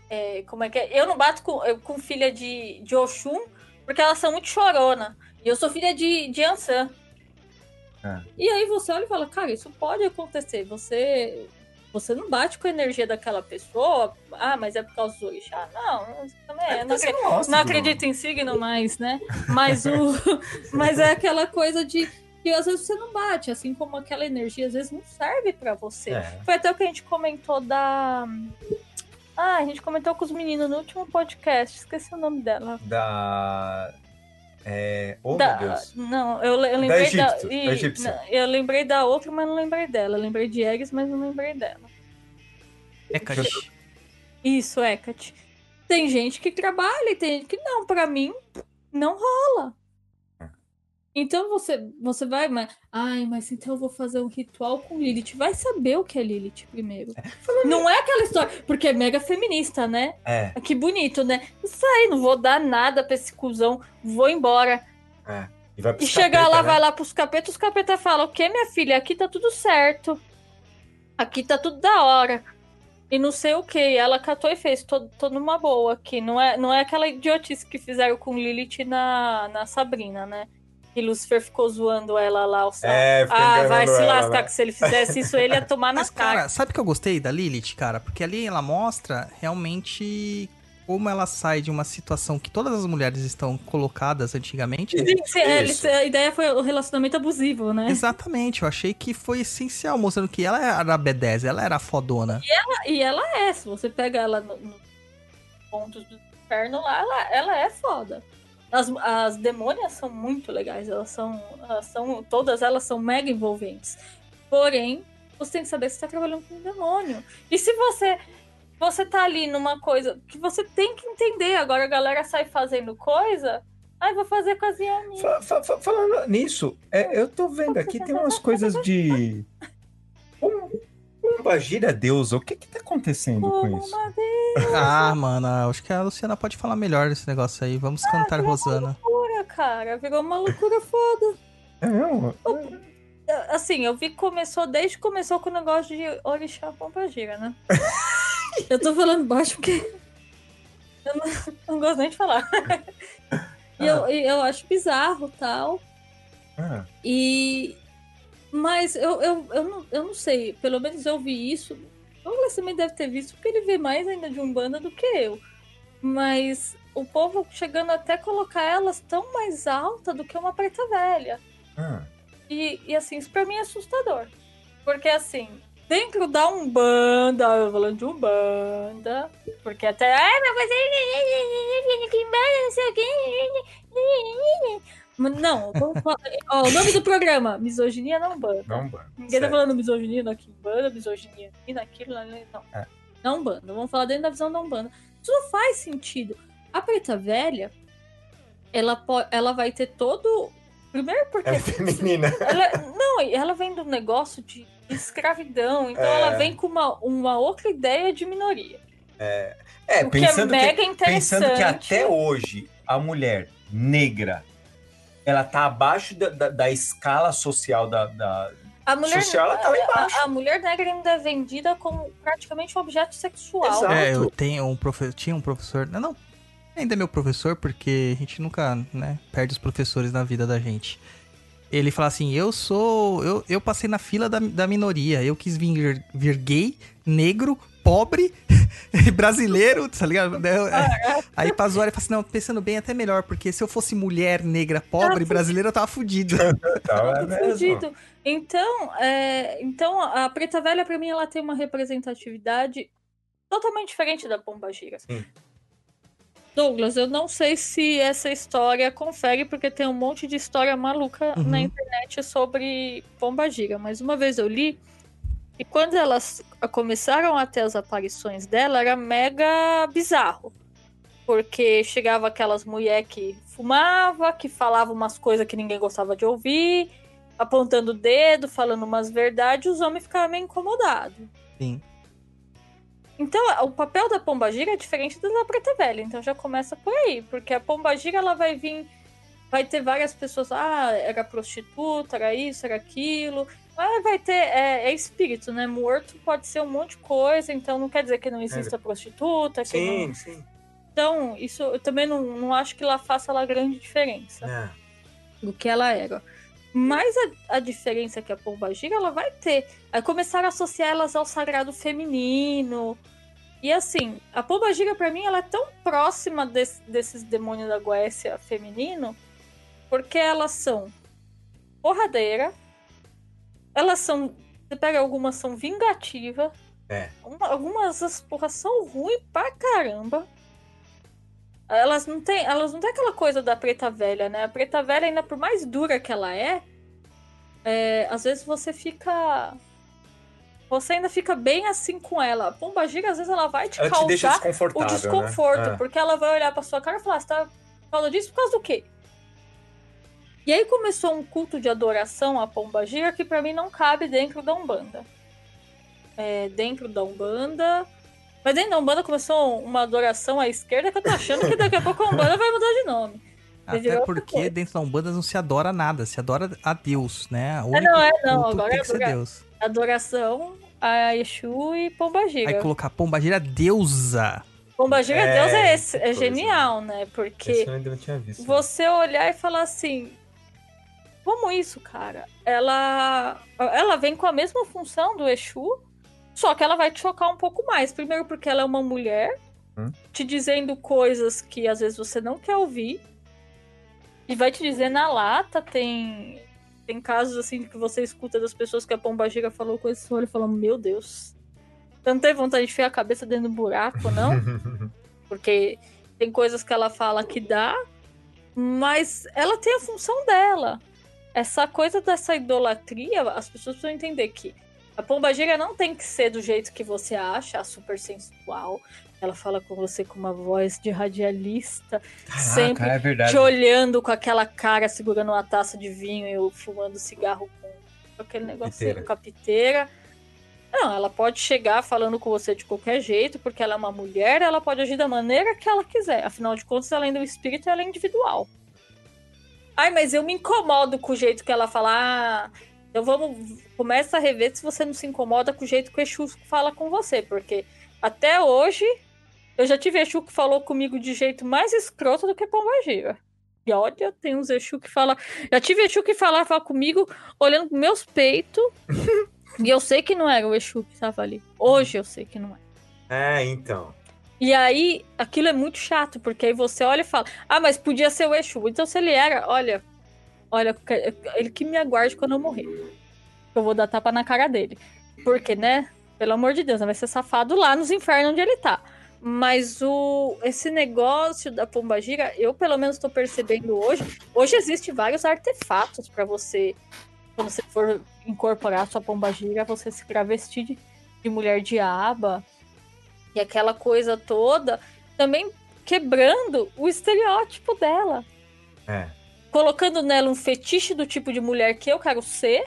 é, como é que é? Eu não bato com, com filha de, de Oxum, porque elas são muito chorona. E eu sou filha de, de Ansan. Ah. E aí você olha e fala, cara, isso pode acontecer. Você. Você não bate com a energia daquela pessoa. Ah, mas é por causa do orixá. Não, também é. Não, Você não gosta não do- acredito em signo mais, né? Mas o. *laughs* mas é aquela coisa de que às vezes você não bate, assim como aquela energia às vezes não serve pra você. É. Foi até o que a gente comentou da. Ah, a gente comentou com os meninos no último podcast, esqueci o nome dela. Da. É... Oh, Da- meu Deus. Não, eu, eu lembrei da. da e- egípcia. eu lembrei da outra, mas não lembrei dela. Eu lembrei de Ares, mas não lembrei dela. Hecate. Isso, Hecate. Tem gente que trabalha e tem gente que não. Pra mim, não rola. Então você, você vai, mas. Ai, mas então eu vou fazer um ritual com Lilith. Vai saber o que é Lilith primeiro. Não é aquela história. Porque é mega feminista, né? É, Que bonito, né? Isso aí, não vou dar nada pra esse cuzão. Vou embora. é. E, vai E chegar capeta, lá, né? vai lá pros capetas, os capetas falam: O que, minha filha? Aqui tá tudo certo. Aqui tá tudo da hora. E não sei o que. Ela catou e fez. Tô, tô numa boa aqui. Não é, não é aquela idiotice que fizeram com Lilith na, na Sabrina, né? Que Lucifer ficou zoando ela lá. O céu. É, ah, vai se ela, lascar, né? que se ele fizesse isso, ele ia tomar na Mas, cara. cara, sabe o que eu gostei da Lilith, cara? Porque ali ela mostra realmente como ela sai de uma situação que todas as mulheres estão colocadas antigamente. Sim, sim, é, a ideia foi o relacionamento abusivo, né? Exatamente, eu achei que foi essencial, mostrando que ela era a B10, ela era a fodona. E ela é, se você pega ela no, no pontos do inferno lá, ela, ela é foda. As, as demônias são muito legais, elas são, elas são. Todas elas são mega envolventes. Porém, você tem que saber que você tá trabalhando com um demônio. E se você. Você tá ali numa coisa que você tem que entender. Agora a galera sai fazendo coisa. Ai, vou fazer com as Yamin. Fa- fa- fa- falando nisso, é, eu tô vendo aqui, tem umas coisas de. Pom- Pomba gira deusa, o que que tá acontecendo com isso? Uma Ah, mano, acho que a Luciana pode falar melhor desse negócio aí. Vamos cantar Rosana. loucura, cara. Virou uma loucura foda. É mesmo? Assim, eu vi que começou desde que começou com o negócio de orixá pombagira, né? *laughs* eu tô falando baixo porque eu não, não gosto nem de falar. *laughs* e eu, e eu acho bizarro tal. Ah, E. Mas eu, eu, eu, não, eu não sei, pelo menos eu vi isso. O Douglas também deve ter visto, porque ele vê mais ainda de Umbanda do que eu. Mas o povo chegando até colocar elas tão mais alta do que uma preta velha. ah. E, e assim, isso pra mim é assustador. Porque assim, dentro da Umbanda, eu falando de Umbanda, porque até. Ai, mas você. *laughs* Que Umbanda, não sei o quê. Não, vamos falar- *laughs* ó, o nome do programa: Misoginia na Umbanda. Não, mano. Ninguém tá Sério. falando misoginia na Umbanda, misoginia aqui, naquilo, lá, lá, não. É. Na Umbanda, vamos falar dentro da visão da Umbanda. Isso não faz sentido. A preta velha, ela, po- ela vai ter todo. Primeiro porque. É feminina. *laughs* Ela, não, ela vem do negócio de escravidão, então É. ela vem com uma, uma outra ideia de minoria. É, o que é pensando, mega que, interessante. pensando que até hoje a mulher negra ela tá abaixo da, da, da escala social da, da- A mulher, social, ela tá lá embaixo. a, a mulher negra ainda é vendida como praticamente um objeto sexual. Exato. É, eu tenho um professor, tinha um professor, não, não, ainda é meu professor, porque a gente nunca, né, perde os professores na vida da gente. Ele fala assim, eu sou, eu, eu passei na fila da, da minoria, eu quis vir, vir gay, negro, pobre, *laughs* brasileiro, tá ligado? Daí eu- é, Aí pra zoar, ele fala assim, não, pensando bem, até melhor, porque se eu fosse mulher, negra, pobre, Ah, brasileira, eu tava fudido. *laughs* Então, é mesmo. fudido. Então, é, então, a Preta Velha, pra mim, ela tem uma representatividade totalmente diferente da Pomba Gira. Sim. Douglas, eu não sei se essa história confere, porque tem um monte de história maluca Uhum. na internet sobre Pomba Gira. Mas uma vez eu li, e quando elas começaram a ter as aparições dela, era mega bizarro. Porque chegava aquelas mulher que fumava, que falava umas coisas que ninguém gostava de ouvir, apontando o dedo, falando umas verdades, os homens ficavam meio incomodados. Sim. Então, o papel da pombagira é diferente do da preta velha, então já começa por aí, porque a pombagira ela vai vir, vai ter várias pessoas, ah, era prostituta, era isso, era aquilo. É, vai ter. É, é espírito, né? Morto pode ser um monte de coisa, então não quer dizer que não exista prostituta. Que Sim, não... sim. Então, isso eu também não, não acho que lá faça lá grande diferença É. do que ela era. Mas a, a diferença que a pomba gira, ela vai ter. Aí começaram a associar elas ao sagrado feminino. E assim, a pomba gira pra mim, ela é tão próxima des- desses demônios da Goécia feminino, porque elas são porradeira, elas são. Você pega algumas são vingativas. É. Uma- algumas as porras são ruins pra caramba. Elas não têm, elas não têm aquela coisa da preta velha, né? A preta velha, ainda por mais dura que ela é, é, às vezes você fica. Você ainda fica bem assim com ela. A pomba gira, às vezes ela vai te Ela te deixa causar o desconfortável. desconforto, Né? Porque ela vai olhar pra sua cara e falar: você tá falando disso por causa do quê? E aí começou um culto de adoração à pomba gira que pra mim não cabe dentro da Umbanda. É, dentro da Umbanda. Mas dentro da Umbanda começou uma adoração à esquerda que eu tô achando que daqui a pouco a Umbanda vai mudar de nome. Até porque dentro da Umbanda não se adora nada, se adora a Deus, né? O É, não, é, não, agora tem é que ser Deus. Adoração a Exu e pomba gira. Aí colocar pombagira deusa. Pomba gira, É, Deus é, esse, é coisa. genial, né? Porque Esse eu ainda não tinha visto. você olhar e falar assim, como isso, cara? Ela, ela vem com a mesma função do Exu, só que ela vai te chocar um pouco mais. Primeiro porque ela é uma mulher, Hum. te dizendo coisas que às vezes você não quer ouvir, e vai te dizer na lata, tem... Tem casos assim que você escuta das pessoas que a Pomba Gira falou com esse olho e fala, meu Deus. Você não teve vontade de enfiar a cabeça dentro do buraco, não? *laughs* Porque tem coisas que ela fala que dá, mas ela tem a função dela. Essa coisa dessa idolatria, as pessoas precisam entender que a pombagira não tem que ser do jeito que você acha, a super sensual. Ela fala com você com uma voz de radialista, sempre é verdade. te olhando com aquela cara, segurando uma taça de vinho e eu fumando cigarro com, aquele negocinho, com a piteira. Não, ela pode chegar falando com você de qualquer jeito, porque ela é uma mulher, ela pode agir da maneira que ela quiser. Afinal de contas, ela ainda é um espírito, ela é individual. Ai, mas eu me incomodo com o jeito que ela fala. Ah, então vamos. Começa a rever se você não se incomoda com o jeito que o Exu fala com você. Porque até hoje eu já tive Exu que falou comigo de jeito mais escroto do que Pombagira. E olha, tem uns Exu que fala. Já tive Exu que falava comigo olhando meus peitos. *laughs* e eu sei que não era o Exu que estava ali. Hoje eu sei que não é. É, então. E aí, aquilo é muito chato, porque aí você olha e fala, ah, mas podia ser o Exu. Então, se ele era, olha, olha, ele que me aguarde quando eu morrer. Eu vou dar tapa na cara dele. Porque, né? Pelo amor de Deus, vai ser safado lá nos infernos onde ele tá. Mas o esse negócio da pombagira, eu pelo menos tô percebendo hoje. Hoje existe vários artefatos para você, quando você for incorporar sua pombagira, você se travestir de, de mulher diaba e aquela coisa toda, também quebrando o estereótipo dela. É. Colocando nela um fetiche do tipo de mulher que eu quero ser.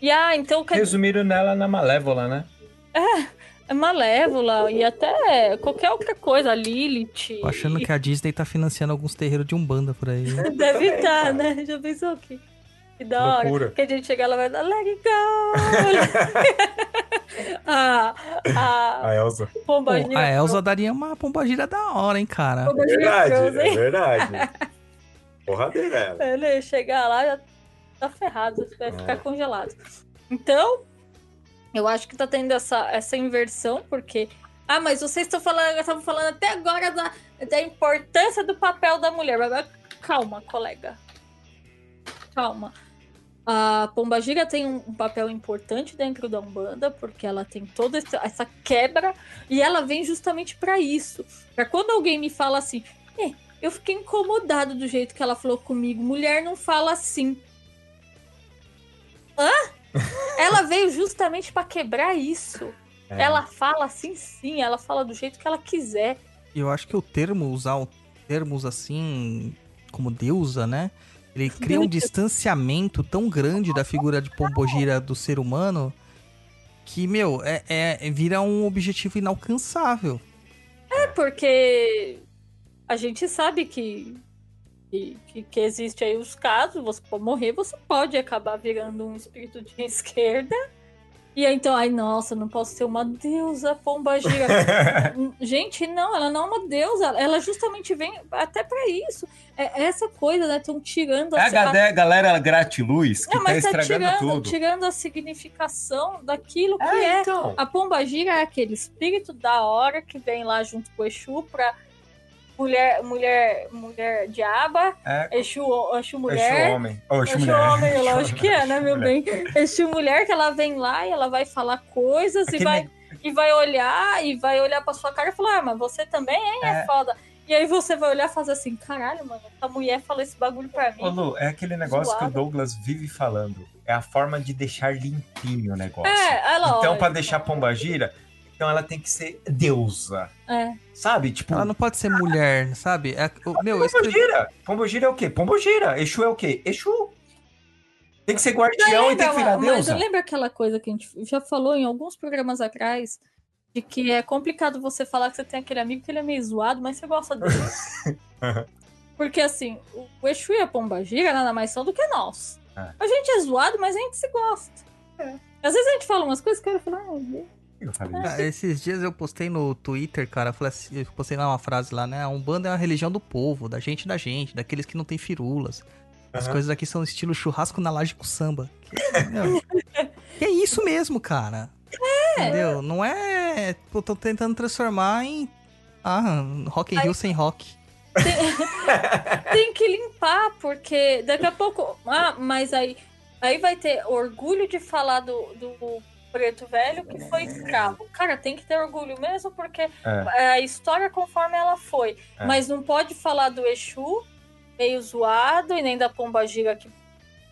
E ah, então quer Resumiram nela na Malévola, né? é malévola e até qualquer outra coisa, Lilith. Tô achando que a Disney tá financiando alguns terreiros de Umbanda por aí. né? *laughs* Deve estar, né? Já pensou que? Que da hora. Loucura. Que a gente chegar lá e vai dar let it go. a, *laughs* a A Elsa. pomba Pô, a Elsa daria uma pombagira da hora, hein, cara. É verdade, Frozen. é verdade. Porradeira ela. Ele chegar lá já tá ferrado, vai ficar É. congelado. Então, eu acho que tá tendo essa, essa inversão, porque. Ah, mas vocês estão falando, estavam falando até agora da, da importância do papel da mulher. Mas, calma, colega. Calma. A Pombagira tem um, papel importante dentro da Umbanda, porque ela tem toda essa, quebra, e ela vem justamente pra isso. Pra quando alguém me fala assim, "É, eu fiquei incomodado do jeito que ela falou comigo. Mulher não fala assim. Hã? *laughs* ela veio justamente pra quebrar isso. É. Ela fala assim, sim. Ela fala do jeito que ela quiser. Eu acho que o termo, usar o- termos assim, como deusa, né? Ele cria um distanciamento tão grande da figura de pombogira do ser humano que, meu, é, é- vira um objetivo inalcançável. É porque a gente sabe que que, que, que existe aí os casos, você pode morrer, você pode acabar virando um espírito de *laughs* esquerda. E aí, então, ai, nossa, não posso ser uma deusa pomba gira. *laughs* Gente, não, ela não é uma deusa. Ela justamente vem até pra isso. É essa coisa, né? Estão tirando É a a, galera, gratiluz que não, tá mas tá estragando tirando, tudo. tirando a significação daquilo que É, é. então. A pomba gira é aquele espírito da hora que vem lá junto com o Exu pra mulher, mulher, mulher diaba, É, Exu, Exu mulher. Exu homem. Exu Exu mulher. homem, *laughs* lógico que é, né, meu Mulher. bem? Exu mulher que ela vem lá e ela vai falar coisas e Aquele vai, e vai olhar e vai olhar pra sua cara e falar, ah, mas você também, hein, é, É. foda. E aí você vai olhar e fazer assim, caralho, mano, essa mulher falou esse bagulho pra mim. Ô, Lu, é aquele negócio que o Zoado. Douglas vive falando. É a forma de deixar limpinho o negócio. É, é. Então, pra deixar pomba gira, então ela tem que ser deusa. É. Sabe? Tipo, Ela não pode ser mulher, sabe? É, o- meu, eu pomba escrevi- gira. Pomba gira é o quê? Pomba gira. Exu é o quê? Exu. Tem que ser guardião e tem que virar mas deusa. lembra aquela coisa que a gente já falou em alguns programas atrás, de que é complicado você falar que você tem aquele amigo que ele é meio zoado, mas você gosta dele. *laughs* Porque assim, o- Exu e a Pombagira nada mais são do que nós. É. A gente é zoado, mas a gente se gosta. Às vezes a gente fala umas coisas que eu falo, ai. Eu falei Ah, esses dias eu postei no Twitter, cara, eu falei assim, eu postei lá uma frase lá, né? A Umbanda é a religião do povo, da gente da gente, daqueles que não tem firulas. As Aham. coisas aqui são estilo churrasco na laje com samba. Que, *laughs* é isso mesmo, cara. Entendeu? Não é. Pô, tô tentando transformar em. Ah, Rock in Rio sem rock. *laughs* tem que limpar, porque daqui a pouco. Ah, mas aí, aí vai ter orgulho de falar do, do preto velho que foi escravo. Cara, tem que ter orgulho mesmo, porque é a história conforme ela foi. É. Mas não pode falar do Exu meio zoado e nem da Pomba Gira que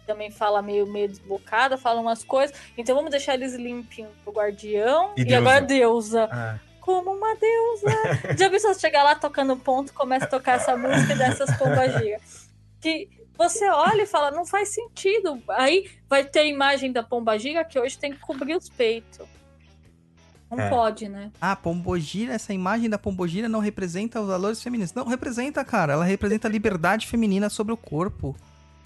também fala meio, meio desbocada, fala umas coisas. Então vamos deixar eles limpinhos pro guardião E e, deusa. agora deusa. Ah, Como uma deusa. *laughs* Já pensou chegar lá tocando ponto, começa a tocar essa música dessas pombagiras? Que você olha e fala, não faz sentido. Aí vai ter a imagem da pombagira que hoje tem que cobrir os peitos. Não É. pode, né? Ah, Pombogira, essa imagem da Pombogira não representa os valores femininos. Não, representa, cara. Ela representa a liberdade feminina sobre o corpo.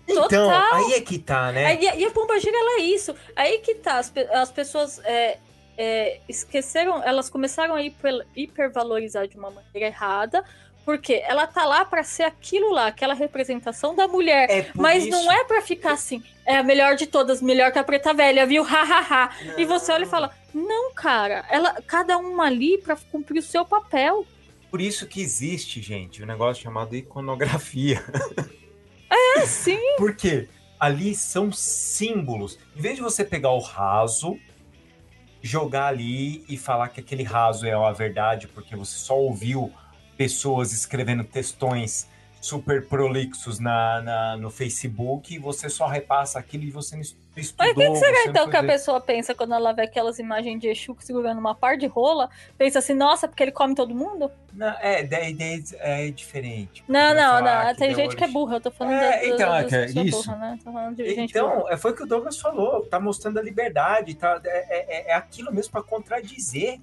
Então, Total. aí é que tá, né? Aí- e a pombagira, ela é isso. Aí que tá, as, as pessoas é, é, esqueceram, elas começaram a hiper- hipervalorizar de uma maneira errada, porque ela tá lá pra ser aquilo lá, aquela representação da mulher. É Mas isso- não é pra ficar assim, é a melhor de todas, melhor que a preta velha, viu? *laughs* Ha, ha, ha. E você olha e fala, não, cara, ela, cada uma ali pra cumprir o seu papel. Por isso que existe, gente, um negócio chamado iconografia. *laughs* É sim. Por quê? Ali são símbolos. Em vez de você pegar o raso, jogar ali e falar que aquele raso é a verdade, porque você só ouviu pessoas escrevendo textões super prolixos na, na- no Facebook e você só repassa aquilo e você não estudou. Mas o que, será então que a pessoa pensa quando ela vê aquelas imagens de Exu segurando uma par de rola? Pensa assim, nossa, porque ele come todo mundo? Não, é, daí, daí é diferente. Não, não, não. Tem gente que é burra. Eu tô falando É, da- então, pessoas isso. burras, né? De gente burra. Então, é, foi o que o Douglas falou, tá mostrando a liberdade, tá, é, é- é aquilo mesmo para contradizer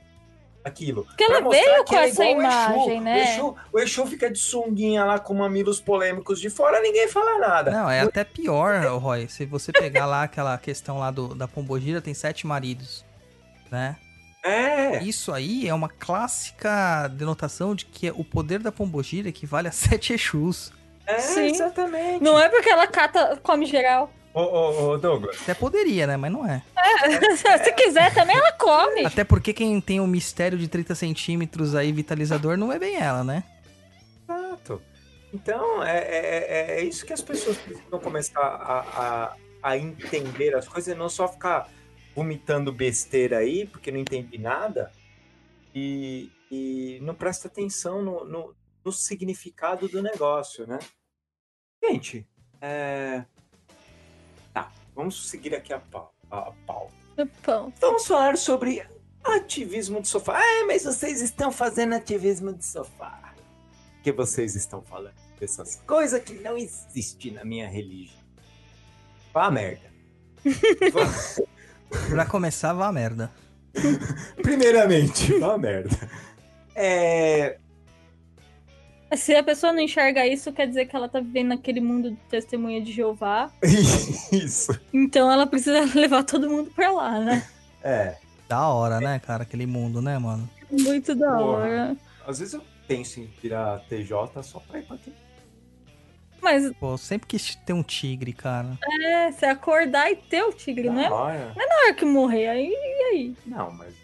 aquilo. Porque ela veio com é essa o Exu. imagem, né? O Exu, o Exu fica de sunguinha lá com mamilos polêmicos de fora, ninguém fala nada. Não, é até pior, Roy. Se você pegar lá aquela questão lá do, da Pombogira, tem sete maridos, né? É, Isso aí é uma clássica denotação de que o poder da Pombogira equivale a sete Exus. é Sim. exatamente. Não é porque ela cata, come geral. Ô, ô, ô, Douglas, Até poderia, né? Mas não é. *laughs* Se quiser também, ela come. Até porque quem tem o mistério de 30 centímetros aí, vitalizador, não é bem ela, né? exato. Então, é, é- é- é isso que as pessoas precisam começar a, a, a entender as coisas e não só ficar vomitando besteira aí, porque não entende nada, e, e não presta atenção no, no, no significado do negócio, né? Gente, é... vamos seguir aqui a pau. A pauta. Vamos falar sobre ativismo de sofá. Ah, mas vocês estão fazendo ativismo de sofá. Que vocês estão falando dessas coisas que não existem na minha religião. Vá a merda. *laughs* Pra começar, vá a merda. *laughs* Primeiramente, vá a merda. É... Se a pessoa não enxerga isso, quer dizer que ela tá vivendo naquele mundo de testemunha de Jeová. *laughs* Isso. Então ela precisa *laughs* levar todo mundo pra lá, né? É. Da hora, né, cara? Aquele mundo, né, mano? Muito da Porra. hora. Às vezes eu penso em virar TJ só pra ir pra aqui. Mas Pô, sempre quis ter um tigre, cara. é, se acordar e ter o tigre, não é Da hora. na hora que morrer. Aí, e aí? Não, mas.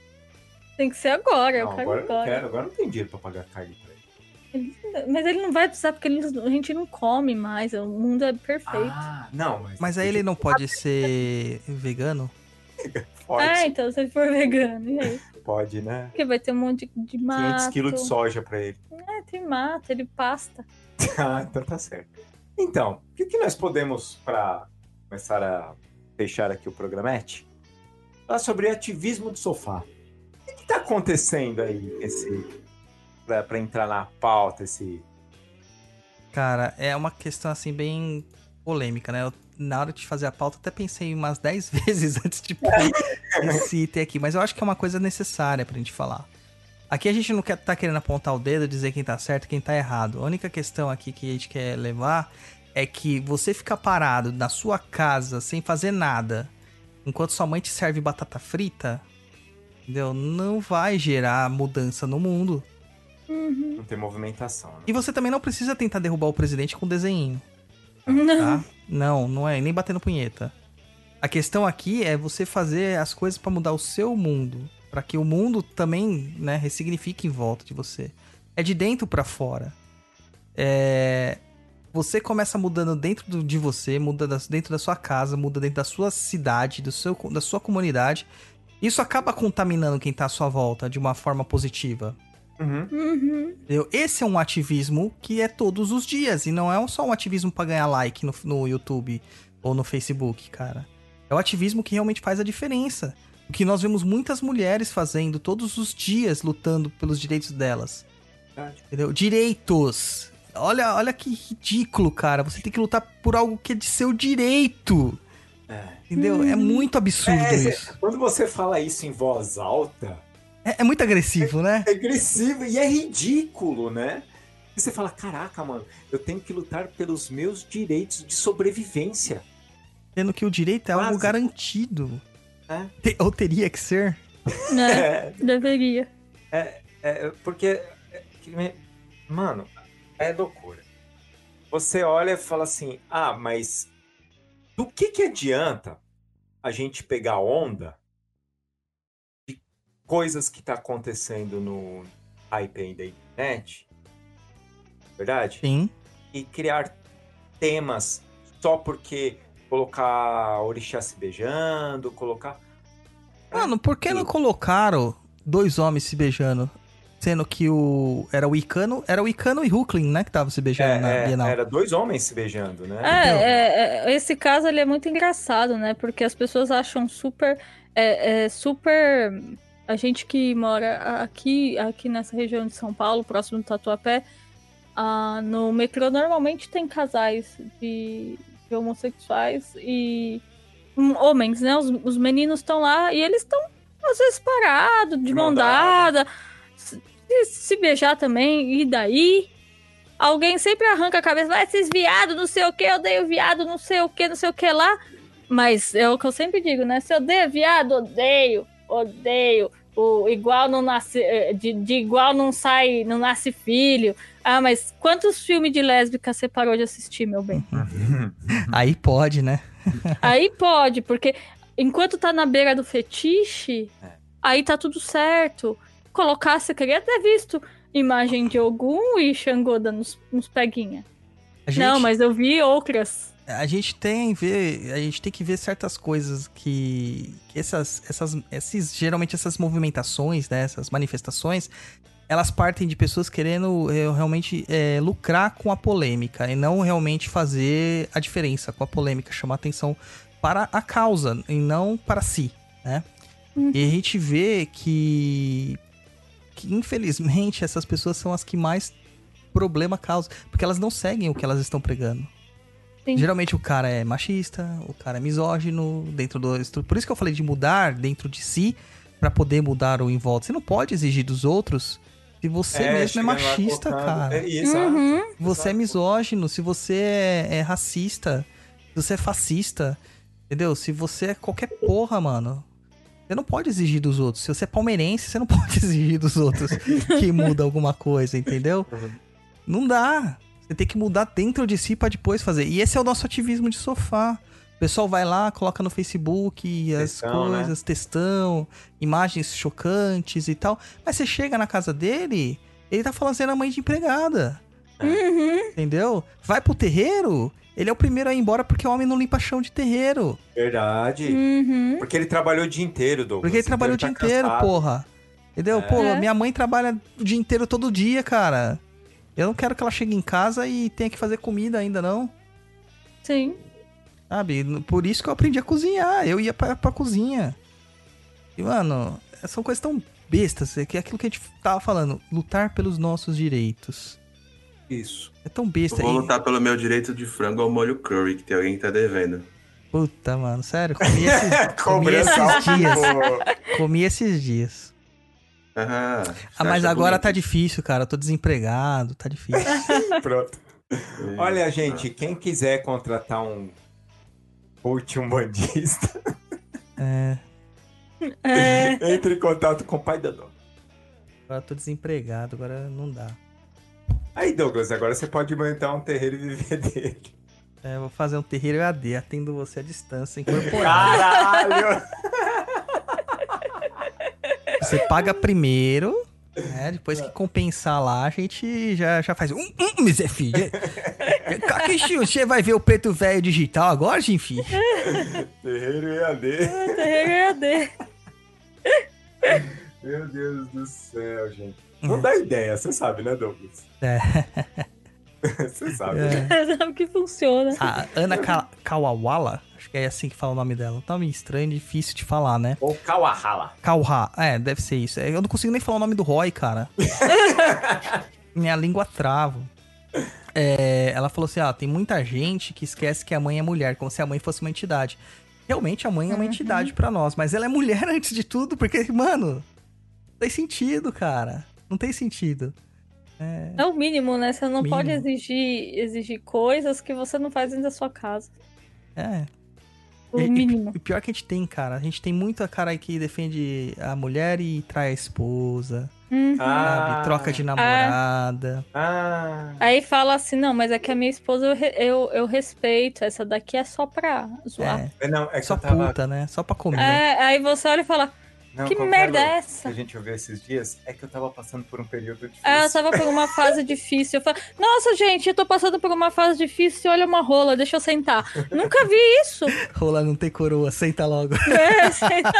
Tem que ser agora. eu Não, quero agora eu não agora. quero. Agora não tem dinheiro pra pagar carne. Mas ele não vai precisar, porque ele- a gente não come mais. O mundo é perfeito. Ah, não, mas. Mas aí ele não pode ser vegano? *laughs* Pode, ah, então se ele for vegano, e aí? pode, né? Porque vai ter um monte de, de 500 mato. quilos de soja pra ele. É, tem mato, ele pasta. *laughs* Ah, então tá certo. Então, o que, que nós podemos, para começar a fechar aqui o programete, falar sobre ativismo do sofá. O que, que tá acontecendo aí, esse, pra entrar na pauta, esse... Cara, é uma questão assim bem polêmica, né? Eu, na hora de fazer a pauta, até pensei umas *laughs* 10 vezes antes de esse item aqui, mas eu acho que é uma coisa necessária pra gente falar. Aqui a gente não quer tá querendo apontar o dedo, dizer quem tá certo quem tá errado. A única questão aqui que a gente quer levar é que você ficar parado na sua casa sem fazer nada, enquanto sua mãe te serve batata frita, entendeu? Não vai gerar mudança no mundo. Uhum. Não ter movimentação, né? E você também não precisa tentar derrubar o presidente com desenho. Não. tá? Não, não é nem batendo punheta. A questão aqui é você fazer as coisas pra mudar o seu mundo, Pra que o mundo também, né, ressignifique em volta de você. É de dentro pra fora. É, você começa mudando dentro do- de você, muda das- dentro da sua casa, muda dentro da sua cidade, do seu, da sua comunidade. Isso acaba contaminando quem tá à sua volta de uma forma positiva. Uhum. Uhum. Entendeu? Esse é um ativismo que é todos os dias e não é só um ativismo pra ganhar like no, no YouTube ou no Facebook, cara. É o ativismo que realmente faz a diferença. O que nós vemos muitas mulheres fazendo todos os dias lutando pelos direitos delas. Verdade. Entendeu? Direitos. Olha, olha que ridículo, cara. Você tem que lutar por algo que é de seu direito. É. Entendeu? É muito absurdo É, isso. Quando você fala isso em voz alta, É, é muito agressivo, né? é agressivo e é ridículo, né? E você fala, caraca, mano, eu tenho que lutar pelos meus direitos de sobrevivência. Sendo que o direito é algo Básico. garantido. É. Te- ou teria que ser. Né? *laughs* É, Deveria. É, porque, é, que me- mano, é loucura. Você olha e fala assim, ah, mas do que que adianta a gente pegar onda coisas que tá acontecendo no hype aí da internet, verdade? Sim. E criar temas só porque colocar orixá se beijando, colocar... Mano, por que não colocaram dois homens se beijando? Sendo que o. Era o Icano. Era o Icano e Hucklin, né? Que tava se beijando É, na é, Bienal. era dois homens se beijando, né? É, é, é, esse caso ele é muito engraçado, né? Porque as pessoas acham super. É, é super. A gente que mora aqui, aqui nessa região de São Paulo, próximo do Tatuapé, ah, no metrô normalmente tem casais de, de homossexuais e hum, homens, né? Os, os meninos estão lá e eles estão, às vezes, parados, de, mão dada, se, se beijar também, e daí? Alguém sempre arranca a cabeça, vai, esses viados, não sei o que, eu odeio viado, não sei o que, não sei o que lá. Mas é o que eu sempre digo, né? Se eu odeio viado, odeio, odeio. O igual não nasce, eh, de, de igual não sai, não nasce filho. Ah, mas quantos filmes de lésbica você parou de assistir, meu bem? *laughs* Aí pode, né? *laughs* Aí pode, porque enquanto tá na beira do fetiche, É. aí tá tudo certo. Colocar, você queria ter visto imagem de Ogum e Xangô dando uns, uns peguinha. Gente, Não, mas eu vi outras. A gente tem ver, a gente tem que ver certas coisas que, que essas, essas, esses, geralmente essas movimentações, né, essas manifestações, elas partem de pessoas querendo eh, realmente eh, lucrar com a polêmica e não realmente fazer a diferença com a polêmica, chamar atenção para a causa e não para si, né? Uhum. E a gente vê que, que infelizmente essas pessoas são as que mais problema causam, porque elas não seguem o que elas estão pregando. Sim. Geralmente o cara é machista, o cara é misógino, dentro do. Por isso que eu falei de mudar dentro de si pra poder mudar o em volta. Você não pode exigir dos outros Se você mesmo é chegando lá machista, cara. É, exato. Uhum. Se você é misógino, se você é, é racista, se você é fascista, entendeu? Se você é qualquer porra, mano. Você não pode exigir dos outros. Se você é palmeirense, você não *laughs* pode exigir dos outros que muda alguma coisa, entendeu? Uhum. Não dá. Você tem que mudar dentro de si pra depois fazer. E esse é o nosso ativismo de sofá. O pessoal vai lá, coloca no Facebook as Textão, né? coisas, textão, imagens chocantes e tal. Mas você chega na casa dele, ele tá falando sendo a mãe de empregada. Uhum. Entendeu? Vai pro terreiro, ele é o primeiro a ir embora porque o homem não limpa chão de terreiro. Verdade. Uhum. Porque ele trabalhou o dia inteiro, Douglas. Porque ele então trabalhou o dia tá inteiro, cansado. porra. Entendeu? Pô, É. minha mãe trabalha o dia inteiro todo dia, cara. Eu não quero que ela chegue em casa e tenha que fazer comida ainda, não. Sim. Sabe? Por isso que eu aprendi a cozinhar. Eu ia pra, pra cozinha. E, mano, são coisas tão bestas. É que é aquilo que a gente tava falando. Lutar pelos nossos direitos. Isso. É tão Eu besta. vou E- lutar pelo meu direito de frango ao molho curry, que tem alguém que tá devendo. Puta, mano, sério. Comi esses, *laughs* *laughs* comi esses dias. Comi esses dias. Ah, Ah, mas agora bonito. tá difícil, cara. Eu tô desempregado, tá difícil. *laughs* Pronto. Olha, gente, quem quiser contratar um coach umbandista, É, *laughs* É. entre em contato com o pai da Dó. agora eu tô desempregado, agora não dá. Aí, Douglas, agora você pode montar um terreiro e viver dele. É, eu vou fazer um terreiro EAD, atendo você à distância, incorporado. Caralho! *laughs* Você paga primeiro, né? Depois que compensar lá, a gente já, já faz. Um, um, mas é filho. Que você vai ver o preto velho digital agora, enfim? terreiro EAD. *laughs* Terreiro EAD. Meu Deus do céu, gente. Não dá ideia, você sabe, né, Douglas? É. *laughs* *laughs* Você sabe. É. né? *laughs* Sabe que funciona. A Ana Ka Kawawala, acho que é assim que fala o nome dela. Um nome estranho, difícil de falar, né? Ou Kawahala. Kauha, é, deve ser isso. É, Eu não consigo nem falar o nome do Roy, cara. *laughs* Minha língua trava. É, ela falou assim: ah, tem muita gente que esquece que a mãe é mulher, como se a mãe fosse uma entidade. Realmente a mãe é uma entidade pra nós, mas ela é mulher antes de tudo, porque, mano, não tem sentido, cara. Não tem sentido. É o mínimo, né? Você não Mínimo. pode exigir, exigir coisas que você não faz dentro da sua casa. É. O E- mínimo. E pior que a gente tem, cara. A gente tem muita cara aí que defende a mulher e trai a esposa, Uhum. sabe? Troca de namorada. Ah. Aí fala assim, não, mas é que a minha esposa eu, eu, eu respeito. Essa daqui é só pra zoar. É, É, Não, é que só tava... puta, né? Só pra comer. É, aí você olha e fala, Não, que merda é essa? Que a gente ouviu esses dias é que eu tava passando por um período difícil. Aí ela tava por uma fase difícil. Eu falo, nossa, gente, eu tô passando por uma fase difícil, olha uma rola, deixa eu sentar. Nunca vi isso. *laughs* Rola não tem coroa, senta logo. *laughs* É, senta.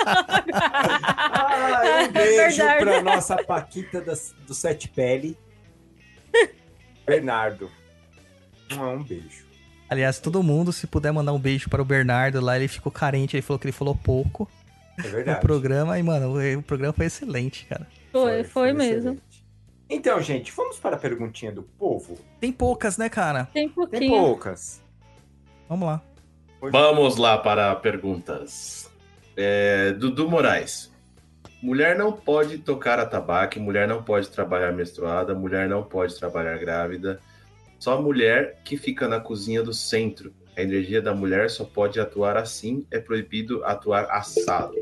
Ah, *laughs* É um beijo verdade. pra nossa Paquita das- do Sete Pele. Bernardo. Um, um beijo. Aliás, todo mundo, se puder mandar um beijo para o Bernardo lá, ele ficou carente, ele falou que ele falou pouco É *laughs* verdade. programa. E, mano, o, o programa foi excelente, cara. Foi, foi mesmo. excelente. Então, gente, vamos para a perguntinha do povo. Tem poucas, né, cara? Tem Tem pouquinho. poucas. Vamos lá. Vamos lá para perguntas. É, Dudu Moraes. Mulher não pode tocar a tabaco, mulher não pode trabalhar menstruada, mulher não pode trabalhar grávida. Só mulher que fica na cozinha do centro. A energia da mulher só pode atuar assim, é proibido atuar assado.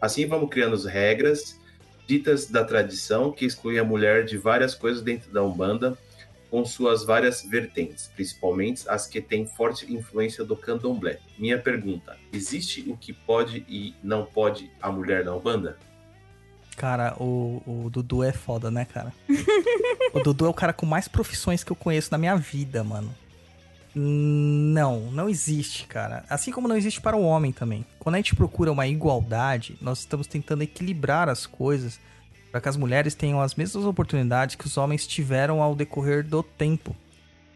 Assim vamos criando as regras ditas da tradição que excluem a mulher de várias coisas dentro da Umbanda, com suas várias vertentes, principalmente as que têm forte influência do candomblé. Minha pergunta: existe o que pode e não pode a mulher na Umbanda? Cara, o, o Dudu é foda, né, cara? *laughs* o Dudu é o cara com mais profissões que eu conheço na minha vida, mano. Não, não existe, cara. Assim como não existe para o homem também. Quando a gente procura uma igualdade, nós estamos tentando equilibrar as coisas para que as mulheres tenham as mesmas oportunidades que os homens tiveram ao decorrer do tempo.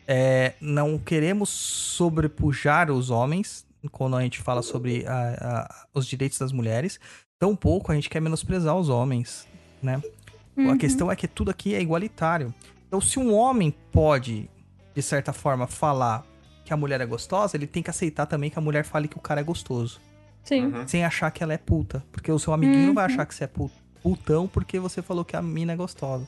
É, não queremos sobrepujar os homens quando a gente fala sobre a- a- os direitos das mulheres. Tampouco a gente quer menosprezar os homens, né? A Uhum. questão é que tudo aqui é igualitário. Então, se um homem pode, de certa forma, falar que a mulher é gostosa, ele tem que aceitar também que a mulher fale que o cara é gostoso. Sim. Uhum. Sem achar que ela é puta. Porque o seu amiguinho não vai Uhum. achar que você é pu- putão porque você falou que a mina é gostosa.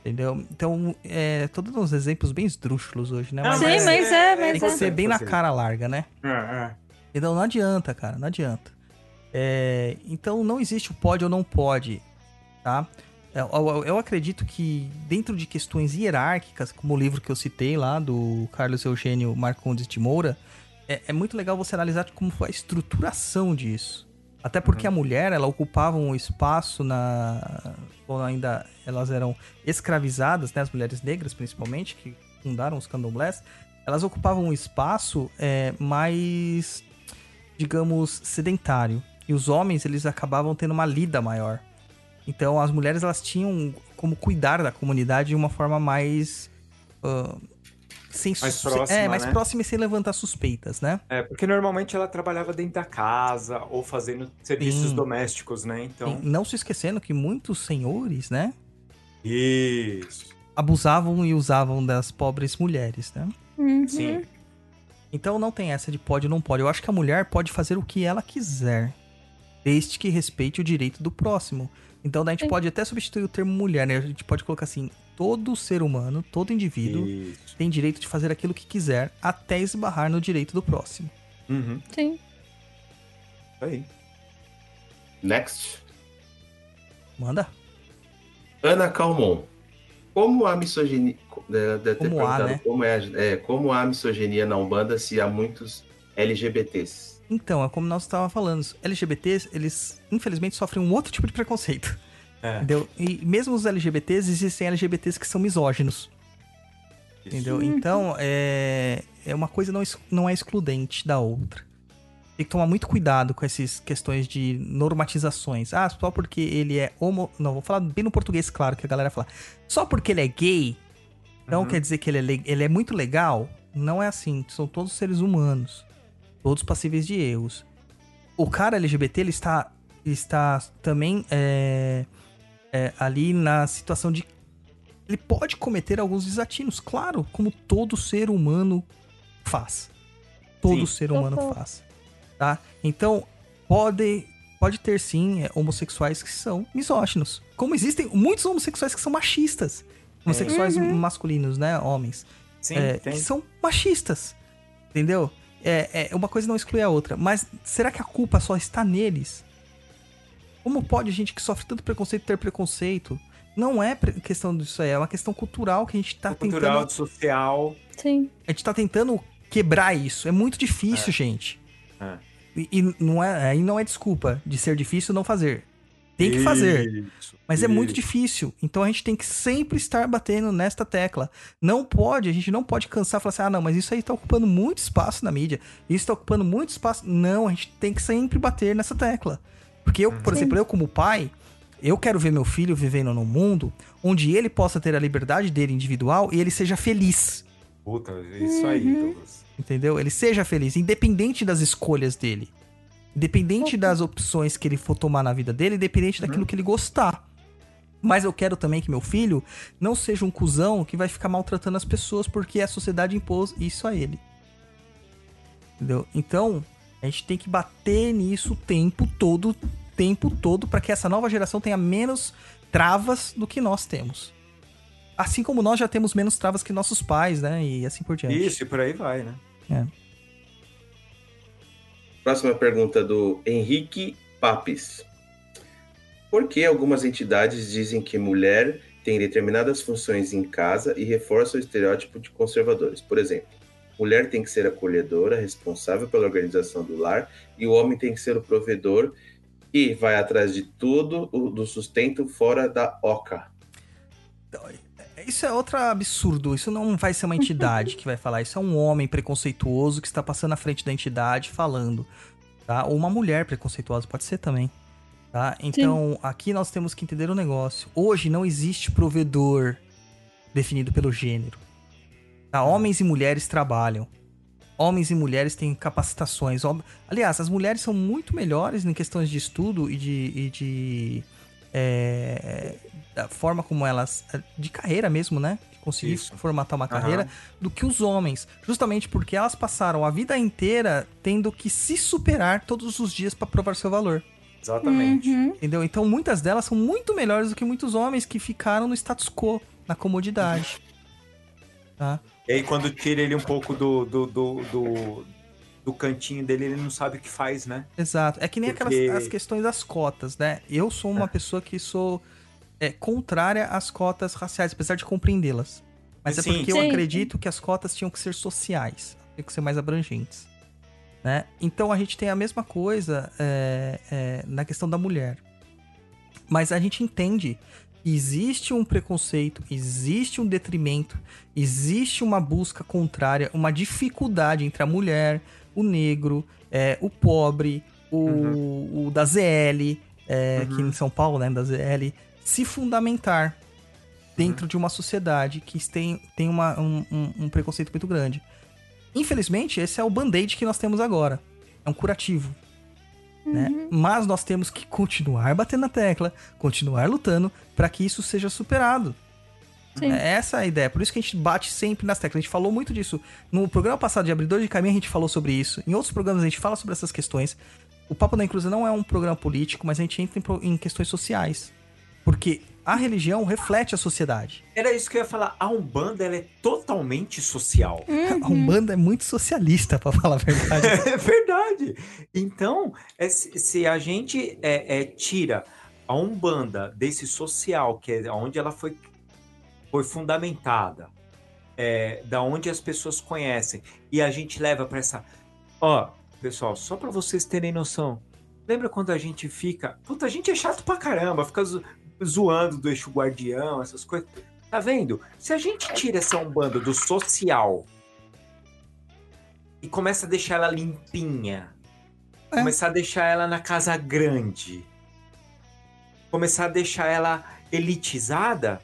Entendeu? Então, é, dando uns exemplos bem esdrúxulos hoje, né? Não, Mas Sim, mas mas é- é, é mas tem que é. ser bem na cara larga, né? É, é. Então não adianta, cara, não adianta. É, então não existe o pode ou não pode, tá? Eu, eu- eu acredito que dentro de questões hierárquicas, como o livro que eu citei lá, do Carlos Eugênio Marcondes de Moura, é, é muito legal você analisar como foi a estruturação disso. Até porque a mulher, ela ocupava um espaço na... Quando ainda elas eram escravizadas, né? As mulheres negras, principalmente, que fundaram os candomblés, elas ocupavam um espaço é, mais, digamos, sedentário. E os homens, eles acabavam tendo uma lida maior. Então, as mulheres, elas tinham como cuidar da comunidade de uma forma mais... ah, sem Mais próxima, É, mais né? próxima e sem levantar suspeitas, né? É, porque normalmente ela trabalhava dentro da casa ou fazendo serviços Sim. domésticos, né? Então. E não se esquecendo que muitos senhores, né? Isso. Abusavam e usavam das pobres mulheres, né? Uhum. Sim. Então não tem essa de pode ou não pode. Eu acho que a mulher pode fazer o que ela quiser, desde que respeite o direito do próximo. Então daí a gente pode até substituir o termo mulher, né? A gente pode colocar assim: todo ser humano, todo indivíduo Isso. tem direito de fazer aquilo que quiser, até esbarrar no direito do próximo. Uhum. Sim. Isso aí. Next. Manda. Ana Calmon. Como a misoginia. Deve ter Como há, perguntado né? como, é, a- é, como há misoginia na Umbanda se há muitos LGBTs. Então, é como nós estávamos falando, os LGBTs, eles infelizmente sofrem um outro tipo de preconceito. É. Entendeu? E mesmo os LGBTs, existem LGBTs que são misóginos. Entendeu? Então, é, é uma coisa não, não é excludente da outra. Tem que tomar muito cuidado com essas questões de normatizações. Ah, só porque ele é homo... Não, vou falar bem no português, claro, que a galera fala. Só porque ele é gay, não Uhum. quer dizer que ele é, le- ele é muito legal. Não é assim. São todos seres humanos. Todos passíveis de erros. O cara LGBT, ele está, ele está também é, é, ali na situação de ele pode cometer alguns desatinos, claro, como todo ser humano faz. Todo Sim. ser humano Total. faz. Tá? Então, pode, pode ter sim é, homossexuais que são misóginos. Como existem muitos homossexuais que são machistas. Homossexuais masculinos, né? Homens. Sim, É, tem. que são machistas. Entendeu? É, é, uma coisa não exclui a outra. Mas será que a culpa só está neles? Como pode gente que sofre tanto preconceito ter preconceito? Não é questão disso aí, é uma questão cultural que a gente tá Cultural, tentando. social. Sim. A gente tá tentando quebrar isso. É muito difícil, gente. É. E, e não é, aí não é desculpa de ser difícil não fazer. Tem que fazer. Isso, Mas é muito isso. difícil. Então a gente tem que sempre estar batendo nesta tecla. Não pode, a gente não pode cansar e falar assim: ah, não, mas isso aí tá ocupando muito espaço na mídia. Isso tá ocupando muito espaço. Não, a gente tem que sempre bater nessa tecla. Porque eu, por Sim. exemplo, eu como pai, eu quero ver meu filho vivendo num mundo onde ele possa ter a liberdade dele individual e ele seja feliz. Puta, isso aí, Uhum. Douglas. Entendeu? Ele seja feliz, independente das escolhas dele. Independente Uhum. das opções que ele for tomar na vida dele, independente daquilo que ele gostar. Mas eu quero também que meu filho não seja um cuzão que vai ficar maltratando as pessoas porque a sociedade impôs isso a ele. Entendeu? Então, a gente tem que bater nisso o tempo todo, tempo todo, para que essa nova geração tenha menos travas do que nós temos. Assim como nós já temos menos travas que nossos pais, né? E assim por diante. Isso, e por aí vai, né? Próxima pergunta do Henrique Papes. Por que algumas entidades dizem que mulher tem determinadas funções em casa e reforçam o estereótipo de conservadores? Por exemplo, mulher tem que ser acolhedora, responsável pela organização do lar, e o homem tem que ser o provedor e vai atrás de tudo do sustento fora da oca. Isso é outro absurdo. Isso não vai ser uma entidade que vai falar. Isso é um homem preconceituoso que está passando na frente da entidade falando. Tá? Ou uma mulher preconceituosa, pode ser também. Tá? Então, aqui nós temos que entender o negócio. Hoje não existe provedor definido pelo gênero. Tá? Homens e mulheres trabalham. Homens e mulheres têm capacitações. Aliás, as mulheres são muito melhores em questões de estudo e de. e de, é, da forma como elas. de carreira mesmo, né? De conseguir Isso. formatar uma carreira, do que os homens. Justamente porque elas passaram a vida inteira tendo que se superar todos os dias para provar seu valor. Exatamente. Uhum. Entendeu? Então muitas delas são muito melhores do que muitos homens que ficaram no status quo na comodidade. Tá? E aí, quando tira ele um pouco do, do, do, do, do cantinho dele, ele não sabe o que faz, né? Exato. É que nem Porque- aquelas as questões das cotas, né? Eu sou uma pessoa que sou é, contrária às cotas raciais, apesar de compreendê-las. Mas é Sim. porque eu Sim. acredito que as cotas tinham que ser sociais, tinham que ser mais abrangentes. Né? Então a gente tem a mesma coisa é, é, na questão da mulher. Mas a gente entende que existe um preconceito, existe um detrimento, existe uma busca contrária, uma dificuldade entre a mulher, o negro, é, o pobre, o, o da ZL, é, Uhum. aqui em São Paulo, né, da ZL, se fundamentar dentro de uma sociedade que tem, tem uma, um, um- um preconceito muito grande. Infelizmente, esse é o band-aid que nós temos agora. É um curativo. Né? Mas nós temos que continuar batendo na tecla, continuar lutando para que isso seja superado. Sim. É Essa é a ideia. Por isso que a gente bate sempre nas teclas. A gente falou muito disso. No programa passado de Abridor de Caminho, a gente falou sobre isso. Em outros programas, a gente fala sobre essas questões. O Papo da Inclusão não é um programa político, mas a gente entra em questões sociais. Porque a religião reflete a sociedade. Era isso que eu ia falar. A Umbanda, ela é totalmente social. *laughs* A Umbanda é muito socialista, pra falar a verdade. *laughs* É verdade. Então, é se, a gente é, é, tira a Umbanda desse social, que é onde ela foi, foi fundamentada, é, da onde as pessoas conhecem, e a gente leva para essa. Ó, pessoal, só para vocês terem noção. Lembra quando a gente fica. Puta, a gente é chato pra caramba, fica zoando do eixo guardião, essas coisas. Tá vendo? Se a gente tira essa Umbanda do social e começa a deixar ela limpinha, É. começar a deixar ela na casa grande, começar a deixar ela elitizada,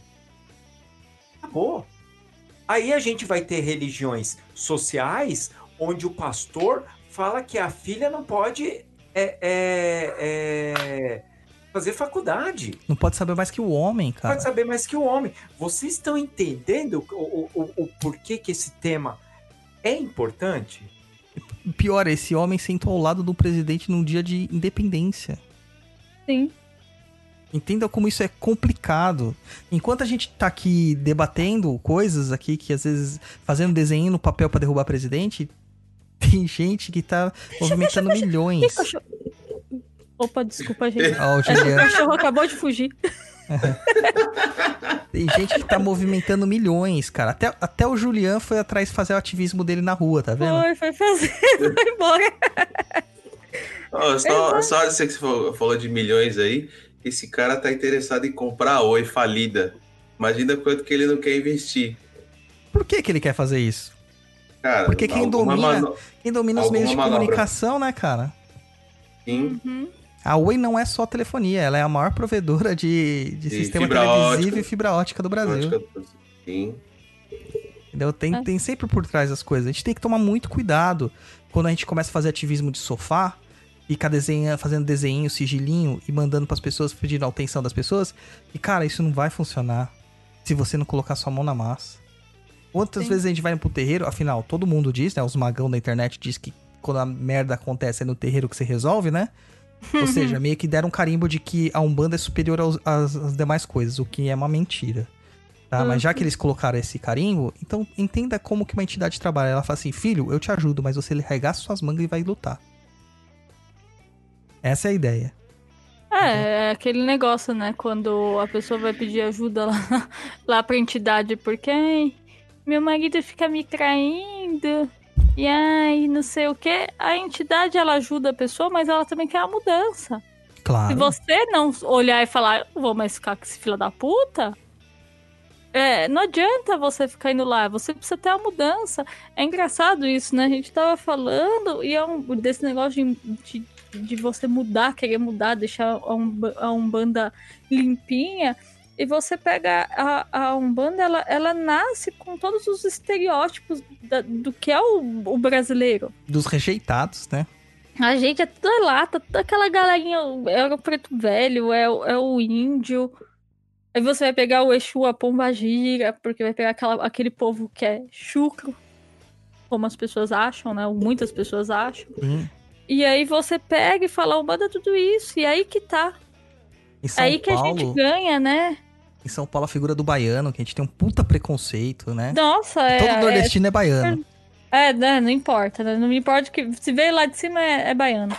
acabou. Aí a gente vai ter religiões sociais onde o pastor fala que a filha não pode é, é, é, fazer faculdade. Não pode saber mais que o homem, cara. Pode saber mais que o homem. Vocês estão entendendo o, o, o, o porquê que esse tema é importante? Pior, esse homem sentou ao lado do presidente num dia de independência. Sim. Entenda como isso é complicado. Enquanto a gente tá aqui debatendo coisas aqui, que às vezes fazendo desenho no papel pra derrubar presidente, *laughs* tem gente que tá movimentando Ih, milhões. cachorro. Opa, desculpa, gente. *laughs* Ó, o cachorro acabou de fugir. *laughs* Tem gente que tá movimentando milhões, cara. Até, até o Julian foi atrás fazer o ativismo dele na rua, tá vendo? Foi, foi fazer, *laughs* foi embora. Ó, só, só você que você falou, de milhões aí, esse cara tá interessado em comprar a Oi falida. Imagina quanto que ele não quer investir. Por que, que ele quer fazer isso? Cara, Porque quem domina- mano- Quem domina os meios de manobra. comunicação, né, cara? Sim, Uhum. A Oi não é só telefonia, ela é a maior provedora de, de De sistema fibra televisivo ótica. e fibra ótica do Brasil. Sim. Entendeu? Tem, É. tem sempre por trás as coisas. A gente tem que tomar muito cuidado quando a gente começa a fazer ativismo de sofá, ficar desenha, fazendo desenho, sigilinho e mandando pras pessoas, pedindo a atenção das pessoas. E, cara, isso não vai funcionar se você não colocar sua mão na massa. Quantas Sim. vezes a gente vai pro terreiro, afinal, todo mundo diz, né? Os magão da internet diz que quando a merda acontece é no terreiro que se resolve, né? Ou *laughs* seja, meio que deram um carimbo de que a Umbanda é superior aos- às, às demais coisas, o que é uma mentira. Tá? Mas já que eles colocaram esse carimbo, então entenda como que uma entidade trabalha. Ela fala assim, filho, eu te ajudo, mas você regaça suas mangas e vai lutar. Essa é a ideia. É, é aquele negócio, né? Quando a pessoa vai pedir ajuda lá, *laughs* lá pra entidade, porque meu marido fica me traindo. E ai, não sei o que. A entidade ela ajuda a pessoa, mas ela também quer a mudança. Se Claro. você não olhar e falar, eu vou mais ficar com esse filho da puta. É, não adianta você ficar indo lá, você precisa ter a mudança. É engraçado isso, né? A gente tava falando e é um, desse negócio de, de, de você mudar, querer mudar, deixar a, Umba- a Umbanda limpinha. E você pega a, a Umbanda, ela, ela nasce com todos os estereótipos da- do que é o, o brasileiro. Dos rejeitados, né? A gente é tudo lata, toda aquela galerinha, é o preto velho, é, o- é o índio. Aí você vai pegar o Exu, a Pomba Gira, porque vai pegar aquela, aquele povo que é chucro, como as pessoas acham, né? Ou muitas pessoas acham. Sim. E aí você pega e fala, manda tudo isso, e aí que tá. Aí que a Paulo, gente ganha, né? Em São Paulo, a figura do baiano, que a gente tem um puta preconceito, né? Nossa, é. Todo é- nordestino é baiano. É, né, não importa, né? Não me importa que se veio lá de cima é, é baiano.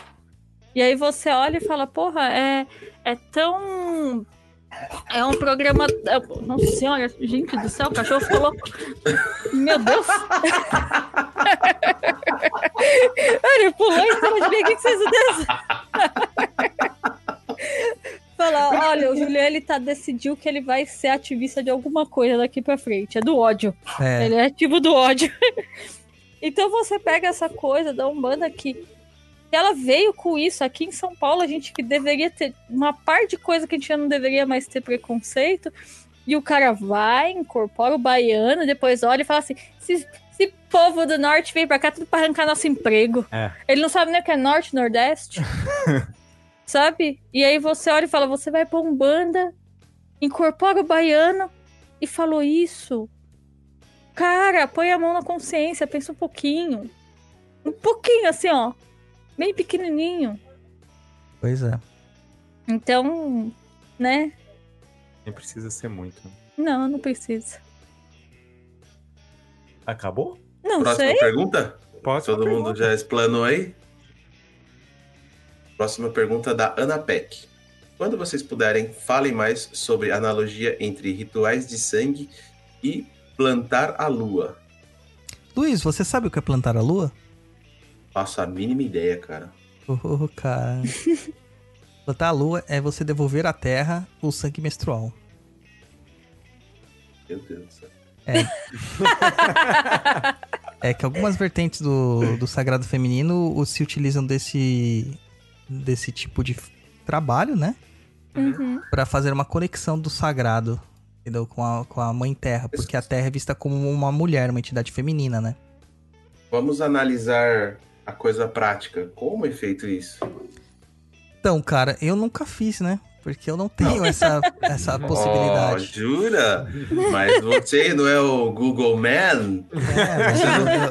E aí você olha e fala, porra, é, é tão. É um programa. é- Nossa senhora, gente do céu, o cachorro ficou louco. Meu Deus! *laughs* Ele pulou em cima de mim, o que que vocês *laughs* fizeram? Fala, *laughs* olha, o Juliano ele tá decidiu que ele vai ser ativista de alguma coisa daqui pra frente. É do ódio. É. Ele é ativo do ódio. *laughs* então você pega essa coisa da Umbanda que ela veio com isso aqui em São Paulo, a gente que deveria ter uma parte de coisa que a gente já não deveria mais ter preconceito. E o cara vai, incorpora o baiano, depois olha e fala assim: esse, esse povo do norte veio pra cá tudo pra arrancar nosso emprego. É. Ele não sabe nem o que é norte, nordeste. *laughs* sabe? E aí você olha e fala: você vai pra Umbanda, incorpora o baiano e falou isso. Cara, põe a mão na consciência, pensa um pouquinho. Um pouquinho, assim, ó. Bem pequenininho. Pois é. Então, né? Nem precisa ser muito. Não, não precisa. Acabou? Não Próxima sei. pergunta? Pode Todo mundo já explanou aí? Próxima pergunta da Ana Peck. Quando vocês puderem, falem mais sobre a analogia entre rituais de sangue e plantar a lua. Luiz, você sabe o que é plantar a lua? Faço a mínima ideia, cara. Oh, cara. *laughs* plantar a lua é você devolver à terra o sangue menstrual. Meu Deus do céu. É *laughs* que algumas vertentes do, do sagrado feminino se utilizam desse, desse tipo de trabalho, né? Uhum. Pra fazer uma conexão do sagrado, entendeu? Com a, com a mãe terra. Porque a terra é vista como uma mulher, uma entidade feminina, né? Vamos analisar a coisa prática. Como é feito isso? Então, cara, eu nunca fiz, né? Porque eu não tenho essa, essa Oh, possibilidade. jura? Mas você não é o Google Man? É, mas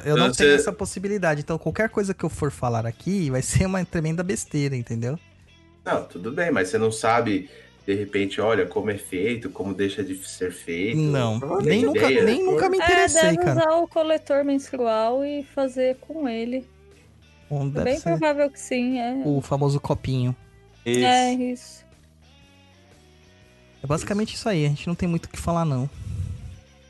eu, eu- não Você- tenho essa possibilidade. Então, qualquer coisa que eu for falar aqui vai ser uma tremenda besteira, entendeu? Não, tudo bem, mas você não sabe, de repente, olha, como é feito, como deixa de ser feito. Não. Nem nunca, ideia? nem nunca me É, interessei, deve cara. usar o coletor menstrual e fazer com ele. Bom, É bem ser provável que sim, é. o famoso copinho. Isso. É isso. É basicamente isso aí. A gente não tem muito o que falar, não.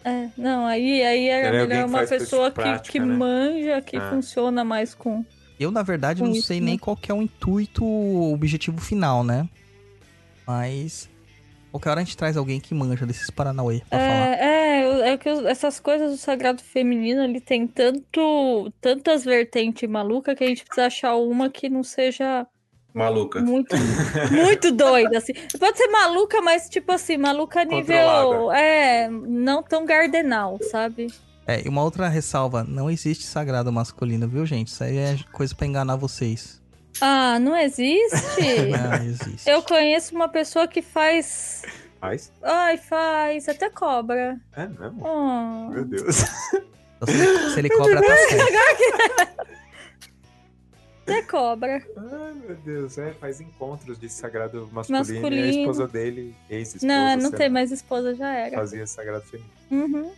É, não, aí, aí era Era alguém melhor que uma pessoa que, prática, que né? manja, que É. funciona mais com. Eu, na verdade, Com não isso, sei né? nem qual que é o intuito, o objetivo final, né? Mas. Qualquer hora a gente traz alguém que manja desses Paranauê pra falar. É, é, é que essas coisas do sagrado feminino, ele tem tanto, tantas vertentes malucas que a gente precisa achar uma que não seja Maluca. muito, *laughs* muito doida, assim. Pode ser maluca, mas tipo assim, maluca a nível, é, não tão gardenal, sabe? É, e uma outra ressalva: não existe sagrado masculino, viu, gente? Isso aí é coisa pra enganar vocês. Ah, não existe? *laughs* Não existe. Eu conheço uma pessoa que faz. Faz? Ai, faz até cobra. É mesmo? Oh. Meu Deus. Então, se, ele, se ele cobra, tá certo. Até cobra. Ai, meu Deus. É, faz encontros de sagrado masculino, e a Masculino. esposa dele, ex-esposa. Não, não sei tem mais esposa, já era. Fazia sagrado feminino. Uhum.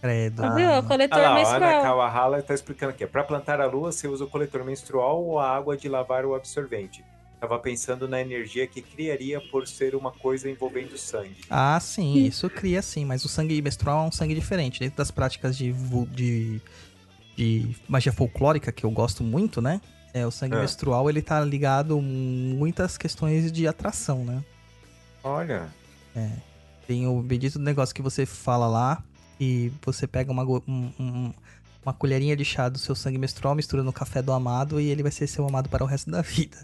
Credo. Viu? O coletor Ah lá, a Ana menstrual. Kawahala tá explicando aqui. Para plantar a lua, você usa o coletor menstrual ou a água de lavar o absorvente. Tava pensando na energia que criaria por ser uma coisa envolvendo sangue. Ah, sim, isso cria sim, mas o sangue menstrual é um sangue diferente. Dentro das práticas de, de, de magia folclórica, que eu gosto muito, né? É, o sangue É. menstrual, ele tá ligado a muitas questões de atração, né? Olha. Tem o bendito negócio que você fala lá e você pega uma, um- um- uma colherinha de chá do seu sangue menstrual, mistura no café do amado e ele vai ser seu amado para o resto da vida.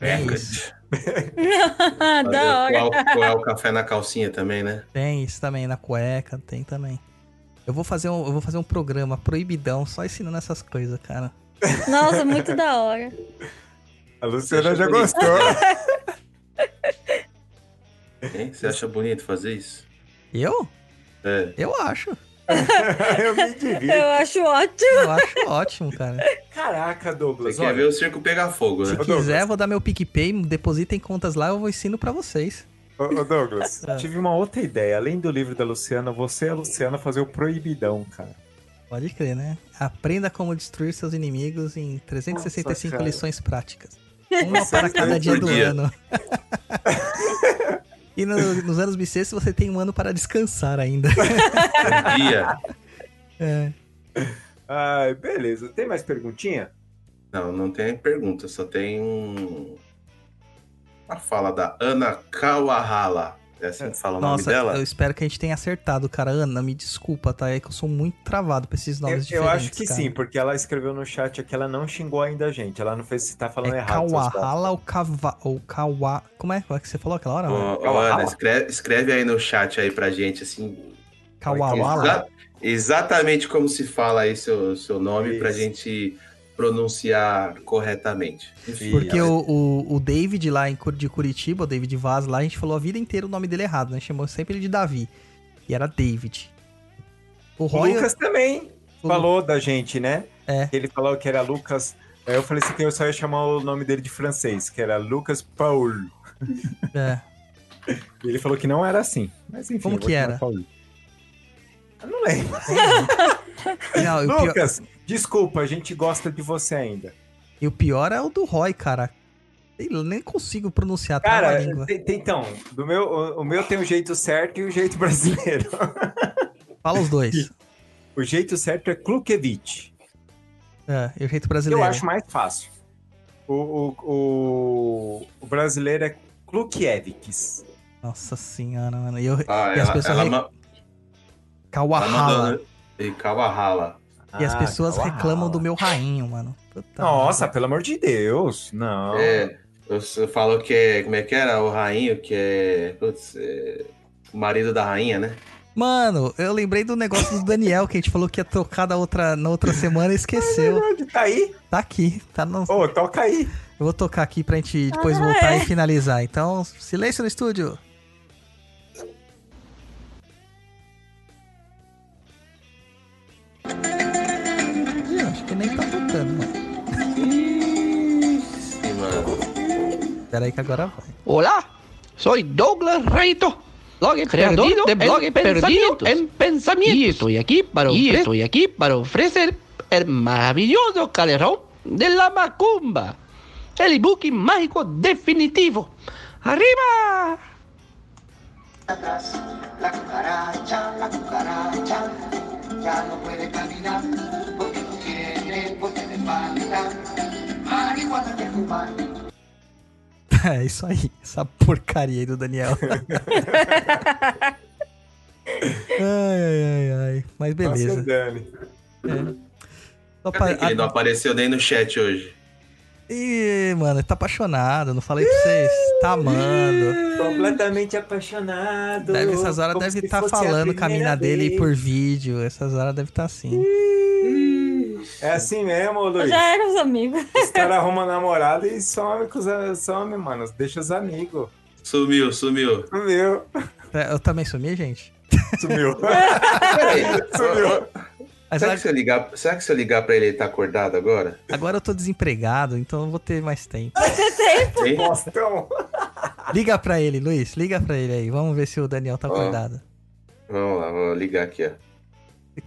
É isso. Ah, *laughs* da hora. Qual, qual é o café na calcinha também, né? Tem isso também na cueca, tem também. Eu vou fazer um, eu vou fazer um programa proibidão só ensinando essas coisas, cara. Nossa, muito da hora. A Luciana já achou gostou. Hein? Você acha bonito fazer isso? Eu? É. Eu acho. *laughs* eu me divirto. Eu acho ótimo. Eu acho ótimo, cara. Caraca, Douglas. Você quer ver o circo pegar fogo, né? Se quiser, vou dar meu PicPay, deposita em contas lá, eu vou ensino pra vocês. Ô, ô, Douglas, Ah. *laughs* tive uma outra ideia. Além do livro da Luciana, você e a Luciana fazer o Proibidão, cara. Pode crer, né? Aprenda como destruir seus inimigos em 365 Nossa, lições práticas. *laughs* Uma para cada dia do dia. ano. *laughs* e no- nos anos bissextos você tem um ano para descansar ainda. *laughs* Dia. É. Ai, beleza. Tem mais perguntinha? Não, não tem pergunta, só tem um. A fala da Ana Kawahala. É assim que fala o nome Nossa, dela? eu espero que a gente tenha acertado, cara. Ana, me desculpa, tá? É que eu sou muito travado pra esses Eu, nomes eu diferentes. acho que cara. sim, porque ela escreveu no chat aqui, ela não xingou ainda a gente. Ela não fez se tá falando É errado. Kawahala ou Kawa... Ou Kawa... Como é? Como é que você falou aquela hora? Ô, ô, Kawahala. Ana, escreve, escreve aí no chat aí pra gente, assim. Kawawala? exa- exatamente como se fala aí seu, seu nome pra Isso. gente pronunciar corretamente. Enfim, Porque ela- o, o, o David lá em, Cur- de Curitiba, o David Vaz lá, a gente falou a vida inteira o nome dele errado, né? Chamou sempre ele de Davi. E era David. O O Roy... Lucas também o- falou da gente, né? É. Ele falou que era Lucas. Aí eu falei assim que eu só ia chamar o nome dele de francês, que era Lucas Paul. *laughs* É. E ele falou que não era assim. Mas enfim. Como que era? Paul. Eu não lembro. *laughs* Não, o pior, Lucas, desculpa, a gente gosta de você ainda. e o pior é o do Roy, cara. Eu nem consigo pronunciar, a Cara, língua. tem- tem- então, do meu, o, o meu tem o jeito certo e o jeito *laughs* brasileiro. Fala os dois. *laughs* O jeito certo é Klukevich. É, e o jeito Eu brasileiro. acho mais fácil. O, o, o, o brasileiro é Klukiewicz. Nossa senhora, mano. E, eu, Ah, e as ela, pessoas ela, re- ela Kawahala. mandou. E Kawahala. E as Ah, pessoas Kawahala. reclamam do meu rainho, mano. Puta Nossa, merda. pelo amor de Deus. Não. É, você falou que é. Como é que era? O rainho, que é. Putz, é, o marido da rainha, né? Mano, eu lembrei do negócio do Daniel, que a gente falou que ia trocar da outra, na outra semana e esqueceu. Tá aí? Tá aqui, tá no... Ô, toca aí. Eu vou tocar aqui pra gente depois Ah, voltar é. e finalizar. Então, silêncio no estúdio. Hola, soy Douglas Reito, blog creador de blog perdido en pensamientos. Y estoy aquí para y estoy aquí para ofrecer el maravilloso calerón de la macumba, el ebook mágico definitivo. ¡Arriba! atrás. La cucaracha, la cucaracha, ya no puede caminar porque É isso aí, essa porcaria aí do Daniel. ai, *laughs* ai, ai, ai. Mas Nossa, beleza. Cadê pra- que ele não apareceu nem no chat hoje? Ih, mano, tá apaixonado, não falei pra vocês. Tá amando. Completamente apaixonado. Deve, essas horas como deve estar a falando com a mina dele por vídeo. Essas horas deve estar assim. É assim mesmo, Luiz. Já eram os amigos. Os caras arrumam namorado e some com os some, mano. Deixa os amigos. Sumiu, sumiu. Sumiu. Eu também sumi, gente. Sumiu. *laughs* Peraí. Sumiu. Mas Será que, se eu ligar, será que se eu ligar pra ele, ele tá acordado agora? agora eu tô desempregado, então eu vou ter mais tempo. Hein? Bostão. Liga pra ele, Luiz. Liga pra ele aí. Vamos ver se o Daniel tá Ó. acordado. Vamos lá, vou ligar aqui, ó.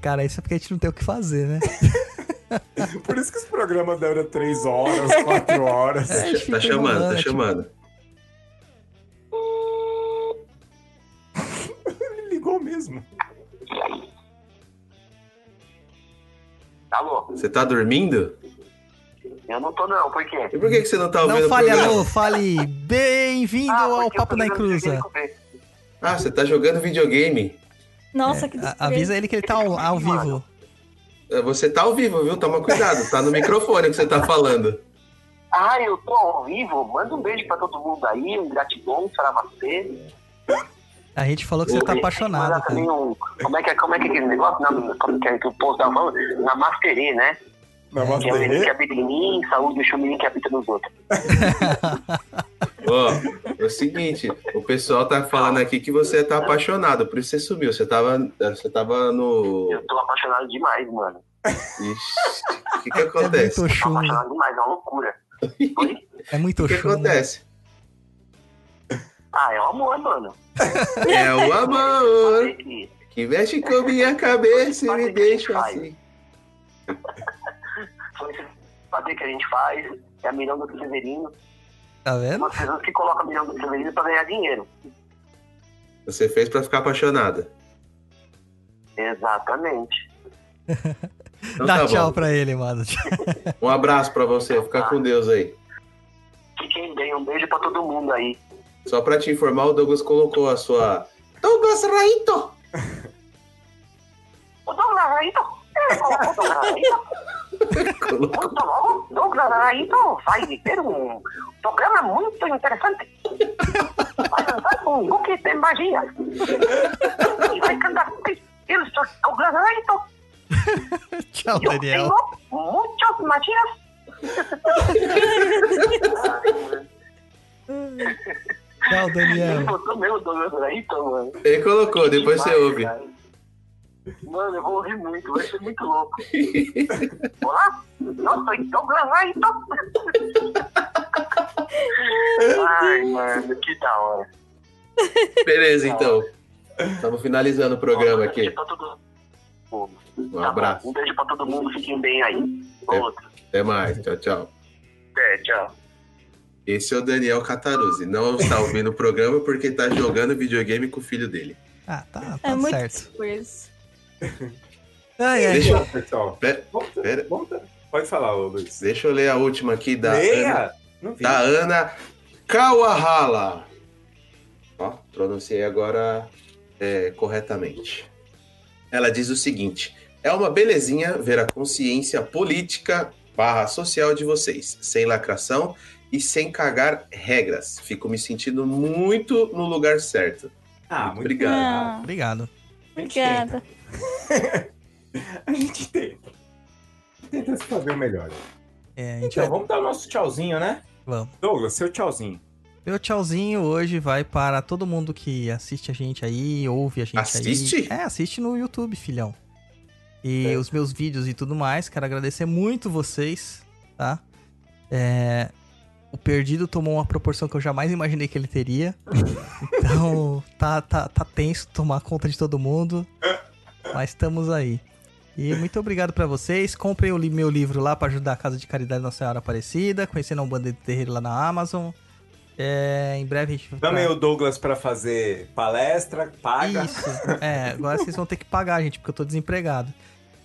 Cara, isso é porque a gente não tem o que fazer, né? *laughs* *laughs* Por isso que esse programa dura três horas, quatro horas. É, Tá chamando, tá chamando. Ele ligou mesmo. Alô? Você tá dormindo? Eu não tô não, por quê? E por que, que você não tá ouvindo Não o fale programa? alô, fale *laughs* bem-vindo Ah, ao Papo na Cruza. Ah, você tá jogando videogame. Nossa, que A- desprezo. avisa ele que ele tá ao, ao vivo. É, Você tá ao vivo, viu? Toma cuidado. Tá no microfone que você tá falando. Ah, eu tô ao vivo? Manda um beijo pra todo mundo aí, um gratidão pra você. A gente falou que você tá apaixonado, um... Como é que é, como é, que é aquele negócio? Na, como que é que o povo tava falando? Namasterê, né? Que é o menino que habita em mim, saúde, deixa o menino que habita nos outros. *laughs* Ó, é o seguinte, o pessoal tá falando aqui que você tá apaixonado, por isso você sumiu. Você tava, você tava no. Eu tô apaixonado demais, mano. Ixi, o que que É acontece? muito Tô chum. apaixonado demais, é uma loucura. Oi? É muito O que chum. né? acontece? Ah, é o amor, mano. É o amor *laughs* que- que mexe com minha cabeça e me que deixa assim. Esse fazer que a gente faz, é a Miranda do Severino. Tá vendo? Pessoas que colocam a Miranda do Severino pra ganhar dinheiro. Você fez pra ficar apaixonada. Exatamente. Então Dá tá tchau bom. pra ele, mano. *laughs* Um abraço pra você. Fica com Deus aí. Fiquem bem, um beijo pra todo mundo aí. Só pra te informar, o Douglas colocou a sua. Douglas Raito! *laughs* O Douglas Raito, ele colocou o Douglas Raito. *laughs* Colocou. Muito logo, Douglas Raito vai ter um programa muito interessante. Vai lançar um book de magia. E vai cantar. Eu sou Douglas Raito. Tchau, Eu Daniel. tenho muitas magias. Tchau, Daniel. Ele botou mesmo Douglas Raito, mano. Ele colocou, depois você ouve. Mano, eu vou ouvir muito, vai ser muito louco. *laughs* Olá, eu sou Douglas Raito. Ai, mano, que da hora. Beleza, então. Estamos finalizando o programa Um beijo aqui. pra todo mundo. Um Tá bom, abraço. Um beijo pra todo mundo, fiquem bem aí. É. Outro. Até mais. Tchau, tchau. É, tchau. Esse é o Daniel Cataruzzi. Não está ouvindo o programa porque está jogando videogame com o filho dele. Ah, tá, É tá muito certo. coisa. *laughs* Ai, ai. Deixa eu, pessoal. Pera- Volta, pera. volta. Pode falar, Luiz. deixa eu ler a última aqui da Ana, Leia! Não vi. da Ana Kawahala. Ó, pronunciei agora é, corretamente. Ela diz o seguinte: é uma belezinha ver a consciência política barra social de vocês, sem lacração e sem cagar regras. Fico me sentindo muito no lugar certo. Ah, muito Obrigado. Ah, Obrigado. Obrigada. *laughs* A gente tenta. Tenta se fazer o melhor. É, Então, vai... vamos dar o nosso tchauzinho, né? Vamos. Douglas, seu tchauzinho. Meu tchauzinho hoje vai para todo mundo que assiste a gente aí, ouve a gente Assiste? aí. É, assiste no YouTube, filhão. E É. os meus vídeos e tudo mais. Quero agradecer muito vocês, tá? É, O Perdido tomou uma proporção que eu jamais imaginei que ele teria. *laughs* Então, tá, tá, tá tenso tomar conta de todo mundo. Mas estamos aí. E muito obrigado pra vocês. Comprem o meu livro lá pra ajudar a Casa de Caridade Nossa Senhora Aparecida. Conhecendo um banda de terreiro lá na Amazon. É, em breve a gente vai. Também o Douglas pra fazer palestra, paga. Isso. É, agora vocês vão ter que pagar, gente, porque eu tô desempregado.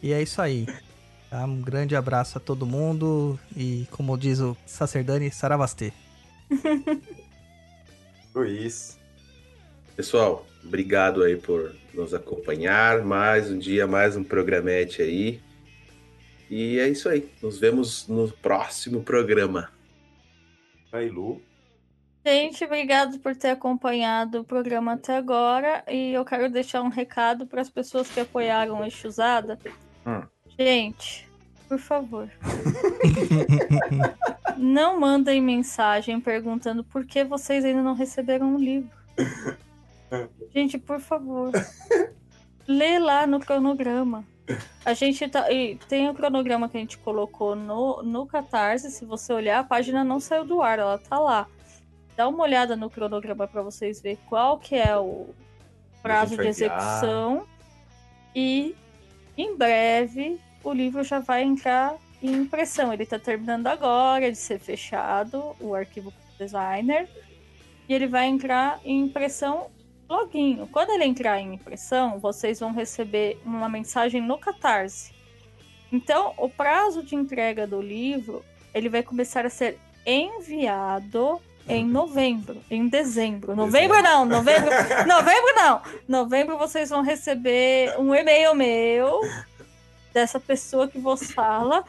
E é isso aí. Tá? Um grande abraço a todo mundo. E como diz o Sacerdani, Saravastê. *laughs* Luiz. Pessoal, obrigado aí por nos acompanhar. Mais um dia, mais um programete aí. E é isso aí. Nos vemos no próximo programa. Vai, Lu. Gente, obrigado por ter acompanhado o programa até agora. E eu quero deixar um recado para as pessoas que apoiaram a Exusada. Hum. Gente, por favor. *laughs* não mandem mensagem perguntando por que vocês ainda não receberam o livro. Gente, por favor. Lê lá no cronograma. A gente tá. E tem o cronograma que a gente colocou no, no Catarse. Se você olhar, a página não saiu do ar, ela tá lá. Dá uma olhada no cronograma para vocês ver qual que é o prazo de execução. E em breve o livro já vai entrar em impressão. Ele tá terminando agora de ser fechado, o arquivo designer. E ele vai entrar em impressão loguinho. Quando ele entrar em impressão, vocês vão receber uma mensagem no Catarse. Então, o prazo de entrega do livro, ele vai começar a ser enviado em novembro, em dezembro. Novembro não, novembro, novembro não. Novembro vocês vão receber um e-mail meu dessa pessoa que vos fala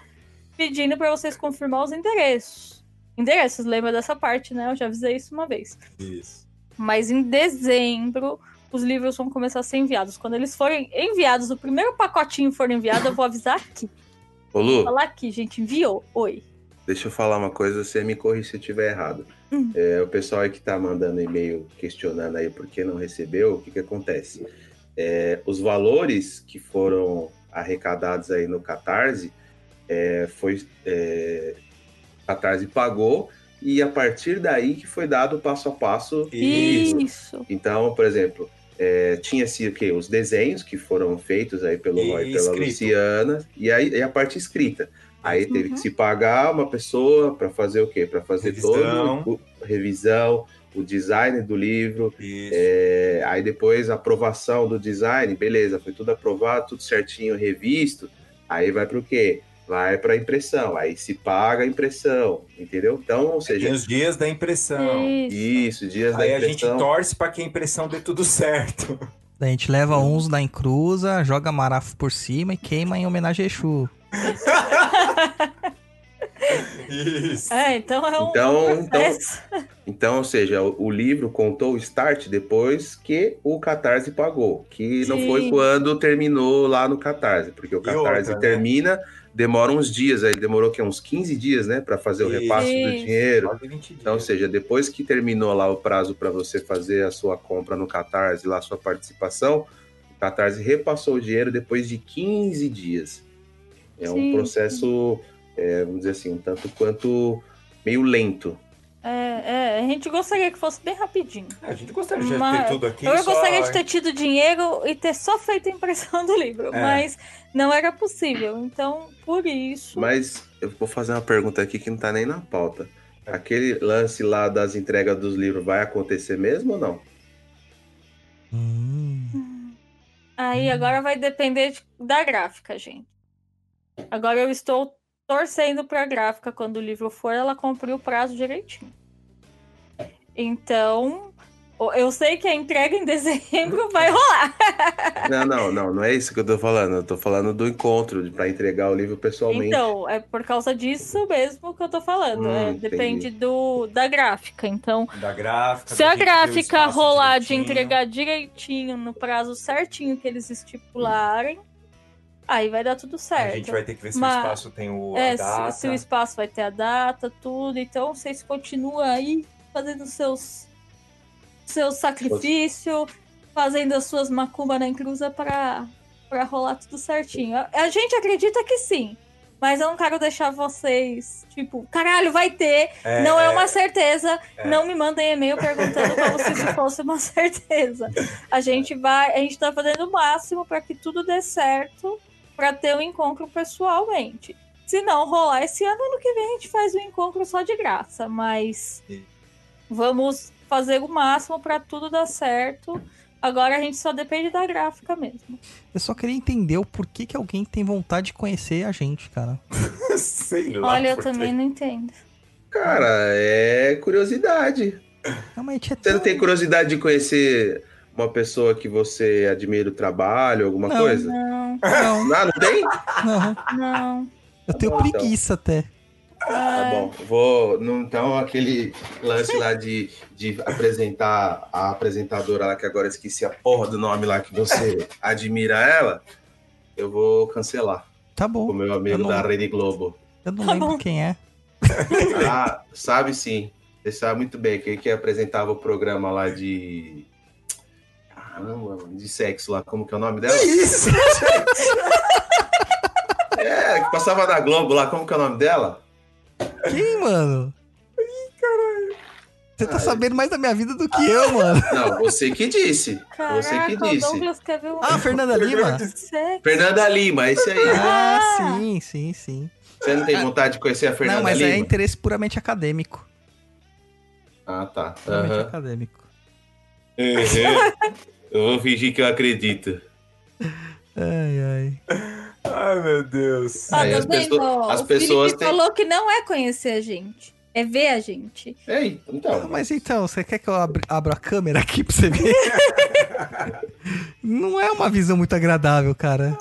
pedindo para vocês confirmar os endereços. Endereços, lembra dessa parte, né? Eu já avisei isso uma vez. Isso. Mas em dezembro, os livros vão começar a ser enviados. Quando eles forem enviados, o primeiro pacotinho for enviado, eu vou avisar aqui. Ô Lu, Vou falar aqui, gente, enviou. Oi. deixa eu falar uma coisa, você me corrige se eu estiver errado. Hum. É, o pessoal aí que tá mandando e-mail questionando aí por que não recebeu, o que que acontece? É, os valores que foram arrecadados aí no Catarse, é, foi... É, Catarse pagou e a partir daí que foi dado o passo a passo livro. Isso. Então, por exemplo, é, tinha-se o quê? Os desenhos que foram feitos aí pelo Roy e pela escrito. Luciana, e aí e a parte escrita. Aí teve Uhum. que se pagar uma pessoa para fazer o quê? Para fazer Revisão. todo o revisão, o design do livro, Isso. é, aí depois a aprovação do design, beleza, foi tudo aprovado, tudo certinho, revisto. Aí vai para o quê? Vai para impressão. Aí se paga a impressão, entendeu? Então, ou Tem seja, os dias da impressão. Isso. isso, dias da Aí a gente impressão. torce pra que a impressão dê tudo certo. A gente leva uns na encruza, joga marafo por cima e queima em homenagem a Exu. Isso. É, então é um Então, então. Então, ou seja, o, o livro contou o start depois que o Catarse pagou, que não Sim. foi quando terminou lá no Catarse, porque o Catarse outra, né? Demora uns dias, aí demorou que uns 15 dias, né, para fazer o Isso. repasse do Isso. dinheiro. Quase 20 Então, ou seja, depois que terminou lá o prazo para você fazer a sua compra no Catarse, lá a sua participação, o Catarse repassou o dinheiro depois de 15 dias. É um Sim. processo, é, vamos dizer assim, um tanto quanto meio lento. É, é, a gente gostaria que fosse bem rapidinho. É, a gente gostaria de Mas- ter tudo aqui. Eu só- gostaria de ter tido dinheiro e ter só feito a impressão do livro, É. mas não era possível. Então, por isso. Mas eu vou fazer uma pergunta aqui que não tá nem na pauta. Aquele lance lá das entregas dos livros vai acontecer mesmo ou não? Hum. Aí agora vai depender de- da gráfica, gente. Agora eu estou torcendo pra gráfica quando o livro for, ela cumprir o prazo direitinho. Então, eu sei que a entrega em *laughs* dezembro vai rolar. Não, não, não, não é isso que eu tô falando. Eu tô falando do encontro, de- pra entregar o livro pessoalmente. Então, é por causa disso mesmo que eu tô falando. Hum, é, depende do, da gráfica. Então, Da gráfica. se a gráfica rolar de direitinho. entregar direitinho no prazo certinho que eles estipularem, aí vai dar tudo certo. A gente vai ter que ver se Mas- o espaço tem o, É, a se- data. Se, o espaço vai ter a data, tudo. Então, vocês continuam aí fazendo seus seus sacrifícios, fazendo as suas macumba na encruza pra, pra rolar tudo certinho. A, a gente acredita que sim. Mas eu não quero deixar vocês, tipo, caralho, vai ter. É, não é é, uma certeza. é. Não me mandem e-mail perguntando como se isso *laughs* fosse uma certeza. A gente vai, a gente tá fazendo o máximo para que tudo dê certo, para ter um encontro pessoalmente. Se não rolar esse ano, ano que vem a gente faz um encontro só de graça, mas vamos fazer o máximo para tudo dar certo. Agora a gente só depende da gráfica mesmo. Eu só queria entender o porquê que alguém tem vontade de conhecer a gente, cara. *laughs* Sei lá. Olha, eu também não entendo. Cara, é curiosidade. Não, mas a gente é Você não tão- tem curiosidade de conhecer uma pessoa que você admira o trabalho, alguma Não. coisa? Não, *laughs* Não, Ah, não tem? não. não. Eu tenho bom, então. preguiça até. Tá bom. Vou. não- Então, aquele lance lá de, de apresentar a apresentadora lá, que agora esqueci a porra do nome lá que você *laughs* admira ela, eu vou cancelar. Tá O bom. meu amigo não- da Rede Globo. Eu não Tá lembro bom. quem é. Ah, sabe sim. Você sabe muito bem que que apresentava o programa lá de. Caramba, mano, de sexo lá. Como que é o nome dela? Isso! *laughs* É, que passava na Globo lá. Como que é o nome dela? Quem, mano? Você tá Ah, sabendo mais da minha vida do que eu, mano. *laughs* Não, você que disse. Caraca, você que disse. Um Ah, Fernanda Lima? sexo. Fernanda Lima, esse aí. Ah, Ah. sim, sim, sim. Você não tem vontade de conhecer a Fernanda não, mas Lima? é interesse puramente acadêmico. Ah, tá. Puramente acadêmico. *laughs* Uhum. Eu vou fingir que eu acredito. Ai, ai. Ai, meu Deus. Ah, Aí as pessoas- as o pessoas Felipe têm- falou que não é conhecer a gente, é ver a gente. Ei, Ah, então. Mas então, você quer que eu abra, abra a câmera aqui pra você ver? não é uma visão muito agradável, cara.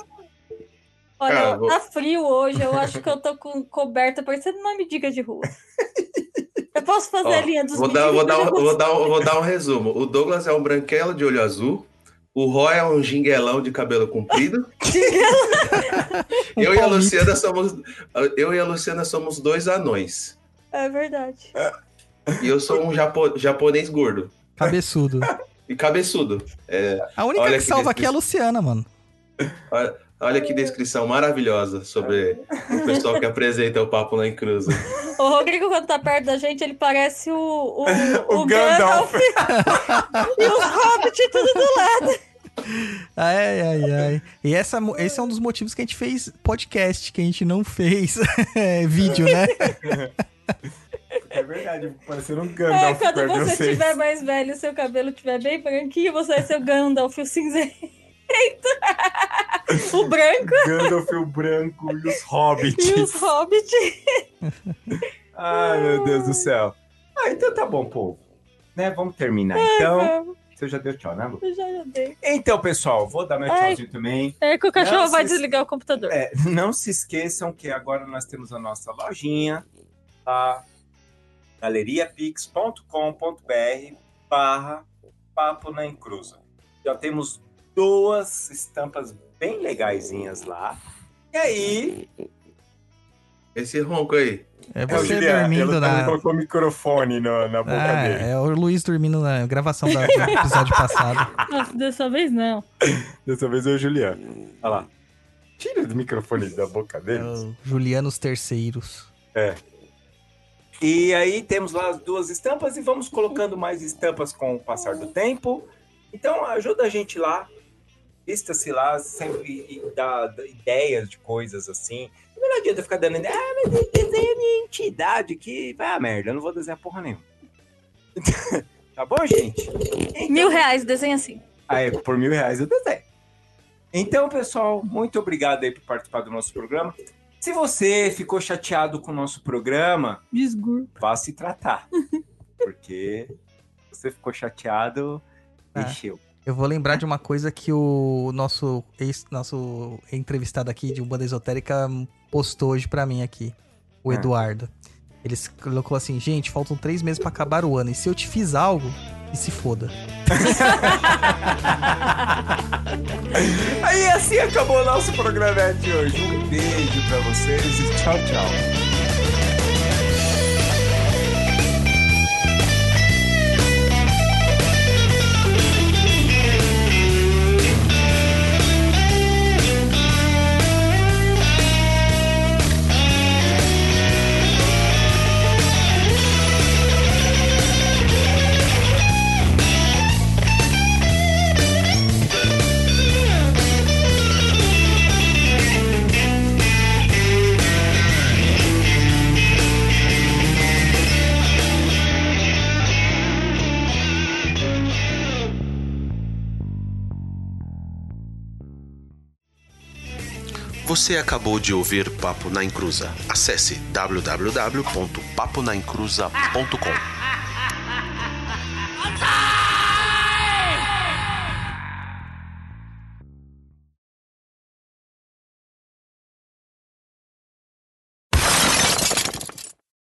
Olha, Cara, vou- tá frio hoje, eu acho que eu tô com coberta parecendo uma mendiga de rua. *laughs* Eu posso fazer Ó, a linha dos vou, dar, vou, dar, um- vou, dar, um- vou dar um resumo. O Douglas é um branquelo de olho azul. O Roy é um jinguelão de cabelo comprido. Eu, e a. Luciana somos, eu e a Luciana somos dois anões. É verdade. E eu sou um japo- japonês gordo. Cabeçudo. E cabeçudo. É, A única Olha que que salva aqui é a. Luciana, mano. olha, Olha que descrição maravilhosa sobre o pessoal que apresenta o Papo na Encruza. O Rodrigo, quando tá perto da gente, ele parece o, o, *laughs* O o Gandalf. Gandalf. e os hobbits tudo do lado. Ai, ai, ai. E essa, esse é um dos motivos que a gente fez podcast, que a gente não fez *laughs* é, vídeo, né? *laughs* É verdade, parecendo um É, Gandalf quando perto de você vocês. tiver mais velho e seu cabelo estiver bem branquinho, você vai ser o Gandalf, o cinzento. *laughs* o branco Gandalf o branco e os hobbits. e os hobbits. *laughs* Ai, meu Deus do céu. Ah, então tá bom, povo. Né, vamos terminar então. Você já deu tchau, né, Lu? Eu já já dei. Então, pessoal, vou dar meu Ai. tchauzinho também. É que o cachorro Não, vai vocês- desligar o computador. É, não se esqueçam que agora nós temos a nossa lojinha, tá? galeriapix.com.br barra papo na encruza. Já temos duas estampas bem legaisinhas lá. E aí, Esse ronco aí. É é o você Juliano, dormindo ela também na. colocou o microfone na, na boca Ah, dele. é o Luiz dormindo na gravação da- do episódio passado. *laughs* Nossa, dessa vez não. Dessa vez é o Juliano. Olha lá. Tira o microfone da boca É dele. o Julianos Terceiros. E aí temos lá as duas estampas e vamos colocando mais estampas com o passar do tempo. Então ajuda a gente lá, vista-se lá sempre e, dá, ideias de coisas assim. Não adianta ficar dando ideia, ah, mas desenha minha entidade que vai a merda, eu não vou desenhar porra nenhuma. *laughs* tá bom, gente? Então- Mil reais, desenha assim. Aí, por mil reais eu desenho. Então, pessoal, muito obrigado aí por participar do nosso programa. Se você ficou chateado com o nosso programa, Desgur. vá se tratar. Porque você ficou chateado, Ah. encheu. Eu vou lembrar de uma coisa que o nosso, ex, nosso entrevistado aqui de Banda Esotérica postou hoje pra mim aqui, o Ah. Eduardo. Ele colocou assim, gente, faltam três meses pra acabar o ano, e se eu te fiz algo, e se foda. *laughs* Aí assim acabou o nosso programa de hoje. Um beijo pra vocês e tchau, tchau. Você acabou de ouvir Papo na Encruza. Acesse www.paponaencruza.com. *laughs*